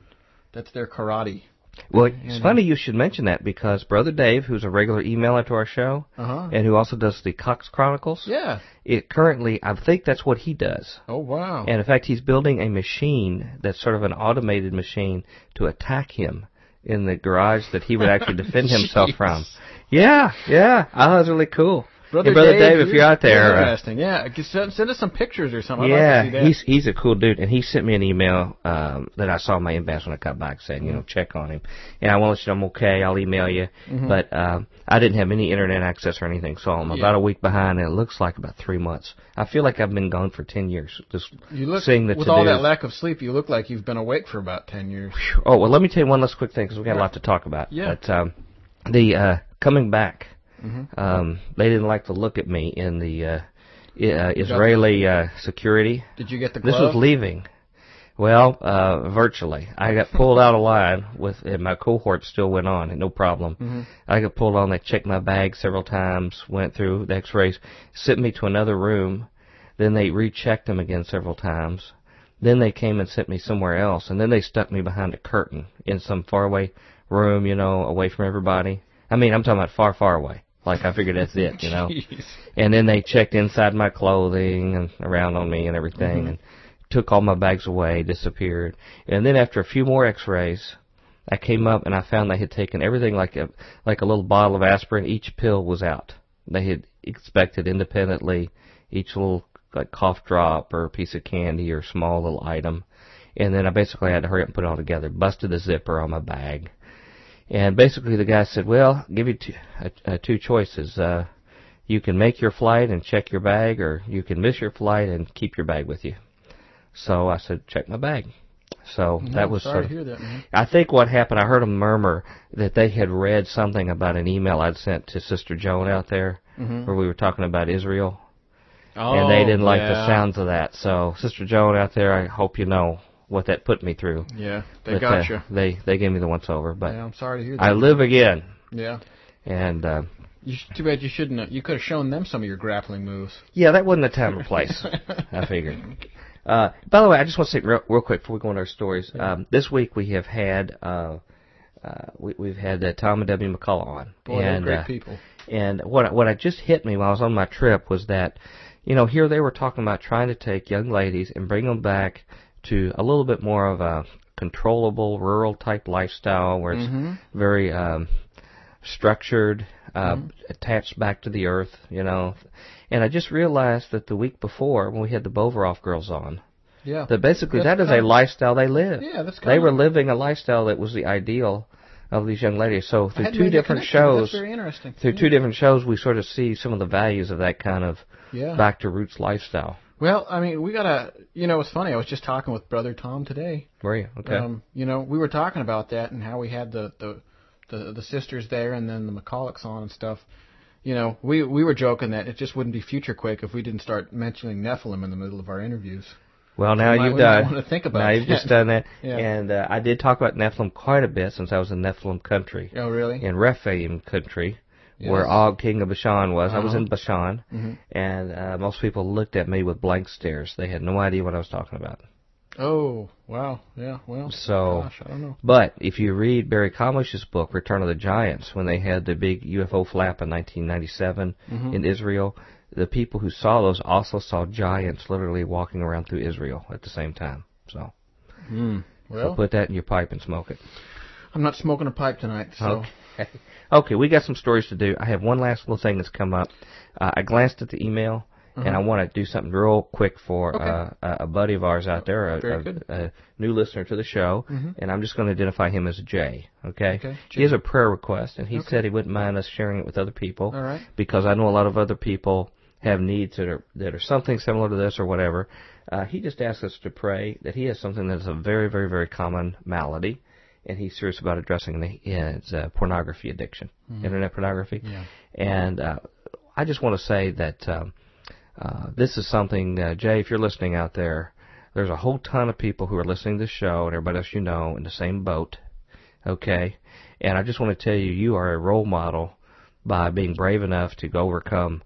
that's their karate. Well, it's funny you should mention that because Brother Dave, who's a regular emailer to our show, Uh huh. and who also does the Cox Chronicles, Yeah. it currently, I think that's what he does. Oh wow. And in fact, he's building a machine that's sort of an automated machine to attack him in the garage that he would actually defend himself from. Yeah, yeah. Oh, that's really cool. Brother, Hey, Brother Dave, if you're out there, uh, interesting. Yeah, send, send us some pictures or something. Yeah, like that. he's he's a cool dude, and he sent me an email um, that I saw in my inbox when I got back saying, you know, check on him, and I want to let you know I'm okay. I'll email you, but um, I didn't have any internet access or anything, so I'm Yeah. about a week behind, and it looks like about three months. I feel like I've been gone for ten years, just You look seeing the with all that lack of sleep. You look like you've been awake for about ten years. Oh well, let me tell you one last quick thing because we got a lot to talk about. Yeah. But um, the uh, coming back, Mm-hmm. um, they didn't like to look at me in the uh, uh, Israeli uh, security. Did you get the This was leaving. Well, uh, virtually. I got pulled out of line with, and my cohort still went on, and no problem. Mm-hmm. I got pulled on. They checked my bag several times, went through the X-rays, sent me to another room. Then they rechecked them again several times. Then they came and sent me somewhere else, and then they stuck me behind a curtain in some faraway room, you know, away from everybody. I mean, I'm talking about far, far away. Like I figured that's it, you know. Jeez. And then they checked inside my clothing and around on me and everything. Mm-hmm. And took all my bags away, disappeared. And then after a few more X-rays, I came up and I found they had taken everything like a like a little bottle of aspirin. Each pill was out. They had inspected independently each little like cough drop or piece of candy or small little item. And then I basically had to hurry up and put it all together. Busted the zipper on my bag. And basically the guy said, well, I'll give you two, uh, uh, two choices. Uh, you can make your flight and check your bag, or you can miss your flight and keep your bag with you. So I said, check my bag. So No, that was sorry sort to hear that, man. I think what happened, I heard them murmur that they had read something about an email I'd sent to Sister Joan out there, Mhm. where we were talking about Israel, Oh, and they didn't like the sounds of that. So Sister Joan out there, I hope you know what that put me through. Yeah, they But, got uh, you. They they gave me the once over, but Yeah, I'm sorry to hear that. I live again, Yeah. and uh, You sh- too bad you shouldn't. Have, you could have shown them some of your grappling moves. yeah, that wasn't the time or place. I figured. Uh, by the way, I just want to say real, real quick before we go into our stories. Um, this week we have had uh, uh, we, we've had uh, Tom and W. McCulloch on, Boy, and great uh, people. and what what I just hit me while I was on my trip was that, you know, here they were talking about trying to take young ladies and bring them back to a little bit more of a controllable rural type lifestyle where it's Mhm. very um, structured, uh, Mm-hmm. attached back to the earth, you know. And I just realized that the week before when we had the Boveroff girls on, Yeah. that basically That's that is a lifestyle they live. Yeah, that's They were living a lifestyle that was the ideal of these young ladies. So through two different shows, That's very interesting. through yeah. two different shows, we sort of see some of the values of that kind of Yeah. back to roots lifestyle. Well, I mean, we gotta. You know, it's funny. I was just talking with brother Tom today. Were you okay? Um, you know, we were talking about that and how we had the the the, the sisters there and then the McCullochs on and stuff. You know, we we were joking that it just wouldn't be Future Quake if we didn't start mentioning Nephilim in the middle of our interviews. well, now we you've might done. wanna think about now you've that. just done that, Yeah. and uh, I did talk about Nephilim quite a bit since I was in Nephilim country, Oh, really? in Rephaim country, where Og, king of Bashan, was. I was Uh-huh. in Bashan, Mhm. and uh, most people looked at me with blank stares. They had no idea what I was talking about. Oh, wow. Yeah. Well. So- Gosh, I don't know. But if you read Barry Chamish's book, Return of the Giants, when they had the big UFO flap in 1997 Mhm. in Israel, the people who saw those also saw giants literally walking around through Israel at the same time. So, so Well, put that in your pipe and smoke it. I'm not smoking a pipe tonight, so. Okay. Okay, we got some stories to do. I have one last little thing that's come up. Uh, I glanced at the email, and I want to do something real quick for. Okay. uh, a buddy of ours out there, a, a, a new listener to the show, Mhm. and I'm just going to identify him as Jay. Okay. Okay, He has a prayer request, and he Okay. said he wouldn't mind us sharing it with other people All right. because I know a lot of other people have needs that are that are something similar to this or whatever. Uh, he just asked us to pray that he has something that is a very, very, very common malady, and he's serious about addressing the, his uh, pornography addiction, internet pornography. Yeah. And uh, I just want to say that um, uh, this is something, uh, Jay, if you're listening out there, there's a whole ton of people who are listening to this show and everybody else you know in the same boat. Okay? And I just want to tell you, you are a role model by being brave enough to go overcome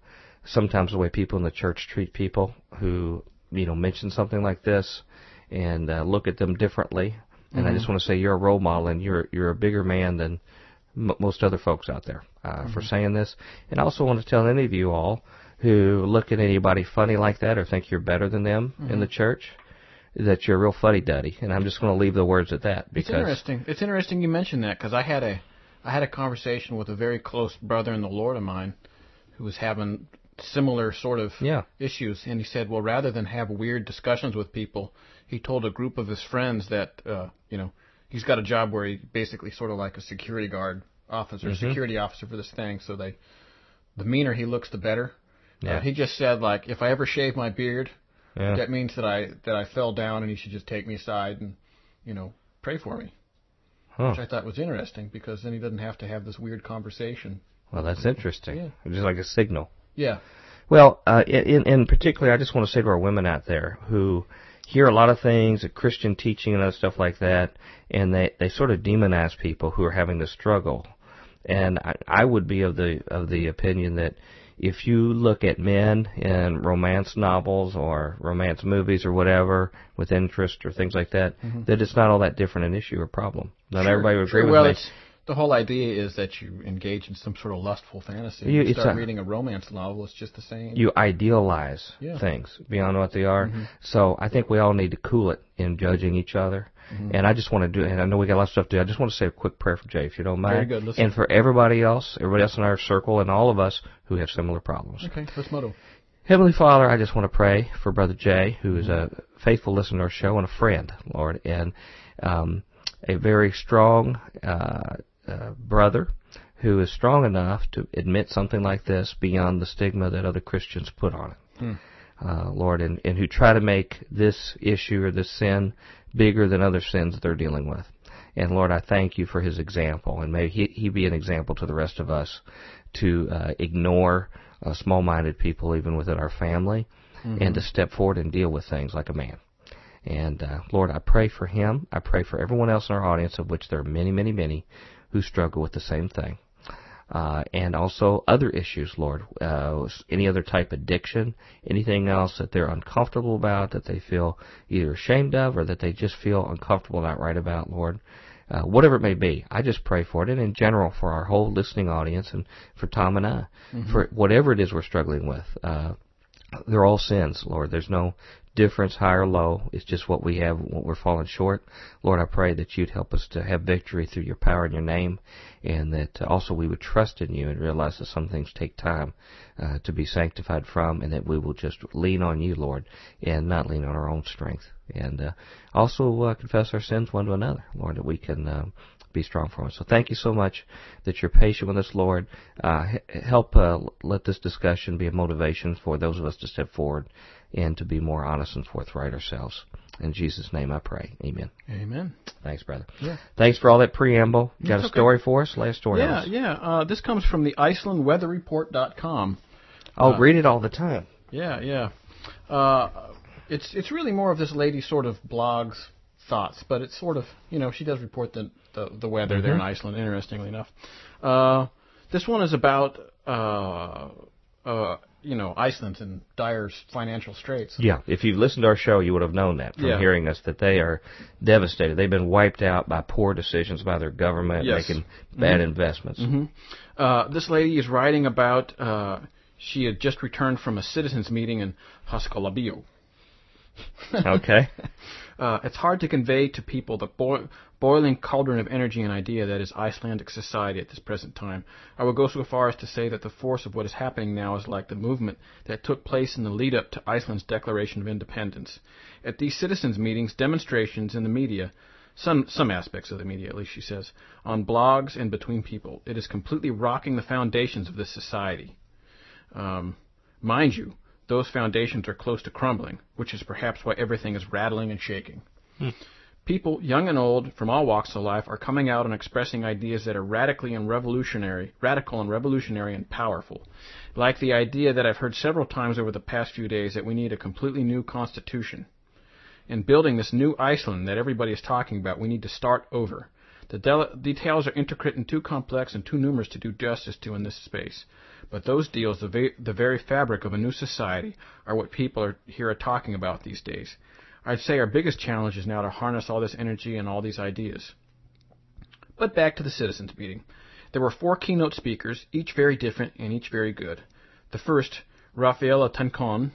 sometimes the way people in the church treat people who, you know, mention something like this and uh, look at them differently. And I mm-hmm. just want to say you're a role model and you're you're a bigger man than m- most other folks out there uh, for mm-hmm. saying this. And I also want to tell any of you all who look at anybody funny like that or think you're better than them in the mm-hmm. church that you're a real fuddy duddy. And I'm just going to leave the words at that because It's interesting. It's interesting you mentioned that because I had a I had a conversation with a very close brother in the Lord of mine who was having similar sort of yeah, issues, and he said, well, rather than have weird discussions with people, he told a group of his friends that uh, you know he's got a job where he basically sort of like a security guard officer, Mhm. security officer for this thing. So they, the meaner he looks, the better. Yeah. Uh, he just said like, if I ever shave my beard, yeah. that means that I that I fell down, and he should just take me aside and you know pray for me. Huh. Which I thought was interesting because then he doesn't have to have this weird conversation. Well, that's interesting. Yeah. Just like a signal. Yeah. Well, uh, in, in particular, I just want to say to our women out there who hear a lot of things, Christian teaching and other stuff like that, and they, they sort of demonize people who are having to struggle. And I, I would be of the of the opinion that if you look at men in romance novels or romance movies or whatever with interest or things like that, mm-hmm. that it's not all that different an issue or problem. Not Sure, everybody would sure. agree with well, me. The whole idea is that you engage in some sort of lustful fantasy. You- You, start a- reading a romance novel, it's just the same. You idealize Yeah. things beyond what they are. Mhm. So I think we all need to cool it in judging each other. Mhm. And I just want to do, and I know we got a lot of stuff to do. I just want to say a quick prayer for Jay, if you don't mind. Very good. Listen. And for everybody else, everybody else in our circle, and all of us who have similar problems. okay, let's motto. Heavenly Father, I just want to pray for Brother Jay, who is a faithful listener to our show and a friend, Lord, and um, a very strong uh, uh, brother who is strong enough to admit something like this beyond the stigma that other Christians put on it. Hmm. Uh, Lord, and, and who try to make this issue or this sin bigger than other sins they're dealing with. And Lord, I thank you for his example, and may he, he be an example to the rest of us to uh, ignore uh, small-minded people, even within our family, and to step forward and deal with things like a man. And uh, Lord, I pray for him. I pray for everyone else in our audience, of which there are many, many, many, who struggle with the same thing. Uh, and also other issues, Lord, uh, any other type of addiction, anything else that they're uncomfortable about, that they feel either ashamed of, or that they just feel uncomfortable not right about, Lord. Uh, whatever it may be, I just pray for it, and in general for our whole listening audience, and for Tom and I, for whatever it is we're struggling with. Uh, they're all sins, Lord. There's no difference, high or low. It's just what we have, what we're falling short. Lord, I pray that you'd help us to have victory through your power and your name, and that uh, also we would trust in you and realize that some things take time uh, to be sanctified from, and that we will just lean on you, Lord, and not lean on our own strength. And uh, also uh, confess our sins one to another, Lord, that we can. Um, be strong for us. So thank you so much that you're patient with us, Lord. Uh, help uh, let this discussion be a motivation for those of us to step forward and to be more honest and forthright ourselves. In Jesus' name I pray. Amen. Amen. Thanks, brother. Yeah. Thanks for all that preamble. You Got a That's okay. story for us? Lay a story Yeah, yeah. Uh, this comes from the IcelandWeatherReport.com. Oh, Uh, read it all the time. Yeah, yeah. Uh, it's it's really more of this lady sort of blogs thoughts, but it's sort of you know she does report the the, the weather there in Iceland. Interestingly enough, uh, this one is about uh, uh, you know Iceland's in dire financial straits. Yeah, if you've listened to our show, you would have known that from Yeah. hearing us that they are devastated. They've been wiped out by poor decisions by their government, Yes. making bad investments. hmm Uh, this lady is writing about uh, she had just returned from a citizens meeting in Háskólabíó. Okay. Uh, it's hard to convey to people the boi- boiling cauldron of energy and idea that is Icelandic society at this present time. I would go so far as to say that the force of what is happening now is like the movement that took place in the lead up to Iceland's declaration of independence. At these citizens' meetings, demonstrations, in the media, some some aspects of the media, at least she says, on blogs and between people, it is completely rocking the foundations of this society. Um, mind you, those foundations are close to crumbling, which is perhaps why everything is rattling and shaking. Hmm. People, young and old, from all walks of life, are coming out and expressing ideas that are radically and revolutionary, radical and revolutionary and powerful. Like the idea that I've heard several times over the past few days that we need a completely new constitution. In building this new Iceland that everybody is talking about, we need to start over. The details are intricate and too complex and too numerous to do justice to in this space. But those deals, the, ve- the very fabric of a new society, are what people are, here are talking about these days. I'd say our biggest challenge is now to harness all this energy and all these ideas. But back to the citizens meeting. There were four keynote speakers, each very different and each very good. The first, Rafaela Tancon,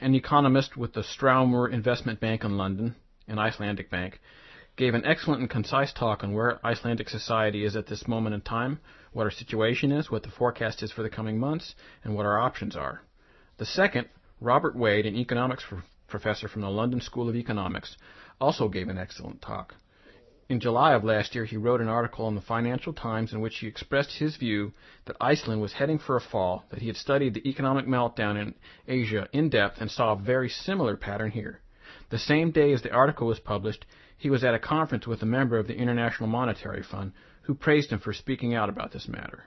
an economist with the Straumur Investment Bank in London, an Icelandic bank, gave an excellent and concise talk on where Icelandic society is at this moment in time, what our situation is, what the forecast is for the coming months, and what our options are. The second, Robert Wade, an economics professor from the London School of Economics, also gave an excellent talk. In July of last year, he wrote an article in the Financial Times in which he expressed his view that Iceland was heading for a fall, that he had studied the economic meltdown in Asia in depth and saw a very similar pattern here. The same day as the article was published, he was at a conference with a member of the International Monetary Fund who praised him for speaking out about this matter.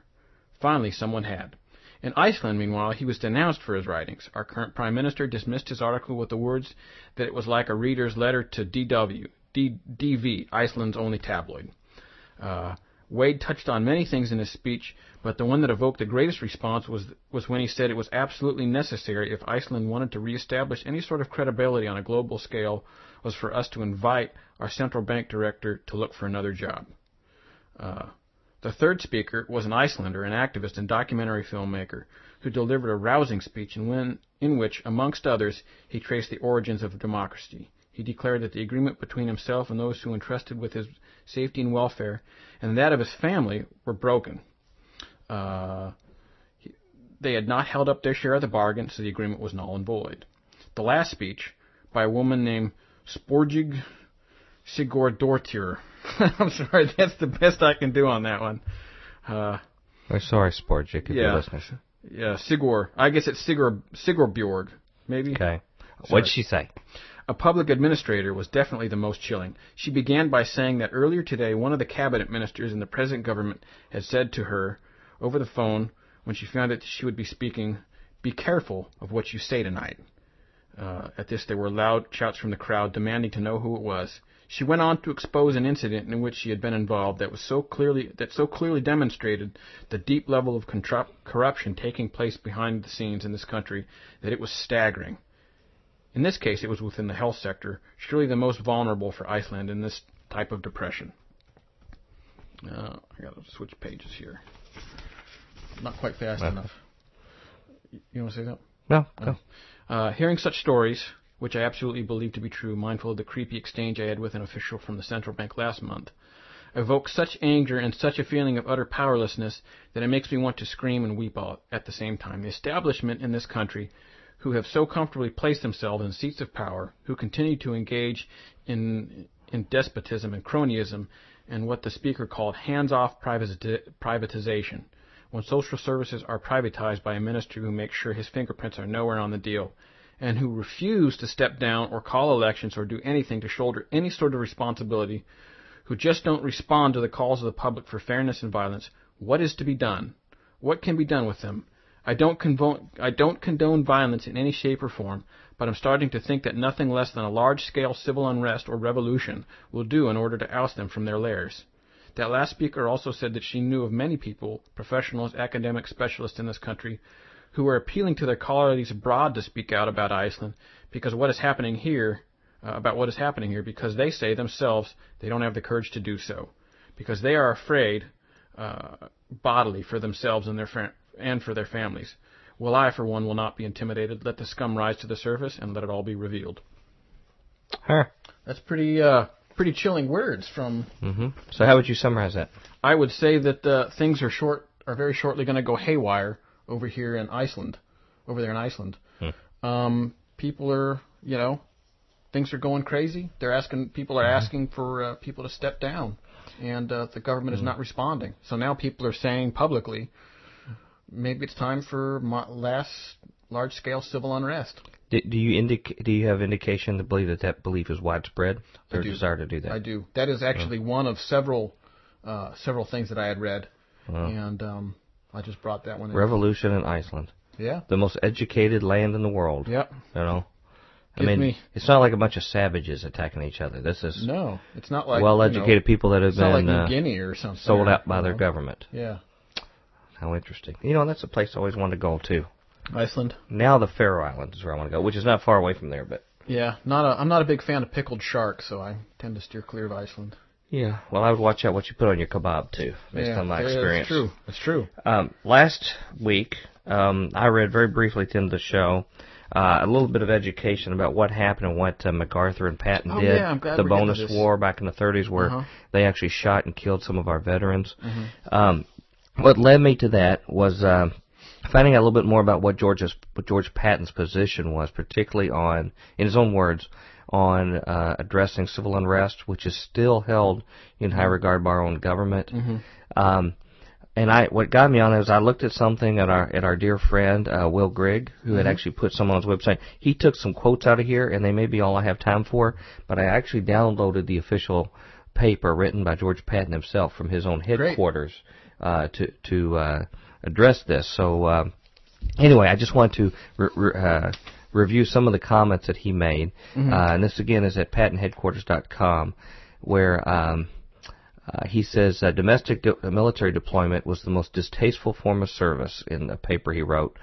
Finally, someone had. In Iceland, meanwhile, he was denounced for his writings. Our current Prime Minister dismissed his article with the words that it was like a reader's letter to DW, D, DV, Iceland's only tabloid. Uh, Wade touched on many things in his speech, but the one that evoked the greatest response was was when he said it was absolutely necessary if Iceland wanted to reestablish any sort of credibility on a global scale was for us to invite our central bank director to look for another job. Uh, The third speaker was an Icelander, an activist and documentary filmmaker, who delivered a rousing speech in, when, in which, amongst others, he traced the origins of democracy. He declared that the agreement between himself and those who entrusted with his safety and welfare, and that of his family, were broken. Uh, they had not held up their share of the bargain, so the agreement was null and void. The last speech, by a woman named Sporgig Sigurdardóttir. I'm sorry, that's the best I can do on that one. Uh, We're sorry, Sporgic, if Yeah. you're listening. yeah, Sigur. I guess it's Sigur Sigurbjorg, maybe. Okay. What'd she say? A public administrator was definitely the most chilling. She began by saying that earlier today one of the cabinet ministers in the present government had said to her over the phone when she found out she would be speaking, "Be careful of what you say tonight." Uh, at this, there were loud shouts from the crowd demanding to know who it was. She went on to expose an incident in which she had been involved that was so clearly that so clearly demonstrated the deep level of contru- corruption taking place behind the scenes in this country that it was staggering. In this case, it was within the health sector, surely the most vulnerable for Iceland in this type of depression. Uh, I gotta switch pages here. Not quite fast Okay. enough. You want to say that? No, go. Uh, hearing such stories, which I absolutely believe to be true, mindful of the creepy exchange I had with an official from the central bank last month, evokes such anger and such a feeling of utter powerlessness that it makes me want to scream and weep all at the same time. The establishment in this country, who have so comfortably placed themselves in seats of power, who continue to engage in in despotism and cronyism, and what the speaker called hands-off privati- privatization when social services are privatized by a minister who makes sure his fingerprints are nowhere on the deal, and who refuse to step down or call elections or do anything to shoulder any sort of responsibility, who just don't respond to the calls of the public for fairness and violence, what is to be done? What can be done with them? I don't, convo- I don't condone violence in any shape or form, but I'm starting to think that nothing less than a large-scale civil unrest or revolution will do in order to oust them from their lairs. That last speaker also said that she knew of many people, professionals, academic specialists in this country, who were appealing to their colleagues abroad to speak out about Iceland because what is happening here, uh, about what is happening here, because they say themselves they don't have the courage to do so, because they are afraid uh, bodily for themselves and their fa- and for their families. Well, I, for one, will not be intimidated. Let the scum rise to the surface and let it all be revealed. Huh. That's pretty uh, pretty chilling words from hmm So how would you summarize that? I would say that uh, things are short are very shortly going to go haywire over here in Iceland, over there in Iceland. Um, people are, you know, things are going crazy. They're asking people are asking for uh, people to step down, and uh, the government is not responding. So now people are saying publicly, maybe it's time for mo- last large scale civil unrest. Do, do you indic- Do you have indication to believe that that belief is widespread? Their desire to do that. I do. That is actually one of several uh, several things that I had read, and um, I just brought that one in. Revolution in Iceland, yeah. the most educated land in the world. Yep. You know, I Give mean, me- it's not like a bunch of savages attacking each other. This is No, it's not like well-educated you know, people that have like been New uh, Guinea or something. sold out by their know. government. Yeah, How interesting. You know, that's a place I always wanted to go to. Iceland. Now the Faroe Islands is where I want to go, which is not far away from there, but Yeah, not a. I'm not a big fan of pickled shark, so I tend to steer clear of Iceland. yeah. Well, I would watch out what you put on your kebab too, based yeah, on my yeah, experience. It's true. That's true. Um, last week, um, I read very briefly to the show uh, a little bit of education about what happened and what uh, MacArthur and Patton Oh, did. yeah, I'm glad the we're getting to bonus war back in the 30s, where Uh-huh. they actually shot and killed some of our veterans. Mm-hmm. Um, what led me to that was um, finding out a little bit more about what George's what George Patton's position was, particularly on, in his own words, on uh, addressing civil unrest, which is still held in high regard by our own government. Um, and I, what got me on it is I looked at something at our at our dear friend uh, Will Grigg, who had actually put some on his website. He took some quotes out of here, and they may be all I have time for. But I actually downloaded the official paper written by George Patton himself from his own headquarters uh, to to uh, address this. So um, anyway, I just want to re- re- uh, review some of the comments that he made, uh, and this again is at pattonheadquarters.com, where. Um, uh, he says uh, domestic de- military deployment was the most distasteful form of service in the paper he wrote.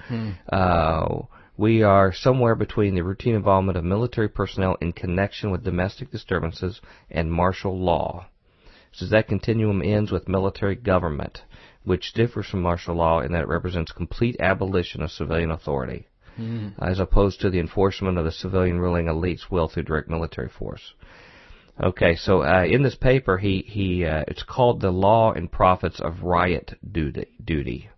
Uh, we are somewhere between the routine involvement of military personnel in connection with domestic disturbances and martial law. says that continuum ends with military government, which differs from martial law in that it represents complete abolition of civilian authority, mm. as opposed to the enforcement of the civilian ruling elite's will through direct military force. Okay, so uh, in this paper, he he uh, it's called the Law and Profits of Riot Duty. Duty.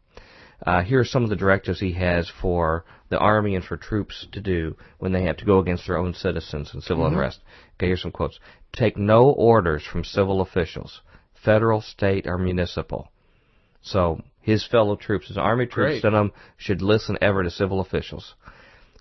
Uh, here are some of the directives he has for the army and for troops to do when they have to go against their own citizens in civil mm-hmm. unrest. Okay, here's some quotes. Take no orders from civil officials, federal, state, or municipal. So his fellow troops, his army troops, Great. them should listen ever to civil officials.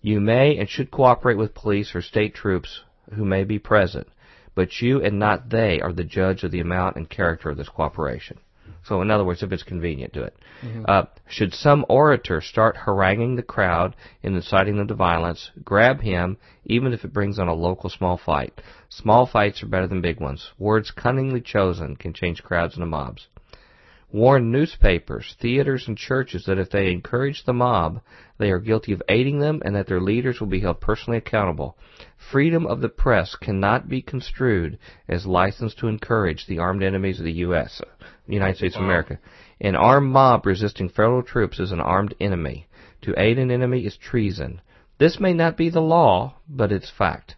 You may and should cooperate with police or state troops who may be present, but you and not they are the judge of the amount and character of this cooperation. So, in other words, if it's convenient, do it. Mm-hmm. Uh, should some orator start haranguing the crowd and inciting them to violence, grab him, even if it brings on a local small fight. Small fights are better than big ones. Words cunningly chosen can change crowds into mobs. Warn newspapers, theaters, and churches that if they encourage the mob, they are guilty of aiding them and that their leaders will be held personally accountable. Freedom of the press cannot be construed as license to encourage the armed enemies of the U.S. Uh, the United States of America. An armed mob resisting federal troops is an armed enemy. To aid an enemy is treason. This may not be the law, but it's fact.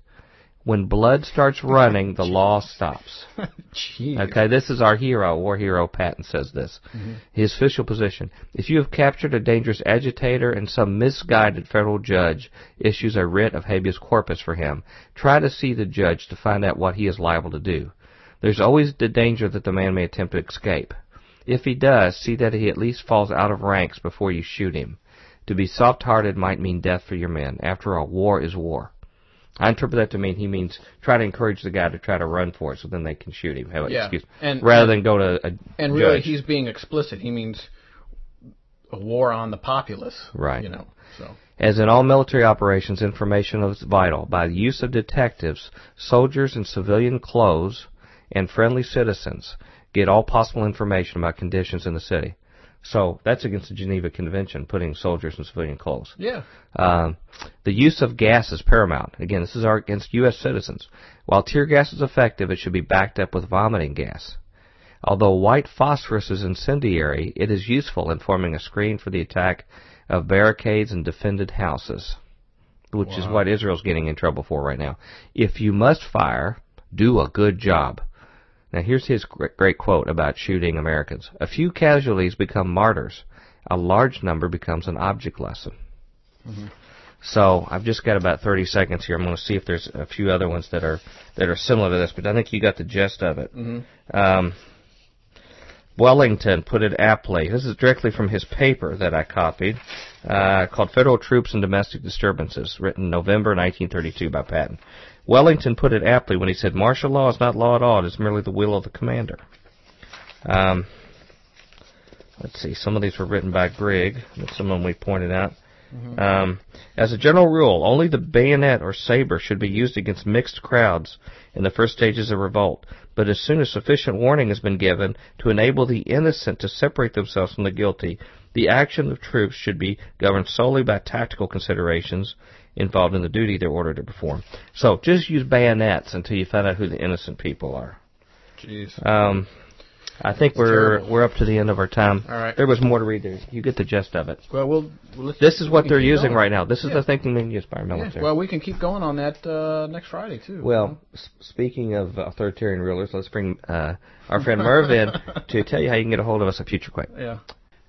When blood starts running, the law stops. okay, this is our hero, war hero Patton says this. Mm-hmm. His official position. If you have captured a dangerous agitator and some misguided federal judge issues a writ of habeas corpus for him, try to see the judge to find out what he is liable to do. There's always the danger that the man may attempt to escape. If he does, see that he at least falls out of ranks before you shoot him. To be soft-hearted might mean death for your men. After all, war is war. I interpret that to mean he means try to encourage the guy to try to run for it, so then they can shoot him. yeah. Excuse, and, rather and, than go to a and judge. really he's being explicit. He means a war on the populace. Right. You know. So. As in all military operations, information is vital. By the use of detectives, soldiers in civilian clothes and friendly citizens get all possible information about conditions in the city. So that's against the Geneva Convention, putting soldiers in civilian clothes. Yeah. Um, the use of gas is paramount. Again, this is our, against U.S. citizens. While tear gas is effective, it should be backed up with vomiting gas. Although white phosphorus is incendiary, it is useful in forming a screen for the attack of barricades and defended houses, which wow. is what Israel's getting in trouble for right now. If you must fire, do a good job. Now here's his great quote about shooting Americans. A few casualties become martyrs. A large number becomes an object lesson. Mm-hmm. So I've just got about 30 seconds here. I'm going to see if there's a few other ones that are that are similar to this, but I think you got the gist of it. Mm-hmm. Um, Wellington put it aptly. This is directly from his paper that I copied, uh, called "Federal Troops and Domestic Disturbances," written November 1932 by Patton. Wellington put it aptly when he said, martial law is not law at all, it is merely the will of the commander. Um, let's see, some of these were written by Grigg, some of them we pointed out. Mm-hmm. Um, as a general rule, only the bayonet or saber should be used against mixed crowds in the first stages of revolt. But as soon as sufficient warning has been given to enable the innocent to separate themselves from the guilty, the action of troops should be governed solely by tactical considerations involved in the duty they're ordered to perform. So just use bayonets until you find out who the innocent people are. Jeez. Um, I think That's we're terrible. we're up to the end of our time. All right. There was more to read there. You get the gist of it. Well, we'll. well this is what they're using going. right now. This is Yeah. the thinking being used by our military. Yeah. Well, we can keep going on that uh, next Friday too. Well, s- speaking of authoritarian rulers, let's bring uh, our friend Merv in to tell you how you can get a hold of us at FutureQuake. Yeah.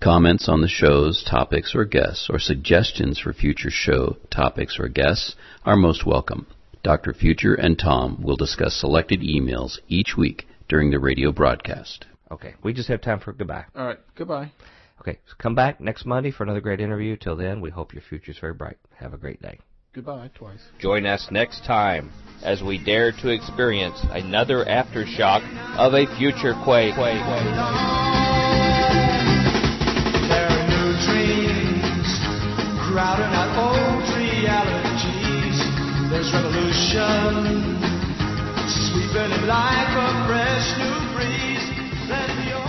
Comments on the shows, topics, or guests, or suggestions for future show topics or guests are most welcome. Dr. Future and Tom will discuss selected emails each week during the radio broadcast. Okay, we just have time for goodbye. All right. Goodbye. Okay, so come back next Monday for another great interview. Till then, we hope your future is very bright. Have a great day. Goodbye twice. Join us next time as we dare to experience another aftershock of a future quake. quake. crowded out old realities. There's revolution sweeping in like a fresh new breeze.